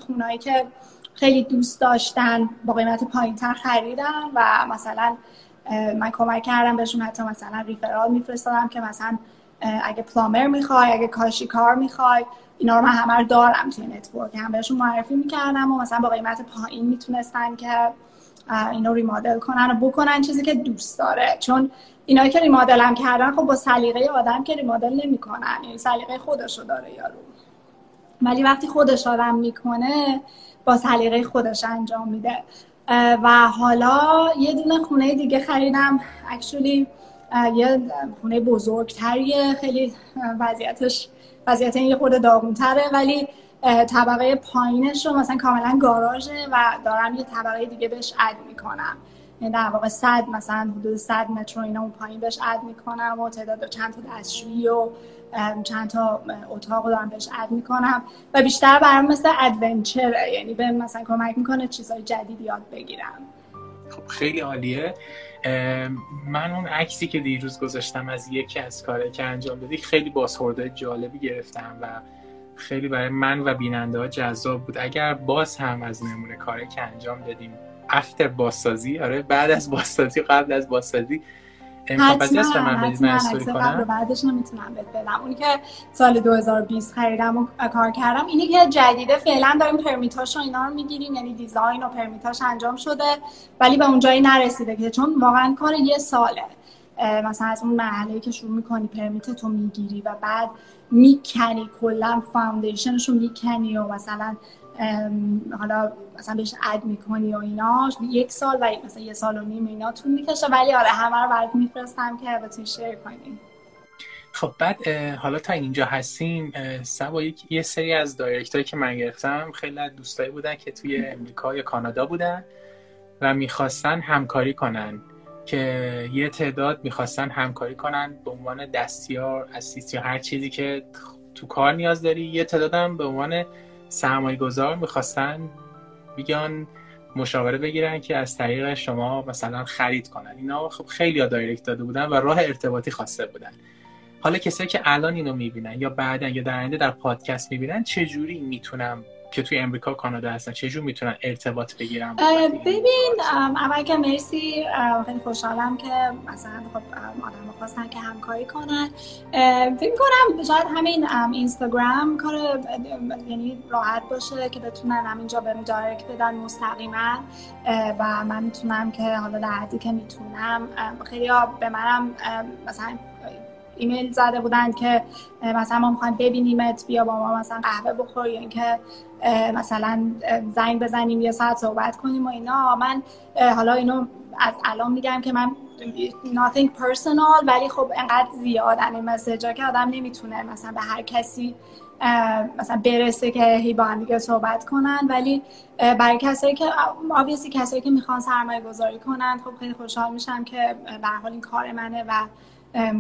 خونهایی که خیلی دوست داشتن با قیمت پایین تر خریدن و مثلا من کمک کردم بهشون حتی مثلا referral میفرستادم که مثلا اگه plumber می‌خوای اگه کاشی کار می‌خوای اینا رو من همه دارم توی network. هم بهشون معرفی می‌کردم و مثلا با قیمت پایین می‌تونستن که اینو remodel کنن و بکنن چیزی که دوست داره. چون اینا که ریمادل هم کردن خب با سلیقه آدم که ریمادل نمی‌کنن. یعنی سلیقه خودشو داره یارو. ولی وقتی خودش آدم می‌کنه با سلیقه خودش انجام میده. و حالا یه دونه خونه دیگه خریدم. اکچولی یه خونه بزرگتریه. خیلی وضعیتش وضعیت یه خورده داغونتره. ولی طبقه پایینش رو مثلا کاملا گاراژه و دارم یه طبقه دیگه بهش اد می‌کنم. یعنی در واقع صد مثلا حدود صد متر اینا اون پایین بهش اد می‌کنم و تعداد چند تا دستشویی و چند تا اتاق رو دارم بهش اد می‌کنم و بیشتر برام مثل ادونچره. یعنی به مثلا کمک می‌کنه چیزهای جدید یاد بگیرم. خب خیلی عالیه. من اون عکسی که دیروز گذاشتم از یکی از کاره که انجام دادی خیلی بازخورده جالبی گرفتم و خیلی برای من و بیننده ها جذاب بود. اگر باز هم از نمونه کاری که انجام دادیم after بازسازی آره بعد از بازسازی قبل از بازسازی امکان پذیر من کنم؟ بعدش نمی‌تونم بهت بدم. اونی که سال 2020 خریدم و کار کردم اینی که جدیده فعلا داریم permit اش و اینا رو می‌گیریم یعنی design و permit اش انجام شده ولی به اونجایی نرسیده که چون واقعا کار یه ساله. مثلا از اون مرحله که شروع می‌کنی permit تو می‌گیری و بعد می‌کنی کلا foundation ش رو می‌کنی و مثلا حالا مثلا بهش اد می‌کنی و اینا یک سال و مثلا یه سال و نیم اینا طول می‌کشه ولی آره همه رو برات میفرستم که بتونی شیر کنی. خب بعد حالا تا اینجا هستیم سبا یه سری از دایرکت که من گرفتم خیلی دوستایی بودن که توی امریکا یا کانادا بودن و می‌خواستن همکاری کنن. که یه تعداد می‌خواستن همکاری کنن به عنوان دستیار اسیست یا هر چیزی که تو کار نیاز داری یه تعداد هم به عنوان سرمایه گذار می‌خواستن بیان مشاوره بگیرن که از طریق شما مثلا خرید کنن. اینا خب خیلی دایرکت داده بودن و راه ارتباطی خواسته بودن. حالا کسایی که الان اینو می‌بینن یا بعدا یا در آینده در پادکست می‌بینن چه جوری می‌تونم که توی امریکا کانادا هستن. چجور می‌تونن ارتباط بگیرن ببین اول که مرسی خیلی خوشحالم که مثلا خب آدم خواستن که همکاری کنن. فکر کنم شاید همین اینستاگرام کار یعنی راحت باشه که بتونن همینجا بهم دایرکت بدن مستقیما. و من می‌تونم که حالا در حدی که می‌تونم. خیلی به منم مثلا ایمیل زده بودند که مثلا ما می‌خوایم ببینیمت بیا با ما مثلا قهوه بخور یا اینکه مثلا زنگ بزنیم یه ساعت صحبت کنیم و اینا. من حالا اینو از الان میگم که من nothing personal ولی خب انقدر زیادن این مسیجا که آدم نمی‌تونه مثلا به هر کسی مثلا برسه که هی با هم دیگه صحبت کنن. ولی برای کسایی که آبیسی کسایی که می‌خوان سرمایه گذاری کنن خب خیلی خوشحال میشم که به حال این کار منه و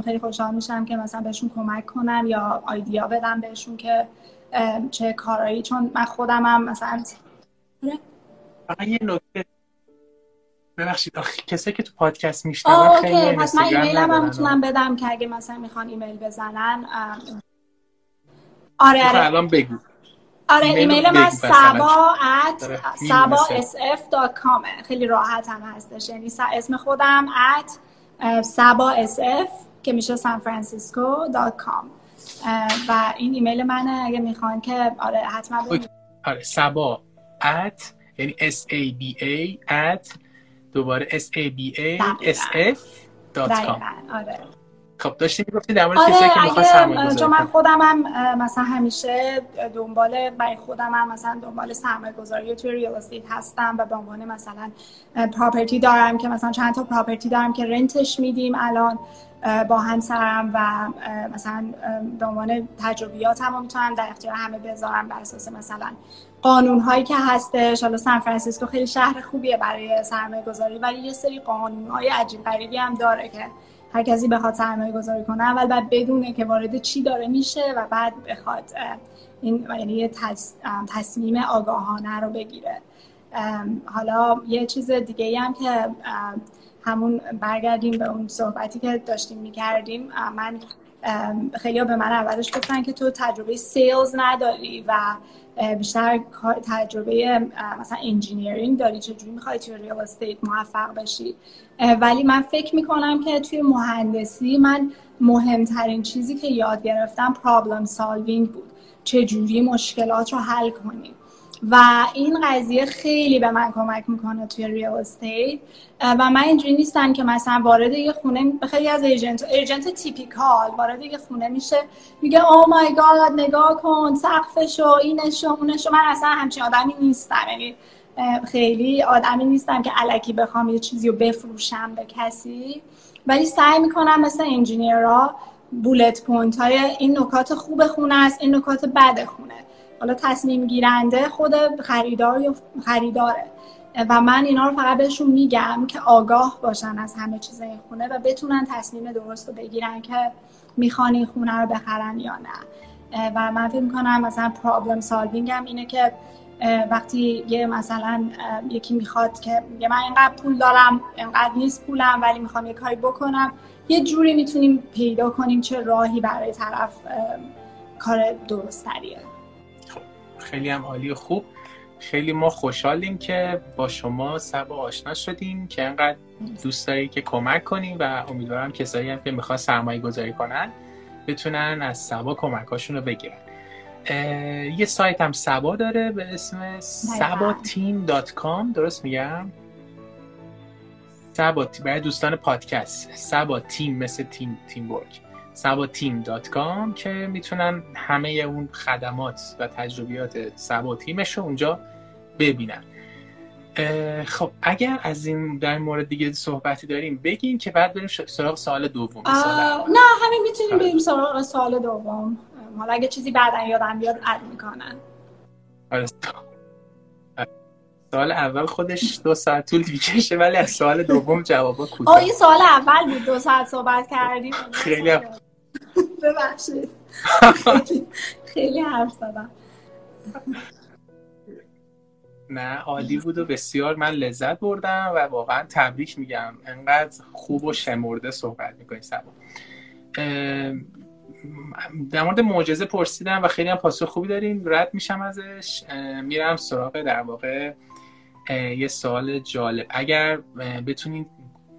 خیلی خوشحال میشم که مثلا بهشون کمک کنم یا آیدیا بدم بهشون که چه کارایی. چون من خودم هم مثلا یه نکته. ببخشید کسی که تو پادکست میشنون خیلی پس من ایمیلم هم می‌تونم بدم که اگه مثلا می‌خوان ایمیل بزنن. آره آره. الان بگو. آره ایمیل من سبا at سبا sf.com خیلی راحت هم هستش. یعنی اسم خودم at سبا sf که میشه سان فرانسیسکو dot com. و این ایمیل منه. اگه می‌خوان که آره حتما آره سبا at یعنی s a b a at دوباره s a b a s f dot com آره. خب داشتی می‌گفتی در مورد آره که می‌خواست سرمایه چون من خودم هم مثلا همیشه دنبال برای خودم هم مثلا دنبال سرمایه گذاری توی real estate هستم و به عنوان مثلا property دارم که مثلا چند تا property دارم که rent ش میدیم الان با همسرم و مثلا به عنوان تجربیات هم می‌تونم در اختیار همه بذارم بر اساس مثلا قانون هایی که هستش. حالا سان فرانسیسکو خیلی شهر خوبیه برای سرمایه گذاری ولی یه سری قانون های عجیب غریبی هم داره که هر کسی بخواد سرمایه گذاری کنه اول بعد بدونه که وارد چی داره میشه و بعد بخواد این یعنی تصمیم آگاهانه رو بگیره. حالا یه چیز دیگه هم که همون برگردیم به اون صحبتی که داشتیم می‌کردیم. من خیلی به من اولش گفتن که تو تجربه sales نداری و بیشتر تجربه مثلا engineering داری چجوری می‌خوای توی real estate موفق بشی؟ ولی من فکر می‌کنم که توی مهندسی من مهمترین چیزی که یاد گرفتم problem solving بود. چجوری مشکلات رو حل کنیم؟ و این قضیه خیلی به من کمک می‌کنه توی real estate و من اینجوری نیستم که مثلا وارد یه خونه خیلی از agent agent typical وارد یه خونه میشه میگه oh my god نگاه کن سقفشو اینشو اونشو. من اصلا همچین آدمی نیستم. یعنی خیلی آدمی نیستم که الکی بخوام یه چیزی رو بفروشم به کسی. ولی سعی می‌کنم مثل engineer ها bullet point های این نکات خوب خونه است این نکات بد خونه. حالا تصمیم گیرنده خود خریدار خریداره. و من اینا رو فقط بهشون میگم که آگاه باشن از همه چیز این خونه و بتونن تصمیم درست رو بگیرن که می‌خوان این خونه رو بخرن یا نه. و من فکر می‌کنم مثلا پرابلم سالوینگ هم اینه که وقتی یه مثلا یکی می‌خواد که من اینقدر پول دارم اینقدر نیست پولم ولی می‌خوام یه کاری بکنم یه جوری می‌تونیم پیدا کنیم چه راهی برای طرف کار درستریه. خیلی هم عالی و خوب. خیلی ما خوشحالیم که با شما سبا آشنا شدیم که انقدر دوست داری که کمک کنیم و امیدوارم کسایی هم که می‌خواد سرمایه گذاری کنن بتونن از سبا کمکاشون رو بگیرن. یه سایت هم سبا داره به اسم sabateam.com درست میگم؟ سبا برای دوستان پادکست. سبا تیم مثل تیم تیم ورک. سباتیم.com که می‌تونن همه اون خدمات و تجربیات سباتیمش رو اونجا ببینن. خب اگر از این در مورد دیگه صحبتی داریم بگیم که بعد بریم سراغ سوال دوم نه همین می‌تونیم آره. بریم سراغ سوال دوم. حالا اگه چیزی بعدا یادم بیاد اد می‌کنن. آره. سوال اول خودش دو ساعت طول می‌کشه ولی از سوال دوم جوابا کوتاه. آه این سوال اول بود دو ساعت صحبت کردیم. خیلی ببخشید. خیلی حرف زدم. نه عالی بود و بسیار من لذت بردم و واقعا تبریک میگم. انقدر خوب و شمرده صحبت می‌کنی سبا. در مورد معجزه پرسیدم و خیلی هم پاسخ خوبی دارین. رد میشم ازش. میرم سراغ در واقع یه سوال جالب. اگر بتونید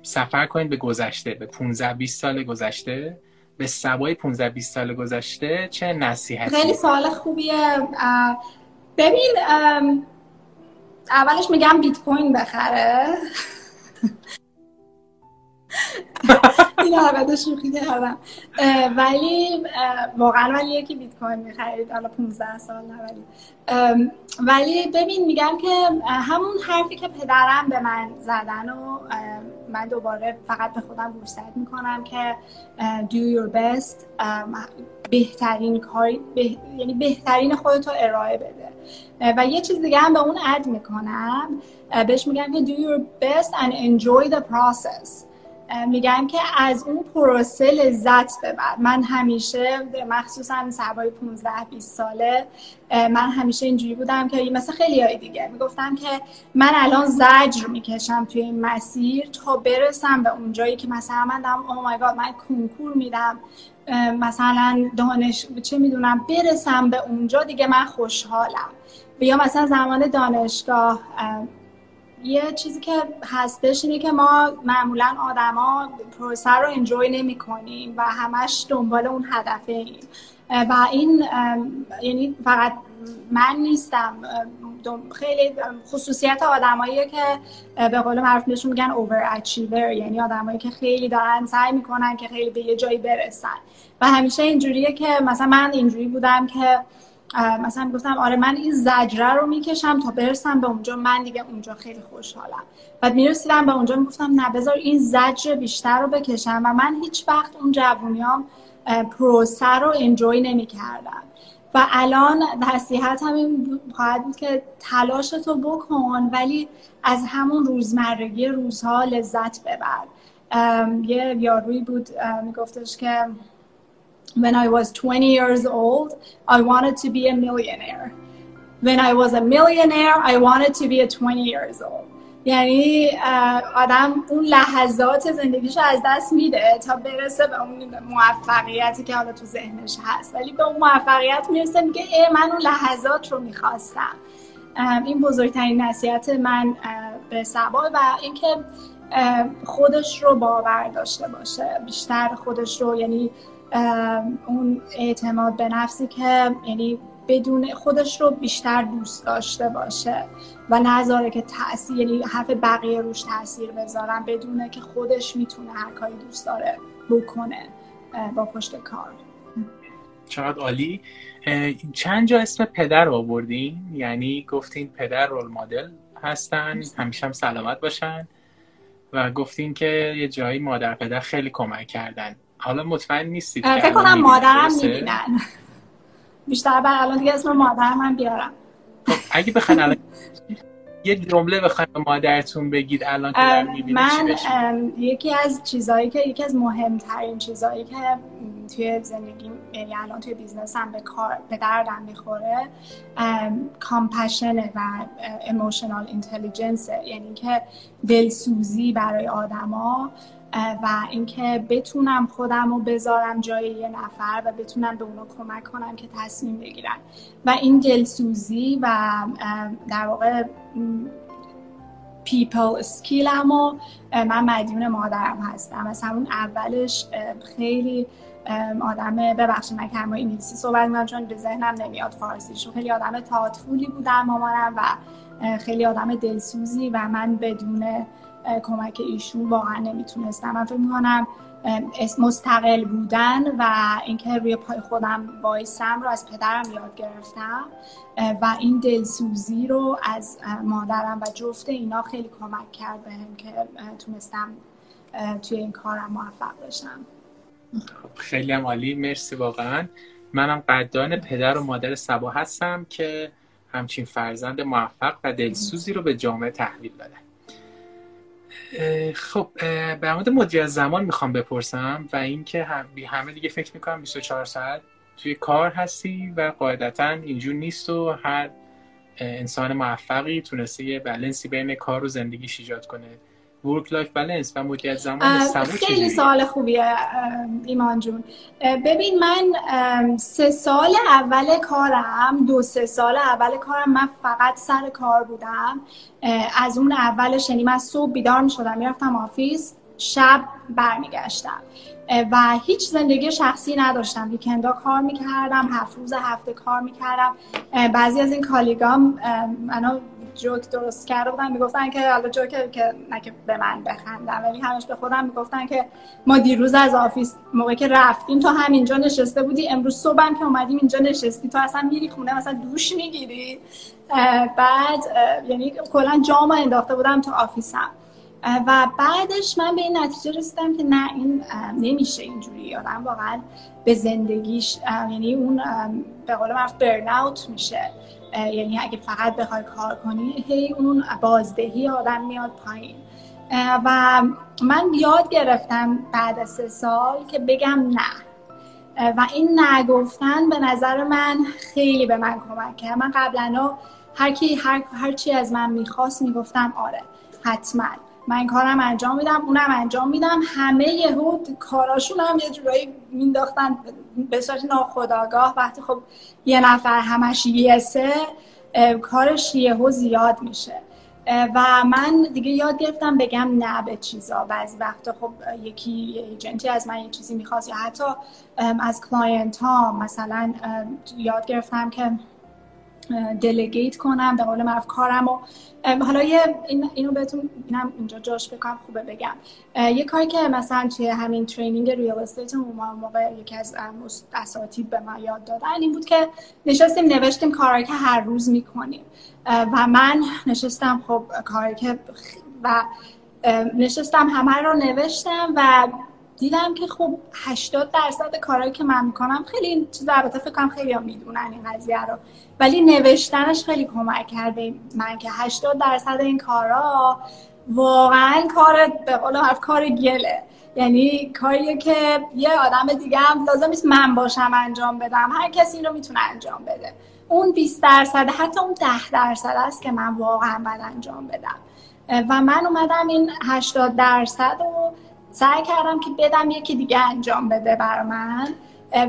سفر کنید به گذشته به 15 20 سال گذشته به سبای 15 20 سال گذشته چه نصیحتی؟ خیلی سوال خوبیه. ببین اولش میگم بیت کوین بخره. این البته شوخی کردم ولی واقعا ولی یکی بیت کوین می‌خرید حالا 15 سال نه ولی. ولی ببین میگم که همون حرفی که پدرم به من زدن و من دوباره فقط به خودم گوشزد می‌کنم که do your best بهترین کاری یعنی بهترین خودتو ارائه بده. و یه چیز دیگه هم به اون اد می‌کنم. بهش میگم که do your best and enjoy the process. میگن که از اون پروسه لذت ببر. من همیشه مخصوصا سبای 15 20 ساله من همیشه اینجوری بودم که مثل خیلی های دیگه. می‌گفتم که من الان زجر می‌کشم توی این مسیر تا برسم به اونجایی که مثلا من دارم او مای من کنکور میدم. مثلا دانش چه می‌دونم برسم به اونجا دیگه من خوشحالم. یا مثلا زمان دانشگاه یه چیزی که هستش اینه که ما معمولا آدما پروسه رو انجوی نمی کنیم و همش دنبال اون هدفه ایم و این یعنی فقط من نیستم. خیلی خصوصیت آدمایی که به قول معروف بهشون میگن اوور اچیور یعنی آدمایی که خیلی دارن سعی می‌کنن که خیلی به یه جایی برسن. و همیشه اینجوریه که مثلا من اینجوری بودم که مثلا گفتم آره من این زجره رو می‌کشم تا برسم به اونجا. من دیگه اونجا خیلی خوشحالم. بعد می‌رسیدم به اونجا می‌گفتم نه بذار این زجر بیشتر رو بکشم و من هیچ وقت اون جوونیام پروسه رو انجوی نمی‌کردم. و الان نصیحت همین خواهد بود که تلاش تو بکن ولی از همون روزمرگی روزها لذت ببر. یه یاروی بود میگفتش که When I was 20 years old, I wanted to be a millionaire. When I was a millionaire, I wanted to be a 20 years old. یعنی آدم اون لحظات زندگیش از دست میده تا برسه به اون موفقیتی که حالا تو ذهنش هست ولی به اون موفقیت می‌رسه میگه ای من اون لحظات رو می‌خواستم این بزرگترین نصیحت من به سبا و اینکه خودش رو باور داشته باشه بیشتر خودش رو یعنی اون اعتماد به نفسی که یعنی بدون خودش رو بیشتر دوست داشته باشه و نذاره که تاثیر یعنی حرف بقیه روش تاثیر بذارن بدونه که خودش می‌تونه هر کاری دوست داره بکنه با پشت کار. چقدر عالی. چند جا اسم پدر آوردین؟ یعنی گفتین پدر رول مدل هستن. همیشه هم سلامت باشن. و گفتین که یه جایی مادر پدر خیلی کمک کردن. حالا مطمئن نیستید فکر کنم مادرم می‌بینن. بیشتر بر الان دیگه اسم مادرم هم بیارم. خب اگه بخواین الان یه جمله بخواید به مادرتون بگید الان که من یکی از چیزهایی که یکی از مهمترین چیزهایی که توی زندگی یعنی الان توی business م به کار به دردم می‌خوره compassion ه و emotional intelligence یعنی که دلسوزی برای آدما. و اینکه بتونم خودم رو بذارم جای یه نفر و بتونم به اونا کمک کنم که تصمیم بگیرن. و این دلسوزی و در واقع people skill م و من مدیون مادرم هستم. از همون اولش خیلی آدم ببخشید من کلمه انگلیسی صحبت می‌کنم چون به ذهنم نمیاد فارسی چون خیلی آدم تاعتفولی بودم مامانم و خیلی آدم دلسوزی و من بدون کمک ایشون واقعا نمی‌تونستم. من فکر می‌کنم مستقل بودن و اینکه روی پای خودم وایسم رو از پدرم یاد گرفتم. و این دلسوزی رو از مادرم و جفت اینا خیلی کمک کرد بهم که تونستم توی این کارم موفق بشم. خیلی هم عالی مرسی واقعا. منم قدردان پدر و مادر سبا هستم که همچین فرزند موفق و دلسوزی رو به جامعه تحویل بدن خب به مورد مدیریت زمان می‌خوام بپرسم و اینکه همه دیگه فکر می‌کنم 24 ساعت توی کار هستی و قاعدتا اینجور نیست و هر انسان موفقی تونسته یه بلنسی بین کار و زندگیش ایجاد کنه. work life balance و مدیریت زمان خیلی سوال خوبیه ایمان جون. ببین من سه سال اول کارم دو سه سال اول کارم من فقط سر کار بودم. از اون اولش یعنی من صبح بیدار می شدم می‌رفتم office شب برمیگشتم. و هیچ زندگی شخصی نداشتم. weekend ا کار می‌کردم هفت روز هفته کار می‌کردم. بعضی از این colleague ام منو جوک درست کرده بودن می‌گفتن که حالا جوک که نه که به من بخندم ولی همش به خودم می‌گفتن که ما دیروز از office موقعی که رفتیم تو همینجا نشسته بودی امروز صبحم که اومدیم اینجا نشستی تو اصلا میری خونه مثلا دوش می‌گیری. بعد یعنی کلا جامو انداخته بودم تو office م. و بعدش من به این نتیجه رسیدم که نه این نمیشه اینجوری. آدم واقعا به زندگیش یعنی اون به قول معروف برن میشه. یعنی اگه فقط بخوای کار کنی هی اون بازدهی آدم میاد پایین. و من یاد گرفتم بعد از سه سال که بگم نه. و این نگفتن به نظر من خیلی به من کمک کرد من قبلا هر کی هر, هر چی از من می‌خواست می‌گفتم آره حتما. من کارم انجام میدم اونم انجام میدم. همه یهو کاراشون هم یه جورایی مینداختن به صورت ناخودآگاه وقتی خب یه نفر همش یسه کارش یهو زیاد میشه. و من دیگه یاد گرفتم بگم نه به چیزا. بعضی وقتا خب یکی agent ی از من یه چیزی می‌خواست یا حتی از client ها مثلا یاد گرفتم که delegate کنم به قول معروف کارم و حالا یه این اینو بهتون اینم اینجا جاش بکنم خوبه بگم. یه کاری که مثلا توی همین ترینینگ ریال استیت ما موقع یکی از اساتید به ما یاد دادن این بود که نشستیم نوشتیم کارهایی که هر روز می‌کنیم. و من نشستم خب کاری که و نشستم همه رو نوشتم و دیدم که خب 80 درصد کارهایی که من می‌کنم خیلی این چیز البته فکر کنم خیلی می‌دونن این قضیه رو. ولی نوشتنش خیلی کمک کرده من که 80 درصد این کارا واقعا کار به قول حرف کار گله. یعنی کاریه که یه آدم دیگه هم لازم نیست من باشم انجام بدم. هر کسی این رو می‌تونه انجام بده. اون 20 درصد حتی اون 10 درصد است که من واقعا باید انجام بدم. و من اومدم این 80 درصد رو سعی کردم که بدم یکی دیگه انجام بده بر من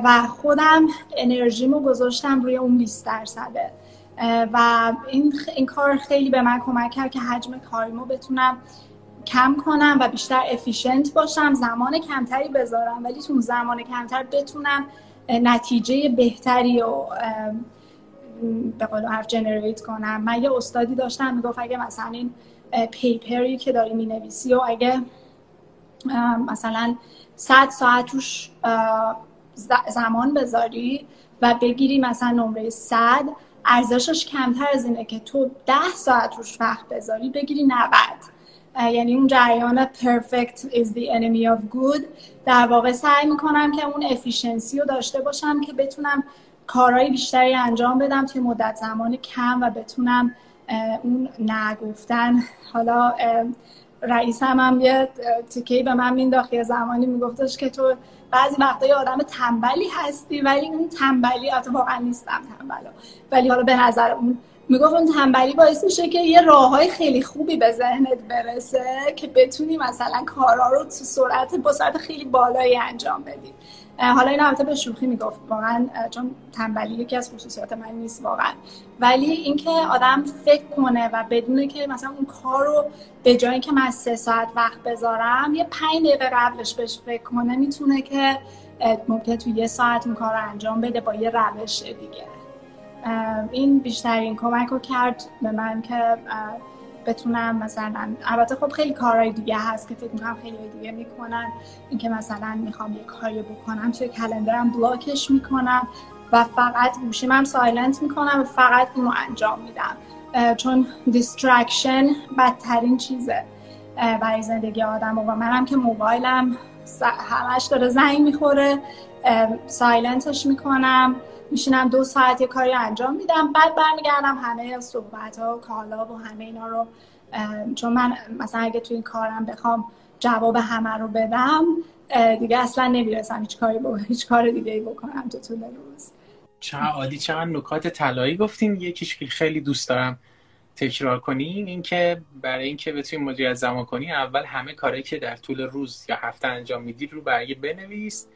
و خودم انرژیمو گذاشتم روی اون 20 درصده. و این, این کار خیلی به من کمک کرد که حجم کاریمو بتونم کم کنم و بیشتر افیشنت باشم زمان کمتری بذارم ولی تو زمان کمتر بتونم نتیجه بهتری و به قول حرف جنریت کنم. من یه استادی داشتم می‌گفت اگه مثلا این پیپری که داری می‌نویسی و اگه مثلا 100 ساعت توش زمان بذاری و بگیری مثلا نمره 100 ارزشش کمتر از اینه که تو 10 ساعت توش وقت بذاری بگیری 90 یعنی اون جریان perfect is the enemy of good. در واقع سعی می‌کنم که اون افیشنسی رو داشته باشم که بتونم کارهای بیشتری انجام بدم توی مدت زمان کم و بتونم اون نگفتن حالا رئیسم هم یه تیکهی به من مینداخت یه زمانی میگفتش که تو بعضی وقتا یه آدم تنبلی هستی ولی اون تنبلی حتی واقعا نیستم تنبلا ولی حالا به نظر اون می‌گفت اون تنبلی باعث میشه که یه راه های خیلی خوبی به ذهنت برسه که بتونی مثلا کارا رو تو سرعت با سرعت خیلی بالایی انجام بدی. حالا این البته به شوخی می‌گفت. واقعا چون تنبلی یکی از خصوصیات من نیست واقعا. ولی اینکه آدم فکر کنه و بدونه که مثلا اون کار رو به جایی که من سه ساعت وقت بذارم یه پنج دقیقه قبلش بهش فکر کنه می‌تونه که ممکن تو یه ساعت اون کار رو انجام بده با یه روش دیگه. این بیشترین کمک رو کرد به من که بتونم مثلا البته خب خیلی کارهای دیگه هست که فکر می‌کنم خیلی دیگه می‌کنن. اینکه مثلا می‌خوام یه کاری بکنم توی کلندرم بلاکش می‌کنم و فقط گوشیمم سایلنت می‌کنم و فقط اینو انجام میدم. چون distraction بدترین چیزه. برای زندگی آدم. و منم که موبایلم همش داره زنگ می‌خوره. silent ش می‌کنم. میشینم دو ساعت یه کاری انجام میدم. بعد برمیگردم همه صحبت ها و کال‌ها و همه اینا رو چون من مثلا اگه تو این کارم بخوام جواب همه رو بدم دیگه اصلا نمی‌رسم هیچ کاری با هیچ کار دیگه ای بکنم تو طول روز. چه عالی چقدر نکات طلایی گفتیم یکیش که خیلی دوست دارم تکرار کنیم اینکه برای اینکه بتونی مدیریت زمان کنی اول همه کاری که در طول روز یا هفته انجام میدی رو برای بنویس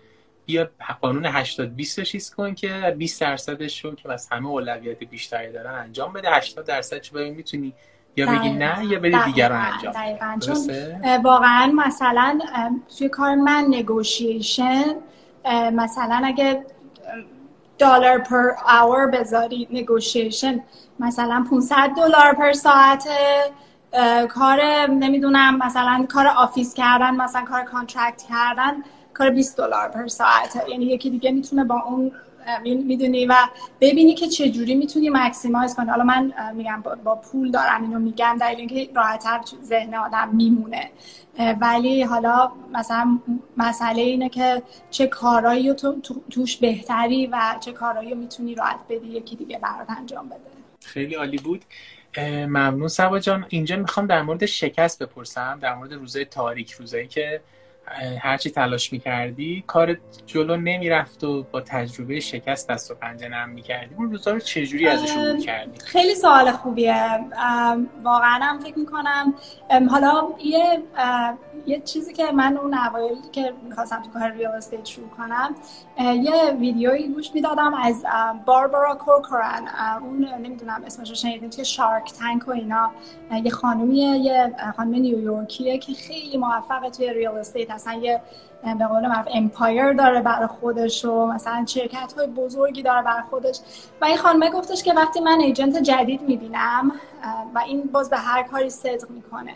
بیا قانون 80 20 رو چیز کن که 20 درصدش رو که از همه اولویت بیشتری دارن انجام بده. 80 درصد چه ببین می‌تونی یا بگی نه یا بدی دیگر رو انجام دقیقاً. چون واقعا مثلا توی کار من نگوشیشن مثلا اگه دلار per hour بذاری negotiation مثلا 500 دلار per ساعت کار نمی‌دونم مثلا کار office کردن مثلا کار contract کردن کار 20 دلار per ساعت. یعنی یکی دیگه می‌تونه با اون می‌دونی و ببینی که چه جوری می‌تونی maximize کنی. حالا من میگم با پول دارم اینو میگم در اینکه راحتتر ذهن آدم میمونه. ولی حالا مثلا مسئله اینه که چه کارایی تو توش بهتری و چه کارایی می‌تونی راحت بدی یکی دیگه برات انجام بده. خیلی عالی بود. ممنون سبا جان. اینجا می‌خوام در مورد شکست بپرسم در مورد روزای تاریک روزایی که هرچی تلاش می‌کردی کار جلو نمی‌رفت و با تجربه شکست دست و پنجه نرم می‌کردی. اون روزا رو چجوری ازش عبور کردی خیلی سوال خوبیه. واقعا هم فکر می‌کنم. حالا یه یه چیزی که من اون اوایل که می‌خواستم تو کار real estate شروع کنم یه ویدیویی گوش می‌دادم از باربارا کورکورن اون نمی‌دونم اسمش رو شنیدین که Shark Tank و اینا. یه خانومیه یه خانم نیویورکیه که خیلی موفقه توی real estate اصلا یه به قول معروف empire داره برای خودش و مثلا شرکت های بزرگی داره برای خودش. و این خانمه گفتش که وقتی من ایجنت جدید می‌بینم و این باز به هر کاری صدق می‌کنه.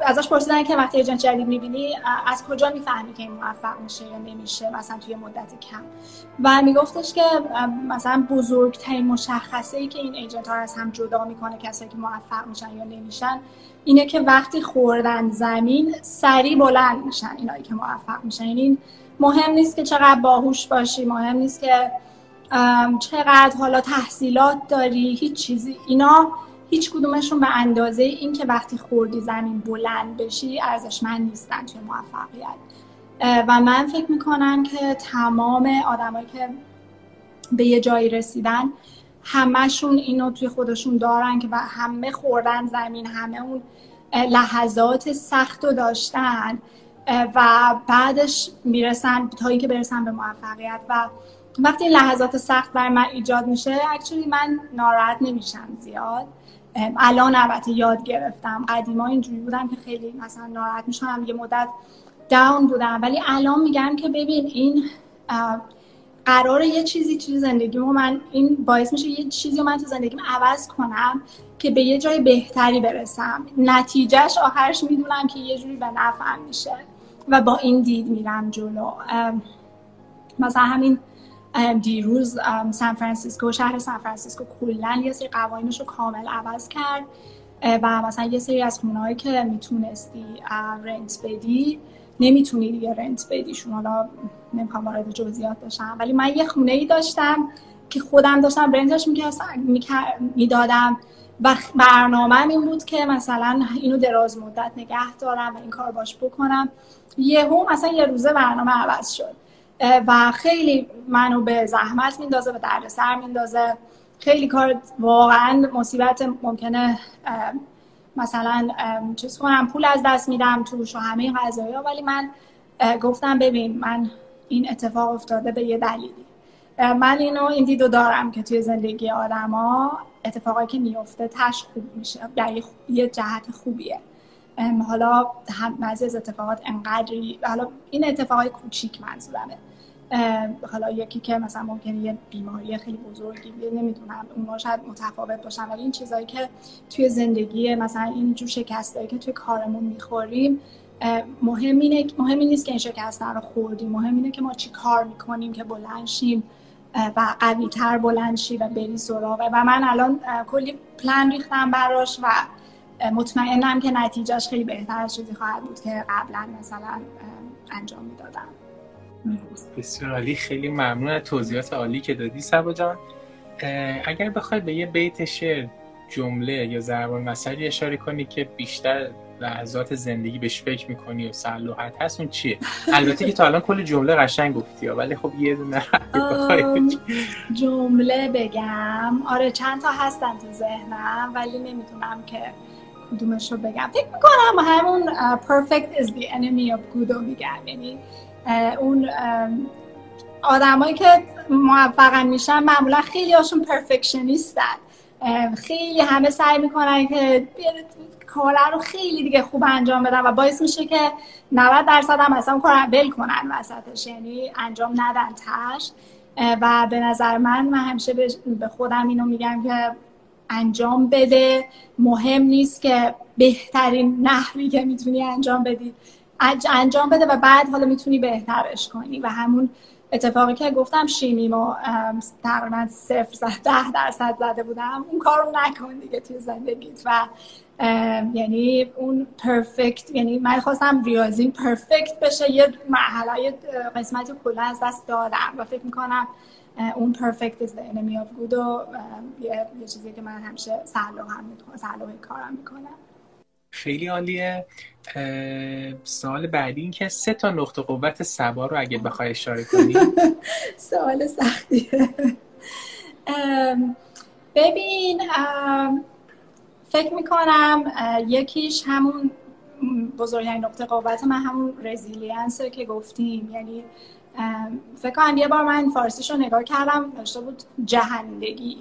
ازش پرسیدن که وقتی ایجنت جدید می‌بینی از کجا می‌فهمی که این موفق میشه یا نمیشه مثلا توی مدت کم. و میگفتش که مثلا بزرگترین مشخصه ای که این ایجنت ها از هم جدا می‌کنه کسایی که موفق میشن یا نمیشن اینه که وقتی خوردن زمین سریع بلند میشن اینایی که موفق میشن. یعنی مهم نیست که چقدر باهوش باشی مهم نیست که چقدر حالا تحصیلات داری هیچ چیزی. اینا هیچ کدومشون به اندازه این که وقتی خوردی زمین بلند بشی ارزشمند نیستن توی موفقیت. و من فکر می‌کنم که تمام آدمایی که به یه جایی رسیدن همهشون اینو توی خودشون دارن که همه خوردن زمین همه اون لحظات سخت رو داشتن و بعدش می‌رسن تا اینکه برسن به موفقیت. و وقتی این لحظات سخت برای من ایجاد میشه اکچولی من ناراحت نمیشم زیاد. الان البته یاد گرفتم. قدیما اینجوری بودم که خیلی مثلا ناراحت میشم یه مدت داون بودم. ولی الان میگم که ببین این قرار یه چیزی توی زندگی من این باعث میشه یه چیزی رو من تو زندگیم عوض کنم که به یه جای بهتری برسم. نتیجهش آخرش می‌دونم که یه جوری به نفعم میشه و با این دید میرم جلو. مثلا همین دیروز سان فرانسیسکو شهر سان فرانسیسکو کلا یه سری قوانینش رو کامل عوض کرد و مثلا یه سری از خونه‌هایی که می‌تونستی rent بدی نمی‌تونی دیگه rent بدیشون. حالا نمی‌خوام وارد جزئیات بشم. ولی من یه خونه ای داشتم که خودم داشتم rent ش می‌دادم. و برنامه این بود که مثلا اینو دراز مدت نگه دارم و این کار باش بکنم. یهو مثلا یه روزه برنامه عوض شد. و خیلی منو به زحمت میندازه و دردسر میندازه. خیلی کار واقعا مصیبت ممکنه مثلا چیز کنم پول از دست میدم توش و همه قضایی ولی من گفتم ببین من این اتفاق افتاده به یه دلیلی. من اینو این دیدو دارم که توی زندگی آدما اتفاقایی که میفته تش خوب میشه یعنی یه جهت خوبیه. حالا بعضی از اتفاقات انقدری حالا این اتفاقای کوچیک منظورمه. حالا یکی که مثلا ممکنه یه بیماری خیلی بزرگی بیه نمی‌دونم اونها شاید متفاوت باشن ولی این چیزهایی که توی زندگی مثلا این جو شکستایی که توی کارمون می‌خوریم مهم اینه مهم نیست که این شکست رو خوردیم. مهم اینه که ما چی کار می‌کنیم که بلند شیم و قوی تر بلند شی و بری سراغه و من الان کلی پلان ریختم براش و مطمئنم که نتیجهش خیلی بهتر از چیزی خواهد بود که قبلا مثلا انجام می‌دادم. بسیار عالی. خیلی ممنون از توضیحات عالی که دادی سبا جان. اگر بخوای به یه بیت شعر جمله یا ضرب المثلی اشاره کنی که بیشتر لحظات زندگی بهش فکر می‌کنی و سلوحت هست اون چیه؟ البته که تا الان کل جمله قشنگ گفتی ولی خب یه دونه جمله بگم. آره چند تا هستن تو ذهنم ولی نمی‌دونم که کدومش رو بگم. فکر می‌کنم همون perfect is the enemy of good رو میگم. یعنی اون آدمایی که موفقا میشن معمولا خیلی هاشون پرفکشنیستن خیلی همه سعی می‌کنن که کاره رو خیلی دیگه خوب انجام بدن و باعث میشه که 90 درصد هم اصلا کار بل کنن وسطش. یعنی انجام ندن تش و به نظر من من همیشه به خودم اینو میگم که انجام بده. مهم نیست که بهترین نحوی که می‌تونی انجام بدی. انجام بده و بعد حالا می‌تونی بهترش کنی. و همون اتفاقی که گفتم شیمی ما تقریبا صفر زد ده درصد زده بودم. اون کارو نکن دیگه توی زندگیت و یعنی اون پرفکت یعنی من خواستم ریاضیم پرفکت بشه. یه مرحله یه قسمتی کلا از دست دادم و فکر می‌کنم اون پرفکت is the enemy of good و یه, یه چیزی که من همیشه سلو هم می‌کنم کارم می‌کنم. خیلی عالیه. سوال بعدی این که سه تا نقطه قوت سبا رو اگه بخوای اشاره کنی. سوال سختیه. ببین فکر می‌کنم یکیش همون بزرگترین نقطه قوت من همون رزیلینسه که گفتیم. یعنی فکر کنم یه بار من فارسیش رو نگاه کردم داشته بود جهندگی.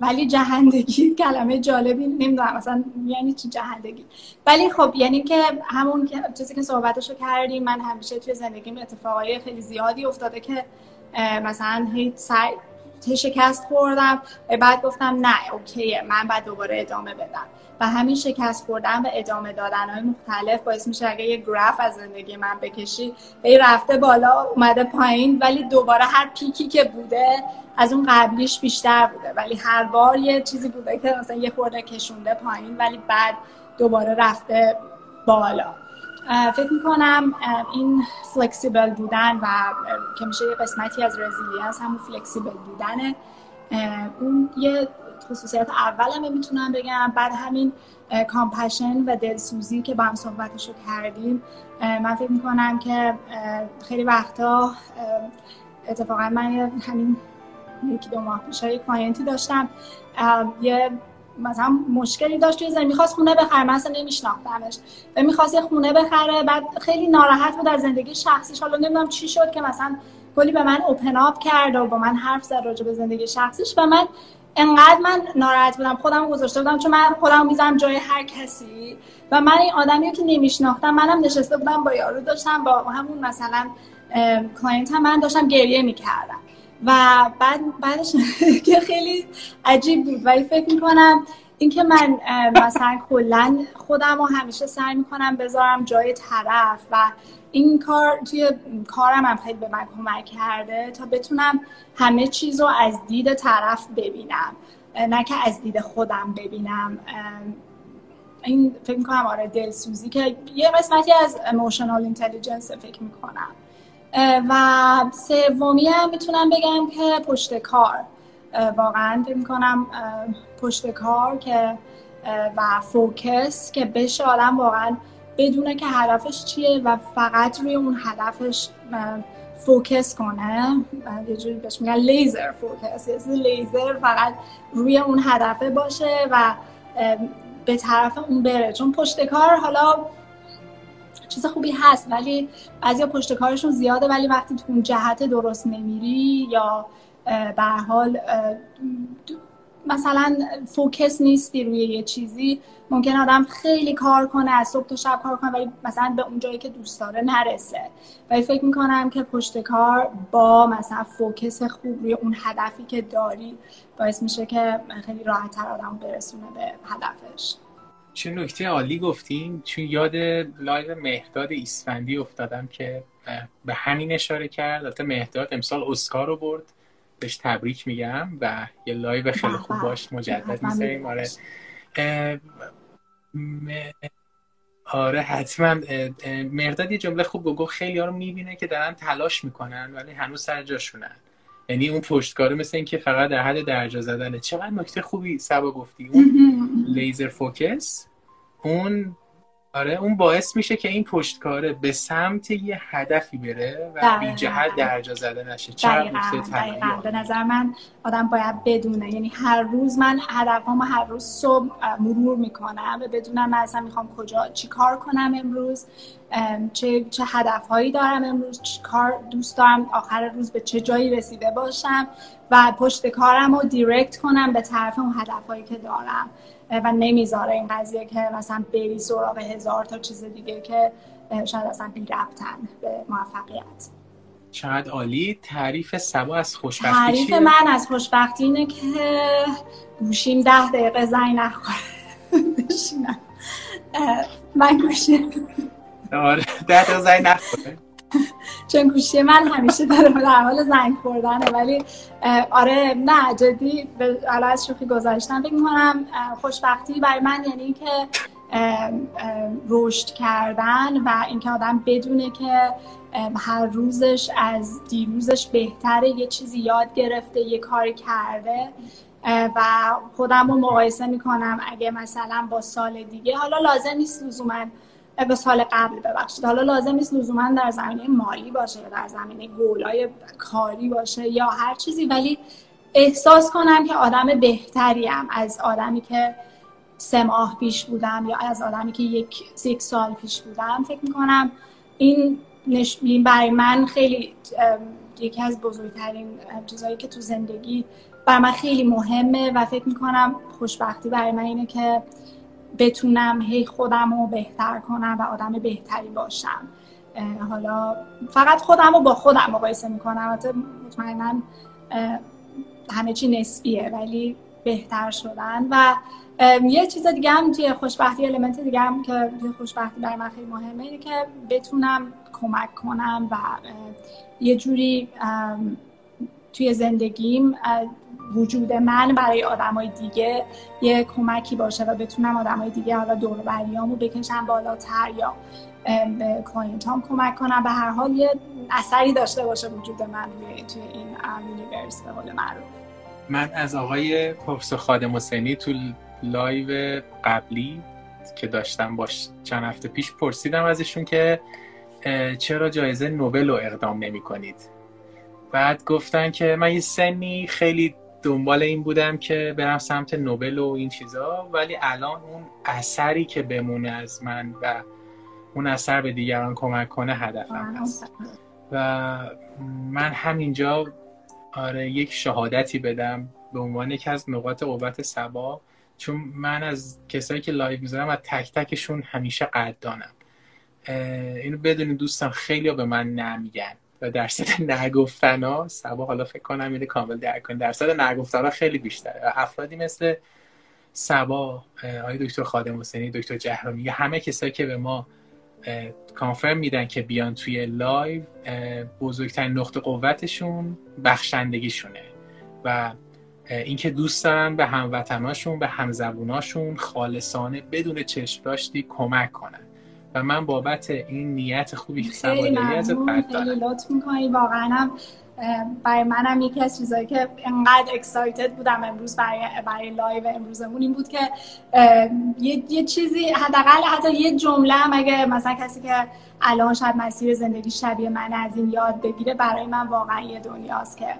ولی جهندگی کلمه جالبی نمی‌دونم مثلا یعنی چی جهندگی؟ ولی خب یعنی که همون چیزی که صحبتشو کردیم من همیشه توی زندگیم اتفاقای خیلی زیادی افتاده که مثلا هی سعی شکست خوردم. بعد گفتم نه اوکیه من بعد دوباره ادامه بدم. و همین شکست خوردن و ادامه دادن های مختلف باعث میشه اگه یه گراف از زندگی من بکشی ای رفته بالا اومده پایین ولی دوباره هر peak ی که بوده از اون قبلیش بیشتر بوده. ولی هر بار یه چیزی بوده که مثلا یه خورده کشونده پایین ولی بعد دوباره رفته بالا. فکر می‌کنم این flexible بودن و که میشه یه قسمتی از resilience همون flexible بودنه. اون یه خصوصیت اولمه می‌تونم بگم. بعد همین compassion و دلسوزی که با هم صحبتشو کردیم. من فکر می‌کنم که خیلی وقتا اتفاقا من همین یکی دو ماه پیش یک client ی داشتم. یه مثلا مشکلی داشت توی زندگی می‌خواست خونه بخره من اصلا نمیشناختمش. و می‌خواست یه خونه بخره بعد خیلی ناراحت بود در زندگی شخصیش. حالا نمی‌دونم چی شد که مثلا کلی به من open up کرد و با من حرف زد راجع به زندگی شخصیش و من انقدر من ناراحت بودم خودم گذاشته بودم چون من خودم می‌زنم جای هر کسی. و من این آدمی که نمیشناختم منم نشسته بودم با یارو داشتم با همون مثلا client هم من داشتم گریه می‌کردم. و بعد بعدش که خیلی عجیب بود. ولی فکر می‌کنم اینکه من مثلا کلا خودم رو همیشه سعی می‌کنم بذارم جای طرف و این کار توی کارم هم خیلی به من کمک کرده تا بتونم همه چیز رو از دید طرف ببینم. نه که از دید خودم ببینم. این فکر می‌کنم آره دلسوزی که یه قسمتی از emotional intelligence فکر می‌کنم. و سومی هم می‌تونم بگم که پشت کار واقعا فکر می‌کنم پشت کار که و focus که بشه آدم واقعا بدونه که هدفش چیه و فقط روی اون هدفش focus کنه. یه جوری بهش میگن laser focus یعنی لیزر فقط روی اون هدفه باشه و به طرف اون بره. چون پشت کار حالا چیز خوبی هست ولی بعضیا پشت کارشون زیاده ولی وقتی تو اون جهت درست نمیری یا به حال مثلا focus نیستی روی یه چیزی ممکن آدم خیلی کار کنه از صبح تا شب کار کنه ولی مثلا به اون جایی که دوست داره نرسه. ولی فکر می‌کنم که پشت کار با مثلا focus خوب روی اون هدفی که داری باعث میشه که خیلی راحت تر آدم برسونه به هدفش. چه نکته عالی گفتیم چون یاد live مهرداد اسفندی افتادم که به همین اشاره کرد. البته مهرداد امسال اسکار رو برد. بهش تبریک میگم و یه live خیلی خوب باش مجدد می‌ذاریم. آره. آره حتما. مهرداد یه جمله خوب گفت. خیلی ها رو می‌بینه که دارن تلاش می‌کنن ولی هنوز سر جاشونن. یعنی اون پشتکاره مثل این که فقط در حد درجا زدنه. چقدر نکته خوبی صبا گفتی. اون laser focus اون آره اون باعث میشه که این پشتکاره به سمت یه هدفی بره و بی جهت درجا زده نشه. دقیقا, به نظر من آدم باید بدونه. یعنی هر روز من هدفهامو هر روز صبح مرور می‌کنم و بدونم من اصلا می‌خوام کجا چی کار کنم امروز چه, چه هدفهایی دارم امروز چی کار دوست دارم آخر روز به چه جایی رسیده باشم و پشت کارم رو دیرکت کنم به طرف اون هدفهایی که دارم. و نمی‌ذاره این قضیه که مثلا بری سراغ هزار تا چیز دیگه که شاید اصلا بی ربطن به موفقیت. چقدر عالی. تعریف سبا از خوشبختی تعریف من از خوشبختی اینه که گوشیم ده دقیقه زنگ نخوره بشینم. من گوشیم. آره ده دقیقه زنگ نخوره. چون گوشی من همیشه داره در حال زنگ خوردنه ولی آره نه جدی حالا از شوخی گذاشتم. فکر می‌کنم خوشبختی برای من یعنی که رشد کردن و اینکه آدم بدونه که هر روزش از دیروزش بهتره یه چیزی یاد گرفته یه کاری کرده. و خودم رو مقایسه می‌کنم اگه مثلا با سال دیگه. حالا لازم نیست لزوما به سال قبل ببخشید. حالا لازم نیست لزوما در زمینه مالی باشه یا در زمینه گولای کاری باشه یا هر چیزی ولی احساس کنم که آدم بهتریم از آدمی که سه ماه پیش بودم یا از آدمی که یک, یک سال پیش بودم. فکر می‌کنم این نش... برای من خیلی یکی از بزرگترین چیزهایی که تو زندگی برای من خیلی مهمه و فکر می‌کنم خوشبختی برای من اینه که بتونم هی خودم رو بهتر کنم و آدم بهتری باشم. حالا فقط خودم رو با خودم مقایسه می‌کنم. مطمئنا همه چی نسبیه ولی بهتر شدن. و یه چیز دیگه هم توی خوشبختی element دیگه هم که خوشبختی برای من خیلی مهمه اینه که بتونم کمک کنم و یه جوری توی زندگیم وجود من برای آدمای دیگه یه کمکی باشه و بتونم آدمای دیگه حالا دور و بریامو بکشم بالاتر یا به client هام کمک کنم. به هر حال یه اثری داشته باشه وجود من توی این universe به قول معروف. من از آقای پروفسور خادم حسینی تو live قبلی که داشتم باش چند هفته پیش پرسیدم ازشون که چرا جایزه نوبل رو اقدام نمی کنید بعد گفتن که من یه سنی خیلی دنبال این بودم که برم سمت نوبل و این چیزا ولی الان اون اثری که بمونه از من و اون اثر به دیگران کمک کنه هدفم هست. و من همینجا آره یک شهادتی بدم به عنوان یکی از نقاط قوت سبا چون من از کسایی که live می‌ذارم و تک تکشون همیشه قدردانم. اینو بدونید دوستان خیلی به من نمیگن. درصد نگفتن ها سبا حالا فکر کنم اینه کامل درک کنید درصد نگفتن ها خیلی بیشتره. افرادی مثل سبا آقای دکتر خادم حسینی دکتر جهرامی همه کسایی که به ما confirm میدن که بیان توی live بزرگترین نقطه قوتشون بخشندگیشونه و اینکه دوست دارن به هموطناشون به همزبوناشون خالصانه بدون چشم داشتی کمک کنن. و من بابت این نیت خوبی که سوالایی ازت خیلی لطف می‌کنی. واقعا هم برای منم یکی از چیزهایی که انقدر اکسایتد بودم امروز برای برای live امروزمون این بود که یه, یه چیزی حداقل حتی یه جمله هم اگه مثلا کسی که الان شاید مسیر زندگی شبیه من از این یاد بگیره برای من واقعا یه دنیاست که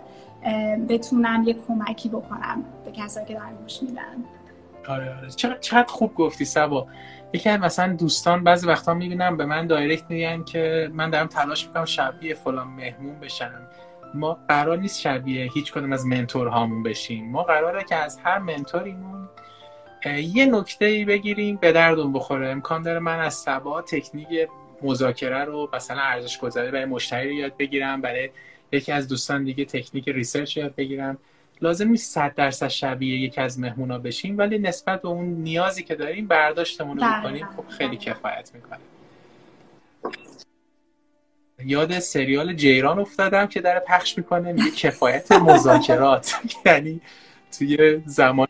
بتونم یه کمکی بکنم به کسایی که دارن گوش میدن. آره آره. چقدر خوب گفتی سبا. یکی از مثلا دوستان بعضی وقتا می‌بینم به من direct میگن که من دارم تلاش می‌کنم شبیه فلان مهمون بشم. ما قرار نیست شبیه هیچ کدوم از mentor هامون بشیم. ما قراره که از هر mentor یمون یه نکته بگیریم به دردمون بخوره. امکان داره من از سبا تکنیک مذاکره رو مثلا ارزش گذاری برای مشتری یاد بگیرم برای یکی از دوستان دیگه تکنیک research یاد بگیرم. لازم نیست صد درصد شبیه یکی از مهمونا بشیم ولی نسبت به اون نیازی که داریم برداشتمون رو بکنیم خب خیلی کفایت می‌کنه. یاد سریال جیران افتادم که داره پخش می‌کنه میگه کفایت مذاکرات. یعنی توی زمان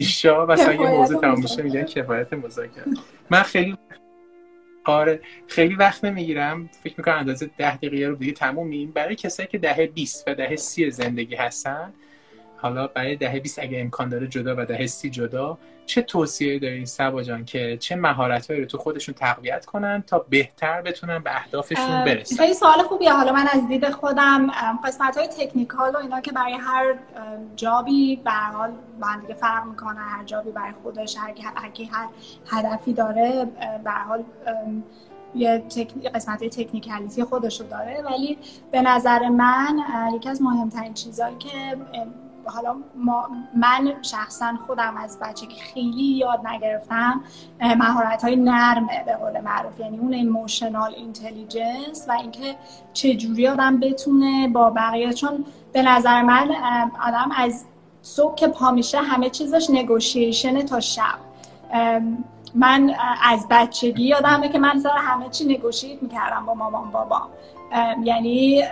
شا مثلا یه موضوع تمام میشه میگن کفایت مذاکرات. من خیلی آره خیلی وقت نمی‌گیرم. فکر می‌کنم اندازه ده دقیقه رو دیگه تمومیم. برای کسایی که دهه 20 و دهه 30 زندگی هستن حالا برای دهه 20 اگه امکان داره جدا و دهه 30 جدا چه توصیه دارین سبا جان که چه مهارت‌هایی رو تو خودشون تقویت کنن تا بهتر بتونن به اهدافشون برسن؟ خیلی سوال خوبیه. حالا من از دید خودم قسمت های تکنیکال و اینا که برای هر جابی به حال من دیگه فرق می‌کنه هر جابی برای خودش هر هر هدفی داره به حال یه قسمت تکنیکالیتی خودش رو داره. ولی به نظر من یکی از مهمترین چیزهایی که حالا ما من شخصا خودم از که خیلی یاد نگرفتم مهارت های نرمه به قول معروف یعنی اون emotional intelligence و اینکه چجوری آدم بتونه با بقیه. چون به نظر من آدم از صبح که پا میشه همه چیزش negotiation تا شب. من از بچگی یادمه که من سر همه چی negotiate می‌کردم با مامان بابا یعنی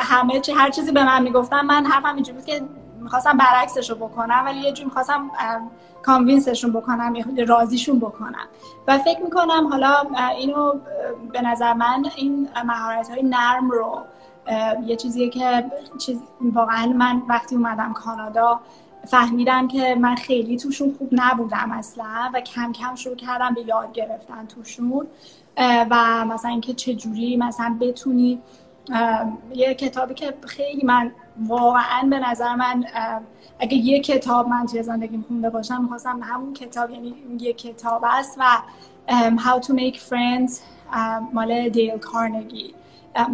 همه چی هر چیزی به من می‌گفتم من حرفم اینجوری بود که می‌خواستم برعکسش رو بکنم ولی یه جور می‌خواستم کانوینسشون بکنم راضیشون بکنم. و فکر می‌کنم حالا اینو به نظر من این مهارت های نرم رو یه چیزیه که چیز واقعا من وقتی اومدم کانادا فهمیدم که من خیلی توشون خوب نبودم اصلا و کم کم شروع کردم به یاد گرفتن توشون. و مثلا اینکه چجوری مثلا بتونی یه کتابی که خیلی من واقعا به نظر من اگه یه کتاب من توی زندگی خونده باشم می‌خواستم همون کتاب یعنی یه کتاب است و How to Make Friends مال دیل کارنگی.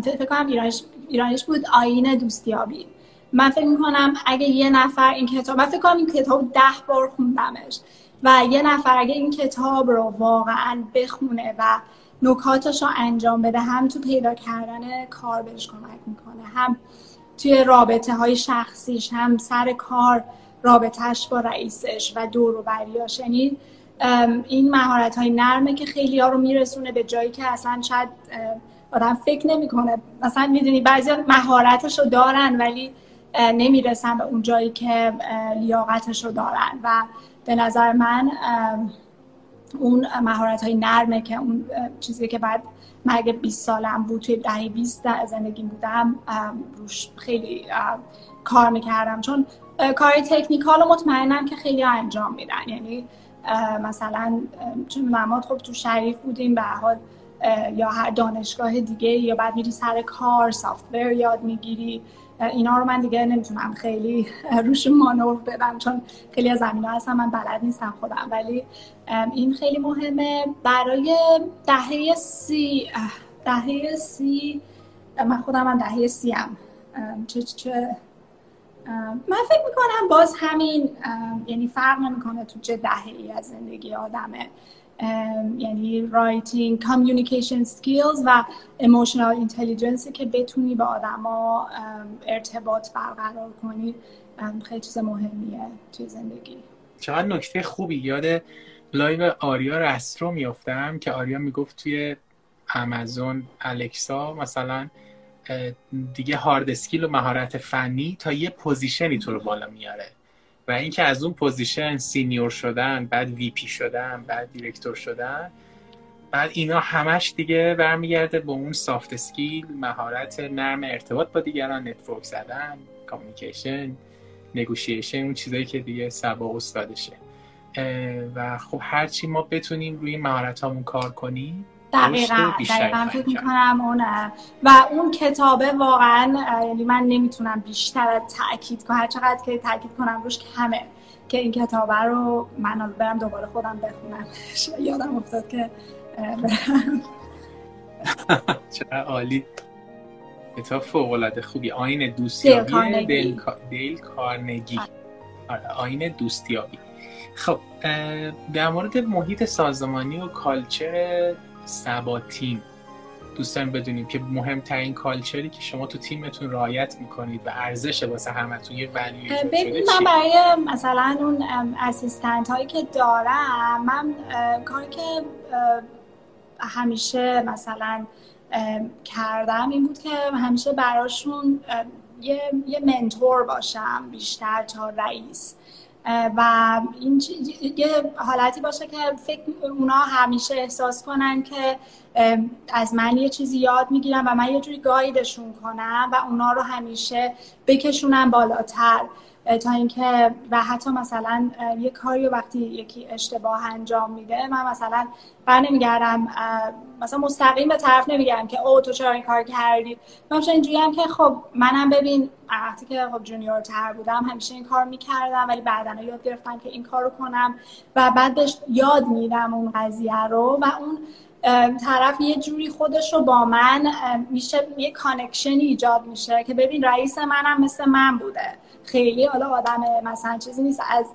فکر کنم ایرانش, ایرانش بود آین دوستیابی. من فکر می‌کنم اگه یه نفر این کتاب من فکر این کتاب ده بار خوندمش و یه نفر اگه این کتاب رو واقعا بخونه و نکاتش رو انجام بده هم تو پیدا کردن کار بهش کمک می‌کنه هم توی رابطه های شخصیش هم سر کار رابطهش با رئیسش و دور و بریاش. یعنی این مهارت های نرمه که خیلی ها رو میرسونه به جایی که اصلا شاید آدم فکر نمی‌کنه. مثلا می‌دونی بعضی مهارتش رو دارن ولی نمی‌رسن به اون جایی که لیاقتش رو دارن. و به نظر من اون مهارت های نرمه که اون چیزی که بعد من اگه 20 سالم بود توی دهه 20 زندگی بودم روش خیلی کار می‌کردم. چون کار تکنیکال و مطمئنم که خیلی انجام میدن. یعنی مثلا چون ما خب تو شریف بودیم به حال یا هر دانشگاه دیگه یا بعد میری سر کار سافتور یاد می‌گیری. اینا رو من دیگه نمی‌تونم خیلی روش مانور بدم چون خیلی از زمین هستم من بلد نیستم خودم. ولی این خیلی مهمه. برای دهه سی دهه سی من خودم من دهه سی هم چه چه من فکر می‌کنم باز همین یعنی فرق نمی‌کنه تو چه دهه ای از زندگی آدمه. یعنی writing communication skills و emotional intelligence ی که بتونی با آدما ارتباط برقرار کنی خیلی چیز مهمیه توی زندگی. چقدر نکته خوبی یاد live آریا رسترو میافتم که آریا می‌گفت توی امازون الکسا مثلا دیگه hard skill و مهارت فنی تا یه position ی تو رو بالا میاره. و اینکه از اون position senior شدن بعد VP شدن بعد director شدن بعد اینا همش دیگه برمیگرده به اون soft skill مهارت نرم ارتباط با دیگران network زدن کامیکیشن نگوشیشن اون چیزایی که دیگه سبا استادشه. و خب هرچی ما بتونیم روی مهارت همون کار کنیم دقیقا دقیقا فکر می‌کنم اون و اون کتابه واقعا یعنی من نمی‌تونم بیشتر تاکید کنم. هر چقدر که تاکید کنم روش کمه که این کتابه رو من برم دوباره خودم بخونم. یادم افتاد که چرا عالی. کتاب فوق العاده خوبی. آین دوستیابی دیل, دیل کارنگی. آره. آین دوستیابی. خب در مورد محیط سازمانی و کالچر سباتین. دوستان بدونیم که مهمترین کالچری که شما تو تیمتون رعایت می‌کنید و ارزش واسه همتون یه ولیو ببین من برای مثلا اون اسیستنت هایی که دارم من کاری که همیشه مثلا کردم این بود که همیشه براشون یه, یه منتور باشم بیشتر تا رئیس. و این یه حالتی باشه که فکر اونا همیشه احساس کنن که از من یه چیزی یاد می‌گیرم و من یه جوری گایدشون کنم و اونا رو همیشه بکشونم بالاتر. تا اینکه و حتی مثلا یه کاری وقتی یکی اشتباه انجام میده من مثلا بر نمیگردم مثلا مستقیم به طرف نمیگردم که او تو چرا این کار کردی؟ من اینجوری هم که خب منم ببین وقتی که خب junior تر بودم همیشه این کار می‌کردم ولی بعدا یاد گرفتم که این کار رو کنم و بعد بهش یاد میدم اون قضیه رو و اون طرف یه جوری خودش رو با من میشه یه connection ی ایجاد میشه که ببین رئیس منم مثل من بوده. خیلی حالا آدم مثلا چیزی نیست. از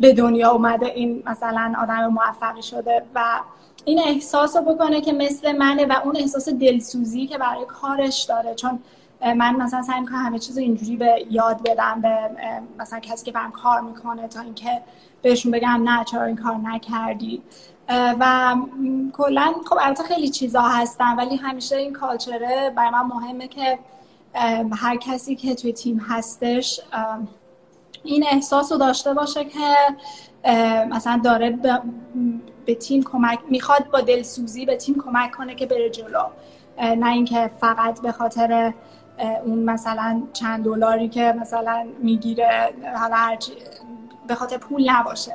به دنیا اومده این مثلا آدم موفقی شده و این احساس رو بکنه که مثل منه و اون احساس دلسوزی که برای کارش داره. چون من مثلا سعی می‌کنم همه چیز اینجوری به یاد بدم به مثلا کسی که برم کار می‌کنه تا اینکه بهشون بگم نه چرا این کار نکردی؟ و کلا خب البته خیلی چیزا هستن ولی همیشه این کالچره برای من مهمه که هر کسی که توی تیم هستش این احساس رو داشته باشه که مثلا داره به تیم کمک می‌خواد با دلسوزی به تیم کمک کنه که بره جلو. نه اینکه فقط به خاطر اون مثلا چند دلاری که مثلا می‌گیره حالا به خاطر پول نباشه.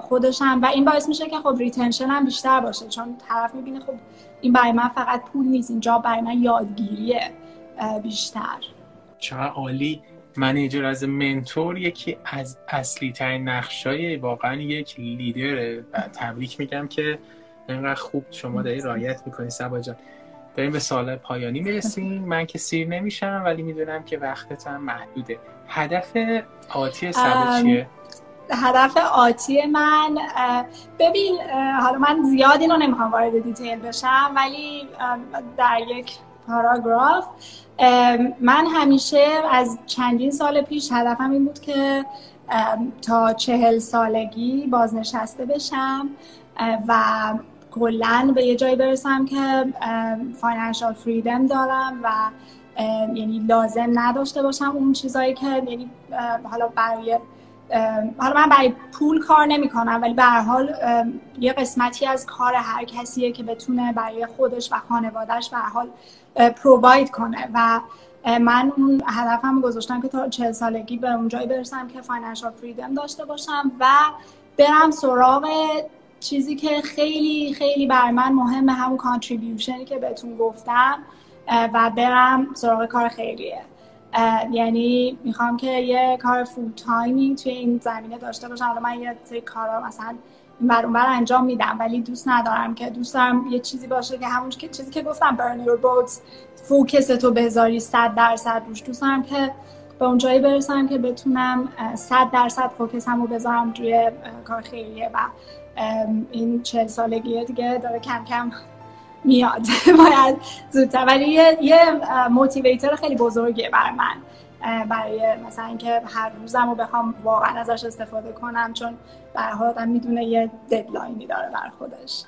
خودش هم و این باعث میشه که خب ریتنشن هم بیشتر باشه چون طرف می‌بینه خب این برای من فقط پول نیست اینجا برای من یادگیریه. بیشتر. چقدر عالی منیجر از منتور یکی از اصلی ترین نقشای واقعا یک لیدره و تبریک میگم که اینقدر خوب شما داری رایت می‌کنی سبا جان. داریم به سال پایانی می‌رسیم. من که سیر نمیشم ولی می‌دونم که وقتت هم محدوده. هدف آتی سبا چیه؟ هدف آتی من ببین حالا من زیاد اینو نمی‌خوام وارد detail بشم ولی در یک پاراگراف. من همیشه از چندین سال پیش هدفم این بود که تا چهل سالگی بازنشسته بشم و کلا به یه جایی برسم که financial freedom دارم و یعنی لازم نداشته باشم اون چیزایی که یعنی حالا برای حالا من برای پول کار نمی کنم ولی به هر حال یه قسمتی از کار هر کسیه که بتونه برای خودش و خانوادهش به حال provide کنه. و من اون هدفم گذاشتم که تا چهل سالگی به اون جایی برسم که financial freedom داشته باشم و برم سراغ چیزی که خیلی خیلی بر من مهمه همون contribution ی که بهتون گفتم و برم سراغ کار خیریه. یعنی می‌خوام که یه کار فول تایمی توی این زمینه داشته باشم. حالا من یه سری کارا مثلا بر اونور انجام میدم. ولی دوست ندارم که دوست دارم یه چیزی باشه که همون که چیزی که گفتم burn your boats فوکس تو بذاری صد درصد روش. دوست دارم که به اون جایی برسم که بتونم صد درصد فوکسم رو بذارم روی کار خیریه و این چه سالگیه دیگه داره کم کم میاد. باید زودتر. ولی یه, یه موتیویتر خیلی بزرگیه برای من. برای مثلا اینکه هر روزم رو بخوام واقعا ازش استفاده کنم چون برای آدم می‌دونه یه ددلاینی داره بر خودش.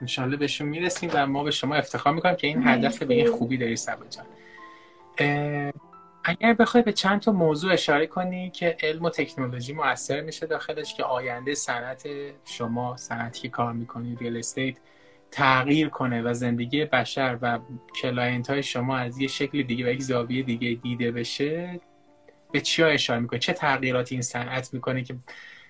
انشالله بهشون می‌رسیم و ما به شما افتخار می‌کنم که این هدف به این خوبی داری سبا جان. اگر بخوای به چند تا موضوع اشاره کنی که علم و تکنولوژی موثر میشه داخلش که آینده صنعت شما صنعتی که کار می‌کنی ریل استیت تغییر کنه و زندگی بشر و client های شما از یه شکل دیگه و یک زاویه دیگه دیده بشه به چیا اشاره می‌کنه چه تغییراتی این صنعت می‌کنه که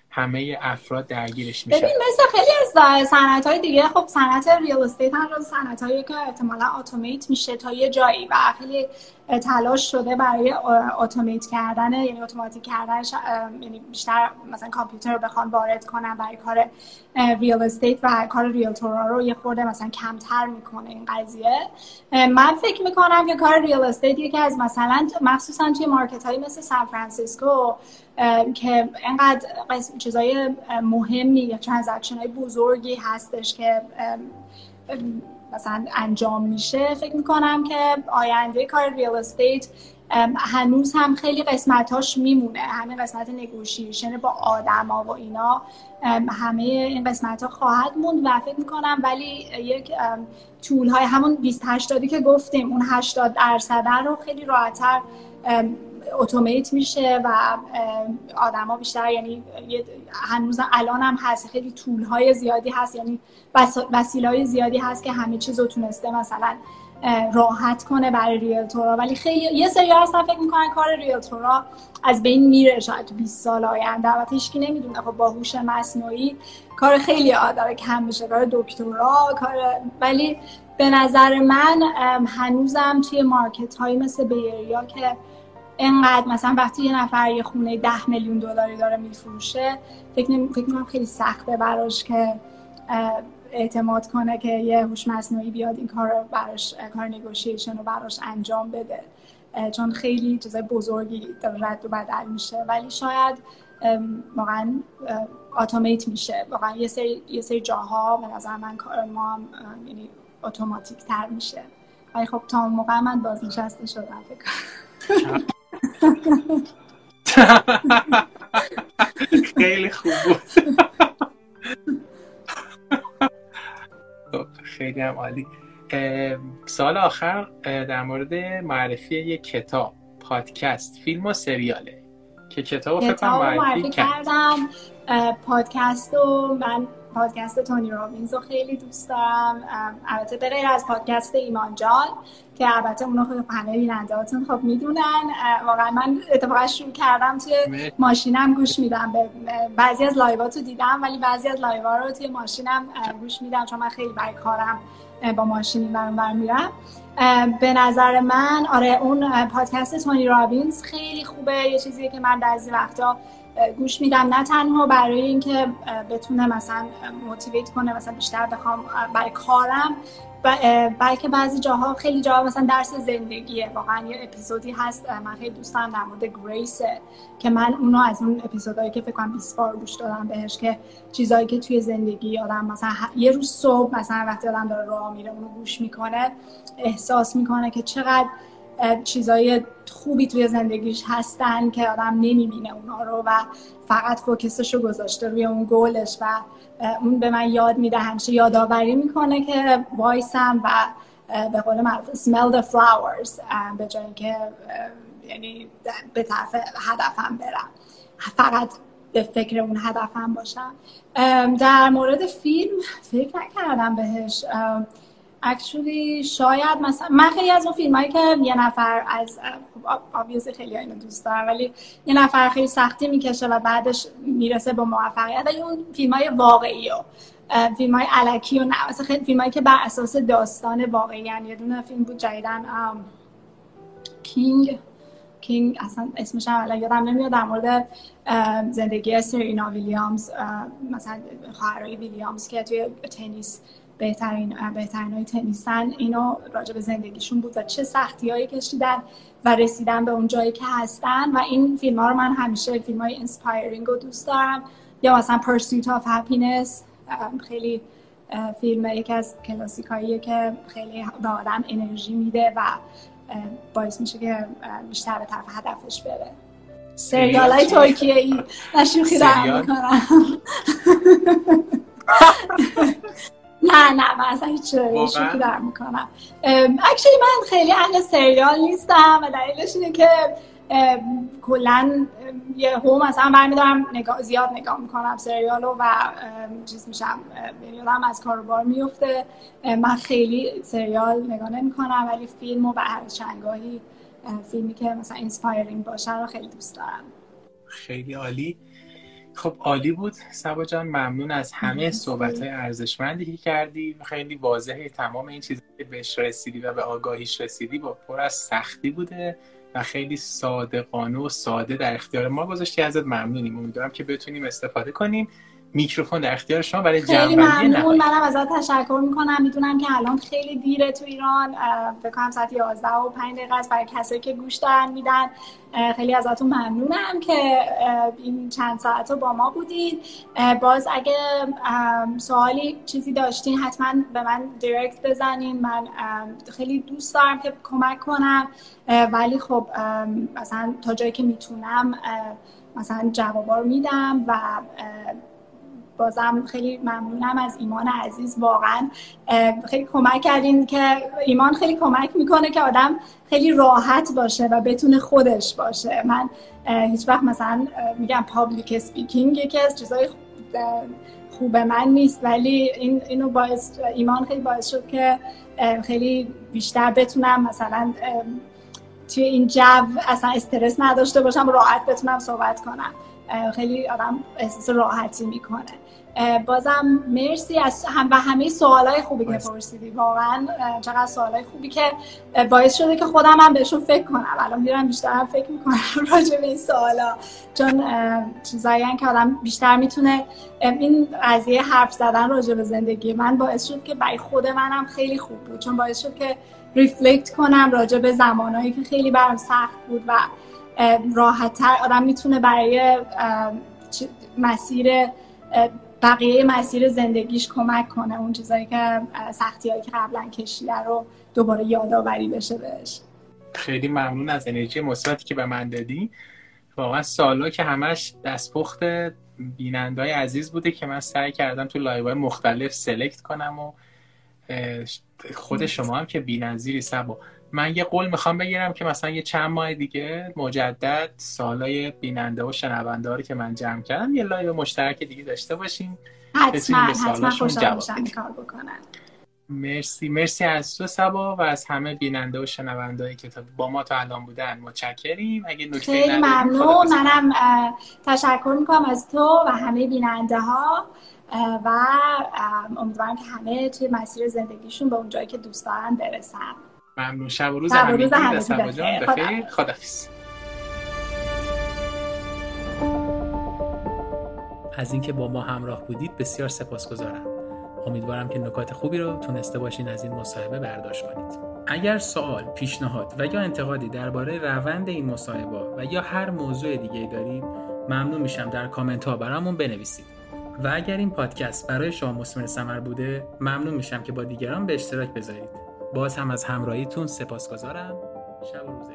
همه افراد درگیرش میشن؟ ببین مثل خیلی از صنعت های دیگه خب صنعت real estate هم صنعت هایی که احتمالا automate میشه تا یه جایی و خیلی تلاش شده برای automate کردن یعنی اتوماتیک کردنش یعنی بیشتر مثلا کامپیوتر رو بخوان وارد کنن برای کار real estate و کار realtor ا رو یه خورده مثلا کمتر می‌کنه این قضیه. من فکر می‌کنم که کار real estate یکی از مثلا مخصوصا توی market هایی مثل سان فرانسیسکو که اینقدر چیزای مهمی یا transaction های بزرگی هستش که مثلا انجام میشه فکر می‌کنم که آینده کار real estate هنوز هم خیلی قسمتاش میمونه. همین قسمت negotiation با آدما و اینا همه این قسمت ها خواهد موند و فکر می‌کنم ولی یک طول های همون 20 80 که گفتیم اون 80 درصد رو خیلی راحتتر اتومیت میشه و آدما بیشتر یعنی هنوز الان هم هست خیلی طول های زیادی هست یعنی وسیله های زیادی هست که همه چیز رو تونسته مثلا راحت کنه برای ریلتورا. ولی خیلی یه سری هستن فکر می‌کنن کار ریلتورا از بین میره شاید تو 20 سال آینده البته هیچکی نمی‌دونه. خب با هوش مصنوعی کار خیلی داره کم میشه کار دکترا کار ولی به نظر من هنوزم توی مارکت هایی مثل بیریا که انقدر مثلا وقتی یه نفر یه خونه ده میلیون دلاری داره میفروشه فکر فکر خیلی سخته براش که اعتماد کنه که یه هوش مصنوعی بیاد این کار براش کار نگوشیشن رو براش انجام بده. چون خیلی چیزای بزرگی رد و بدل میشه. ولی شاید واقعا اتومات میشه. واقعا یه سری یه سری جاها به نظر من کار ما یعنی اتوماتیک تر میشه. ولی خب تا اون موقع من بازنشسته شدم فکر خیلی خوب بود. خب، خیلی هم عالی. سوال آخر در مورد معرفی یک کتاب پادکست فیلم و سریاله. که کتاب فکر معرفی کردم پادکست رو من پادکست تونی رابینز رو خیلی دوست دارم. البته به غیر از پادکست ایمان جان که البته اونو خود همه بینندهاتون خب می‌دونن. واقعا من اتفاقا شروع کردم توی ماشینم گوش میدم. به بعضی از لایواتو دیدم ولی بعضی از لایوا رو توی ماشینم گوش میدم چون من خیلی برای کارم با ماشینی برم میرم. به نظر من آره اون پادکست تونی رابینز خیلی خوبه. یه چیزیه که من بعضی وقتا گوش میدم. نه تنها برای اینکه بتونه مثلا motivate کنه مثلا بیشتر بخوام برای کارم بلکه بعضی جاها خیلی جاها مثلا درس زندگیه. واقعا یه اپیزودی هست من خیلی دوست دارم در مورد grace که من اونو از اون اپیزودهایی که فکر کنم 20 بار گوش دادم بهش که چیزایی که توی زندگی آدم مثلا یه روز صبح مثلا وقتی آدم داره راه میره اونو گوش می‌کنه احساس می‌کنه که چقدر چیزای خوبی توی زندگیش هستن که آدم نمی‌بینه اونا رو و فقط فوکسش رو گذاشته روی اون گولش و اون به من یاد میده همیشه یادآوری می‌کنه که وایسم و به قول معروف smell the flowers به جای اینکه یعنی به طرف هدفم برم. فقط به فکر اون هدفم باشم. در مورد فیلم فکر نکردم بهش. اکچولی شاید مثلا من خیلی از اون فیلم هایی که یه نفر از خب خیلی اینو دوست دارم ولی یه نفر خیلی سختی می‌کشه و بعدش می‌رسه با موفقیت. ولی اون فیلم های واقعی و فیلم های علکی و نه مثلا خیلی فیلم هایی که بر اساس داستان واقعی یعنی یه دونه فیلم بود جایدن King King اصلا اسمش هم الان یادم نمیاد در مورد زندگی سرینا ویلیامز مثلا خواهرای ویلیامز که توی تنیس بهترین بهترین های تنیسن اینو راجع به زندگیشون بود و چه سختی هایی کشیدن و رسیدن به اون جایی که هستن. و این فیلم ها رو من همیشه فیلم های inspiring رو دوست دارم. یا مثلا Pursuit of Happiness خیلی فیلم یکی از کلاسیک که خیلی به آدم انرژی میده و باعث میشه که بیشتر به طرف هدفش بره. سریال های ترکیه ای. نشوخی در می‌کنم. نه نه من اصلا هیچ شوخی در می‌کنم. اکچولی من خیلی اهل سریال نیستم و دلیلش اینه که کلا یه هم مثلا برمیدارم نگاه زیاد نگاه می‌کنم سریالو و چیز میشم یادم از کاروبار میفته من خیلی سریال نگاه نمی‌کنم ولی فیلم و هر چند گاهی فیلمی که مثلا inspiring باشه رو خیلی دوست دارم. خیلی عالی. خب عالی بود. صبا جان ممنون از همه صحبت های ارزشمندی که کردی. خیلی واضحه تمام این چیزی که بهش رسیدی و به آگاهیش رسیدی با پر از سختی بوده و خیلی صادقانه و ساده در اختیار ما گذاشتی. ازت ممنونیم. امیدوارم که بتونیم استفاده کنیم. میکروفون در اختیار شما برای خیلی ممنون. منم ازت تشکر می‌کنم. می‌دونم که الان خیلی دیره تو ایران. فکر کنم ساعت 11 و 5 دقیقه است برای کسایی که گوش دارن میدن. خیلی ازتون ممنونم که این چند ساعت رو با ما بودین باز اگه سوالی چیزی داشتین حتما به من دایرکت بزنین. من خیلی دوست دارم که کمک کنم. ولی خب مثلا تا جایی که می‌تونم مثلا جوابا رو میدم و بازم خیلی ممنونم از ایمان عزیز. واقعا خیلی کمک کردین که ایمان خیلی کمک می‌کنه که آدم خیلی راحت باشه و بتونه خودش باشه. من هیچ وقت مثلا میگم public speaking یکی از چیزای خوب من نیست ولی این اینو باعث ایمان خیلی باعث شد که خیلی بیشتر بتونم مثلا توی این جو اصلا استرس نداشته باشم راحت بتونم صحبت کنم. خیلی آدم احساس راحتی می‌کنه. بازم مرسی از هم و همه سوالای خوبی که پرسیدی. واقعا چقدر سوالای خوبی که باعث شده که خودم هم بهشون فکر کنم. الان میرم بیشتر هم فکر می‌کنم راجع به این سوالا. چون چیزایی که آدم بیشتر می‌تونه این قضیه حرف زدن راجع به زندگی من باعث شد که برای خود منم خیلی خوب بود. چون باعث شد که reflect کنم راجع به زمانهایی که خیلی برام سخت بود و راحت تر آدم می‌تونه برای مسیر بقیه مسیر زندگیش کمک کنه اون چیزایی که سختی هایی که قبلا کشیده رو دوباره یادآوری بشه بهش. خیلی ممنون از انرژی مثبتی که به من دادی. واقعا سوالا که همش دستپخت بیننده‌های عزیز بوده که من سعی کردم تو live مختلف select کنم و خود شما هم که بینظیری سبا. من یه قول می‌خوام بگیرم که مثلا یه چند ماه دیگه مجدد سالای بیننده و شنونده رو که من جمع کردم یه لایو مشترک دیگه داشته باشیم. حتما حتما خوشحال کار بکنن مرسی مرسی از تو سبا و از همه بیننده و شنونده که با ما تا الان بودن. متشکریم. اگه نکته خیلی ممنون. منم تشکر می‌کنم از تو و همه بیننده ها و امیدوارم که همه توی مسیر زندگیشون به اون جایی که دوست دارن برسن. ممنون. شب و روز همگی بخیر خدافظ از اینکه با ما همراه بودید بسیار سپاسگزارم. امیدوارم که نکات خوبی رو تونسته باشین از این مصاحبه برداشت کنید. اگر سوال، پیشنهاد و یا انتقادی درباره روند این مصاحبه و یا هر موضوع دیگه دارید ممنون میشم در کامنت ها برامون بنویسید. و اگر این پادکست برای شما مسمر سمر بوده ممنون میشم که با دیگران به اشتراک بذارید. باز هم از همراهیتون سپاسگزارم. شب و روزگار